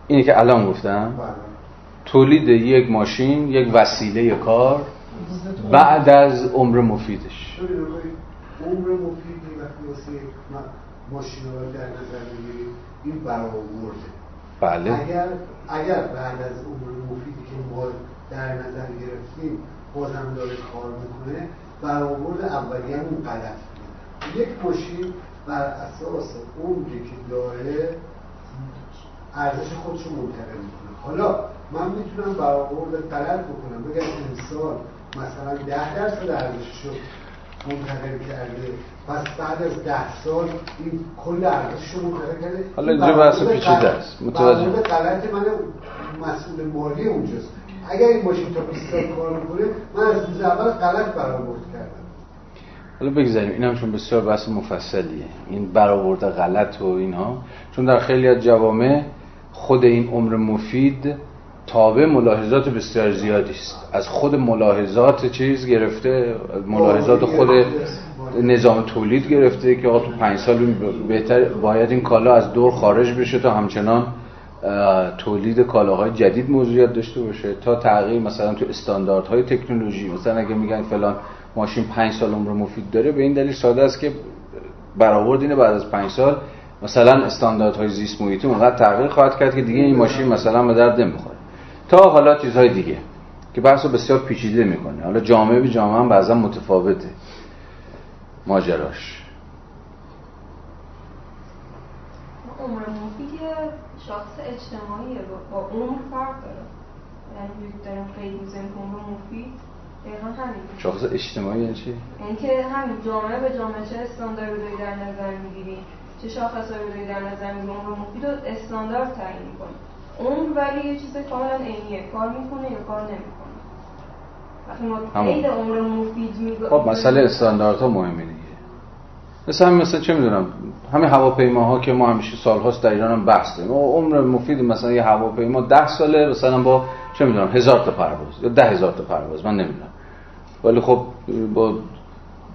اینه که الان گفتم. بله. تولید یک ماشین یک وسیله کار بعد از عمر مفیدش. عمر مفیدی وقتی واسه ماشین رو در نظر این برآورده. بله. اگر اگر بعد از عمر مفیدی که ما در نظر گرفتیم بازم داره کار می‌کنه برآورد اولیه اون غلط یک ماشین بر اساس عمری که داره ارزش خودش رو منتقل می‌کنه. حالا من می‌تونم برآورد غلط بکنم. بگم انسان مثلا ده درصد ارزشش رو منتقل کرده پس بعد از ده سال این کل ارزشش رو منتقل کرده. حالا اینجا بحث پیچیده است. متوجه غلط من مسئول مالی اونجاست. اگر این ماشین تا 20 سال کار می‌کنه من از روز اول غلط برآورد کردم. حالا بگذاریم این هم چون بسیار بحث مفصلیه. این برآورد غلط و اینها. چون در خیلی از جوامع خود این عمر مفید تابع ملاحظات بسیار زیادی است. از خود ملاحظات چیز گرفته ملاحظات خود نظام تولید گرفته که آقا تو پنج سال بهتر باید این کالا از دور خارج بشه تا همچنان تولید کالاهای جدید موضوعیت داشته باشه تا تغییر مثلا تو استانداردهای تکنولوژی. مثلا اگه میگن فلان ماشین پنج سال عمر مفید داره به این دلیل ساده است که برآورد اینه بعد از پنج سال مثلا استانداردهای زیست محیطی اونقدر تغییر خواهد کرد که دیگه این ماشین مثلا به درد نمی‌خوره. تا حالا چیزهای دیگه که بحث بسیار پیچیده می‌کنه. حالا جامعه به جامعه هم بعضا متفاوته. ماجراش. عمر مفید شخص اجتماعیه. با عمر فرق داره. یعنی داریم خیلی می‌زنیم عمر مفید. شخص اجتماعی یعنی چی؟ یعنی که همین جامعه به جامعه چه استانداردی در نظر می‌گیری؟ چه شاخصهایی رو در نظر می‌گیری؟ عمر مفید رو استاندارد تعیین می‌کنی. اون ولی یه چیز کاملا عینیه. کار می‌کنه یا کار نمی‌کنه؟ وقتی ما خیلی عمر مفید میگه خب مسئله استانداردها مهمه. مثلا مثلا چه می‌دونم همین هواپیماها که ما همیشه سالهاست در ایران هم بحث داریم عمر مفید مثلا یه هواپیما ده ساله مثلا با چه می‌دونم هزار تا پرواز یا ده هزار تا پرواز من نمی‌دونم. ولی خب با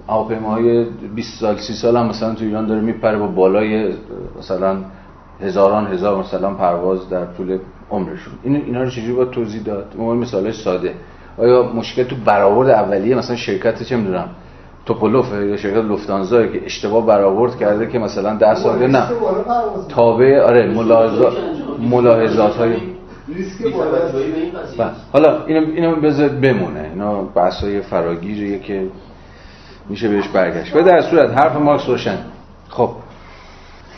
هواپیماهای 20 سال 30 سال هم مثلا تو ایران داره میپره با بالای مثلا هزاران هزار مثلا پرواز در طول عمرشون. این اینا رو چجوری باید توضیح داد؟ مثالش ساده. آیا مشکل تو برآورد اولیه مثلا شرکت چه می‌دونم توپولوف یا شرکت لوفتانزا که اشتباه برآورد کرده که مثلا 10 سال نه. تابع آره ملاحظات ملاحظات های بله. حالا اینو اینو بذار بمونه. اینا بحثای فراگیریه که میشه بهش برگشت. و در صورت حرف مارکس روشن. خب.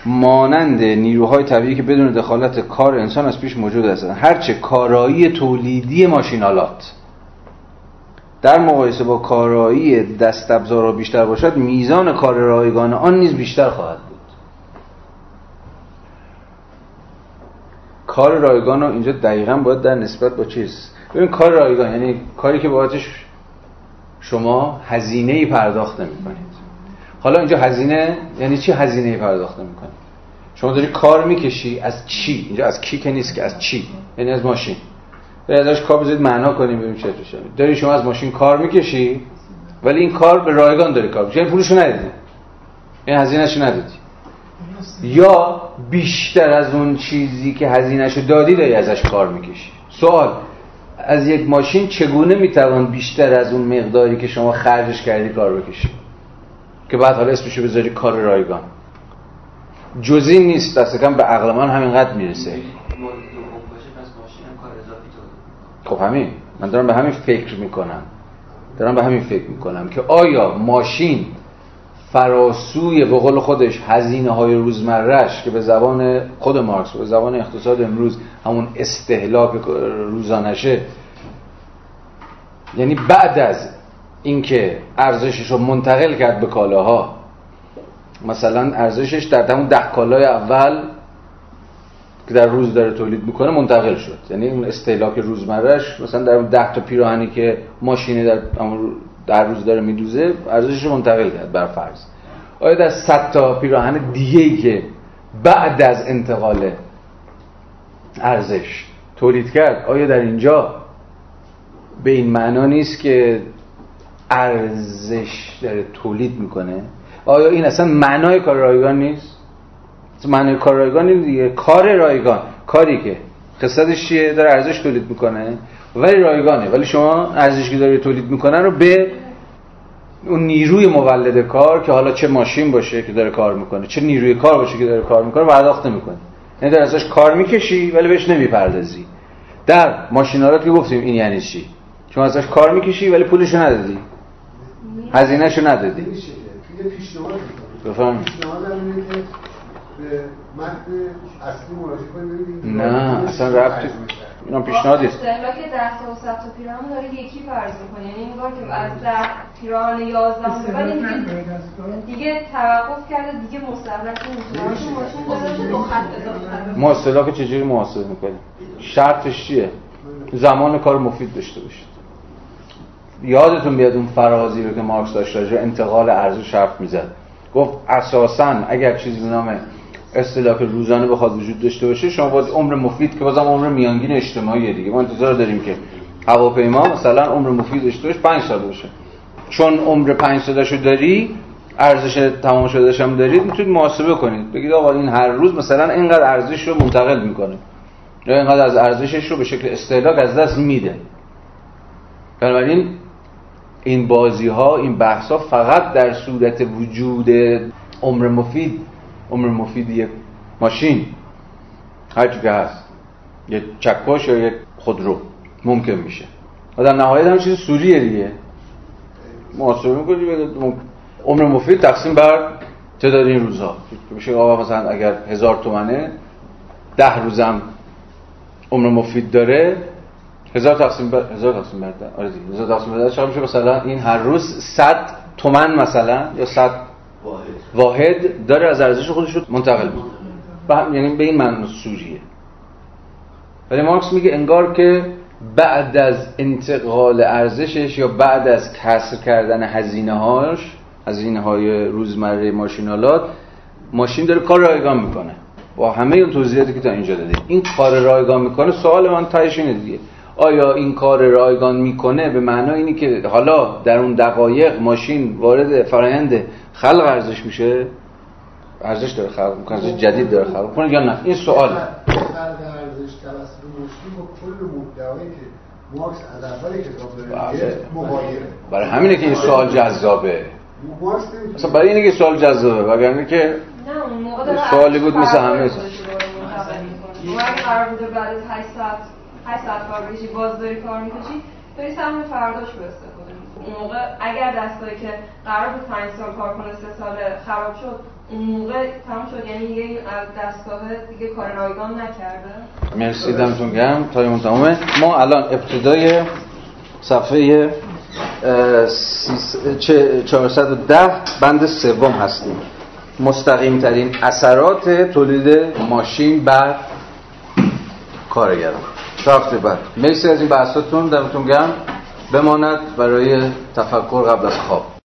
مانند نیروهای طبیعی که بدون دخالت کار انسان از پیش موجود هستند. هرچه کارایی تولیدی ماشینالات در مقایسه با کارایی دست ابزارها بیشتر باشد میزان کار رایگان آن نیز بیشتر خواهد بود. کار رایگان اینجا دقیقا باید در نسبت با چیز؟ ببین کار رایگان یعنی کاری که بابتش شما هزینه ای پرداخت نمی کنید حالا اینجا هزینه یعنی چی هزینه ای پرداخت نمی کنید شما داری کار می‌کشی از چی؟ اینجا از کی که نیست که از چی؟ یعنی از ماشین. به ازش کار بذارید معنا کنیم ببینیم چه توشه داری شما از ماشین کار می‌کشی ولی این کار به رایگان داری کار یعنی پولشو ندیدی. این هزینهشو ندیدی. یا بیشتر از اون چیزی که هزینهشو دادی داری ازش کار می‌کشی. سوال از یک ماشین چگونه می‌توان بیشتر از اون مقداری که شما خرجش کردی کار بکشی؟ که بعد حالا اسمشو بذاری کار رایگان. جزی نیست دست کم به عقل من همینقدر می‌رسه. خب همین. من دارم به همین فکر می‌کنم. دارم به همین فکر می‌کنم که آیا ماشین فراسوی به قول خودش هزینه های روزمرش که به زبان خود مارکس به زبان اقتصاد امروز همون استهلاک روزانشه یعنی بعد از اینکه ارزشش رو منتقل کرد به کالاها مثلا ارزشش در همون ده کالای اول که در روز داره تولید می‌کنه منتقل شد. یعنی اون استهلاک روزمرهش مثلا در ده تا پیراهنی که ماشینی در در روز داره میدوزه ارزشش منتقل کرد بر فرض. آیا در 100 تا پیراهن دیگه که بعد از انتقال ارزش تولید کرد آیا در اینجا به این معنا نیست که ارزش داره تولید می‌کنه؟ آیا این اصلا معنای کار رایگان نیست؟ معنای کار رایگان دیگه کار رایگان. کاری که قصدش چیه؟ داره ارزش تولید می‌کنه. ولی رایگانه. ولی شما ارزشی که داره تولید می‌کنه رو به اون نیروی مولد کار که حالا چه ماشین باشه که داره کار می‌کنه چه نیروی کار باشه که داره کار می‌کنه پرداخت می‌کنه یعنی در ازش کار می‌کشی ولی بهش نمی‌پردازی. در ماشینالات که گفتیم این یعنی چی؟ شما ازش کار می‌کشی ولی پولشو ندادی. هزینهشو ندادی. بفهم متن اصلی مراجعه کنید نه اصلا ربطی اینا پیشنهادی است استهلاک 10 تا و 100 تا پیراهن داره یکی فرض می‌کنه. یعنی انگار که از 10 پیراهن 11 به بعد دیگه دیگه توقف کرده دیگه مستهلک نمیشه. ما استهلاک چجوری محاسبه می‌کنیم؟ شرطش چیه؟ زمان کار مفید داشته باشید. یادتون بیاد اون فرازی رو که مارکس داشت راجع انتقال ارزش حرف می‌زد. گفت اساسا اگر چیزی به نام اصطلاح روزانه بخواد وجود داشته باشه شما باید عمر مفید که بازم عمر میانگین اجتماعی دیگه. ما انتظار داریم که هواپیما مثلا عمر مفید داشته باشه 5 سال باشه. چون عمر 5 سالشو داری ارزش تمام شدهش هم دارید می‌تونید محاسبه کنید. بگید آقا این هر روز مثلا اینقدر ارزش رو منتقل می‌کنه. یا اینقدر از ارزشش رو به شکل استهلاک از دست میده. بنابراین این بازی ها این بحث ها فقط در صورت وجود عمر مفید عمر مفید یک ماشین هر که هست یک چکش یا یک خودرو ممکن میشه. و در نهایت هم چیز سوریه دیگه. محاسبه می‌کنی عمر مفید تقسیم بر تعداد این روزها. میشه آقا مثلا اگر هزار تومنه ده روزم عمر مفید داره هزار تقسیم بر هزار تقسیم بر آره هزار تقسیم بر میشه؟ مثلا این هر روز 100 تومن مثلا یا 100 واحد داره از ارزش خودش رو منتقل می‌کنه. یعنی به این معنی ولی مارکس میگه انگار که بعد از انتقال ارزشش یا بعد از کسر کردن هزینه هاش هزینه های روزمره ماشینالات ماشین داره کار رایگان می‌کنه. با همه اون توضیحاتی که تا اینجا داده این کار رایگان می‌کنه سوال من تایش اینه دیگه. آیا این کار رایگان می‌کنه؟ به معنای اینی که حالا در اون دقایق ماشین وارد فرایند خلق ارزش میشه. ارزش داره خلق می‌کنه ارزش جدید داره خلق می‌کنه یا نه؟ این سوال. خلق ارزش توسط مشتی با کل محتوایی که مارکس از اول کتاب داره بله. مغایره برای همینه که این سوال جذابه. اصلا برای اینه که سوال جذابه. وگرنه که نه اون موقع داره سوالی بود مثل همه. اون قرار بوده بعد از 8 ساعت 8 ساعت کار بکشی باز داری کار می‌کشی داری سهم فرداش رو استفاده. اون موقع اگر دستگاهی که قرار بود 5 سال کار کنه 3 سال خراب شد اون موقع تمام شد. یعنی دیگه این دستگاه دیگه کار رایگان نکرده. مرسی دمتون گرم. تایمون تمامه ما الان ابتدای صفحه اه، سیس- چه- 410 بند سوم هستیم. مستقیم ترین اثرات تولید ماشین بر کارگران. هفته بعد. مرسی از این بحثاتون دمتون گرم. بماند برای تفکر قبل از خواب.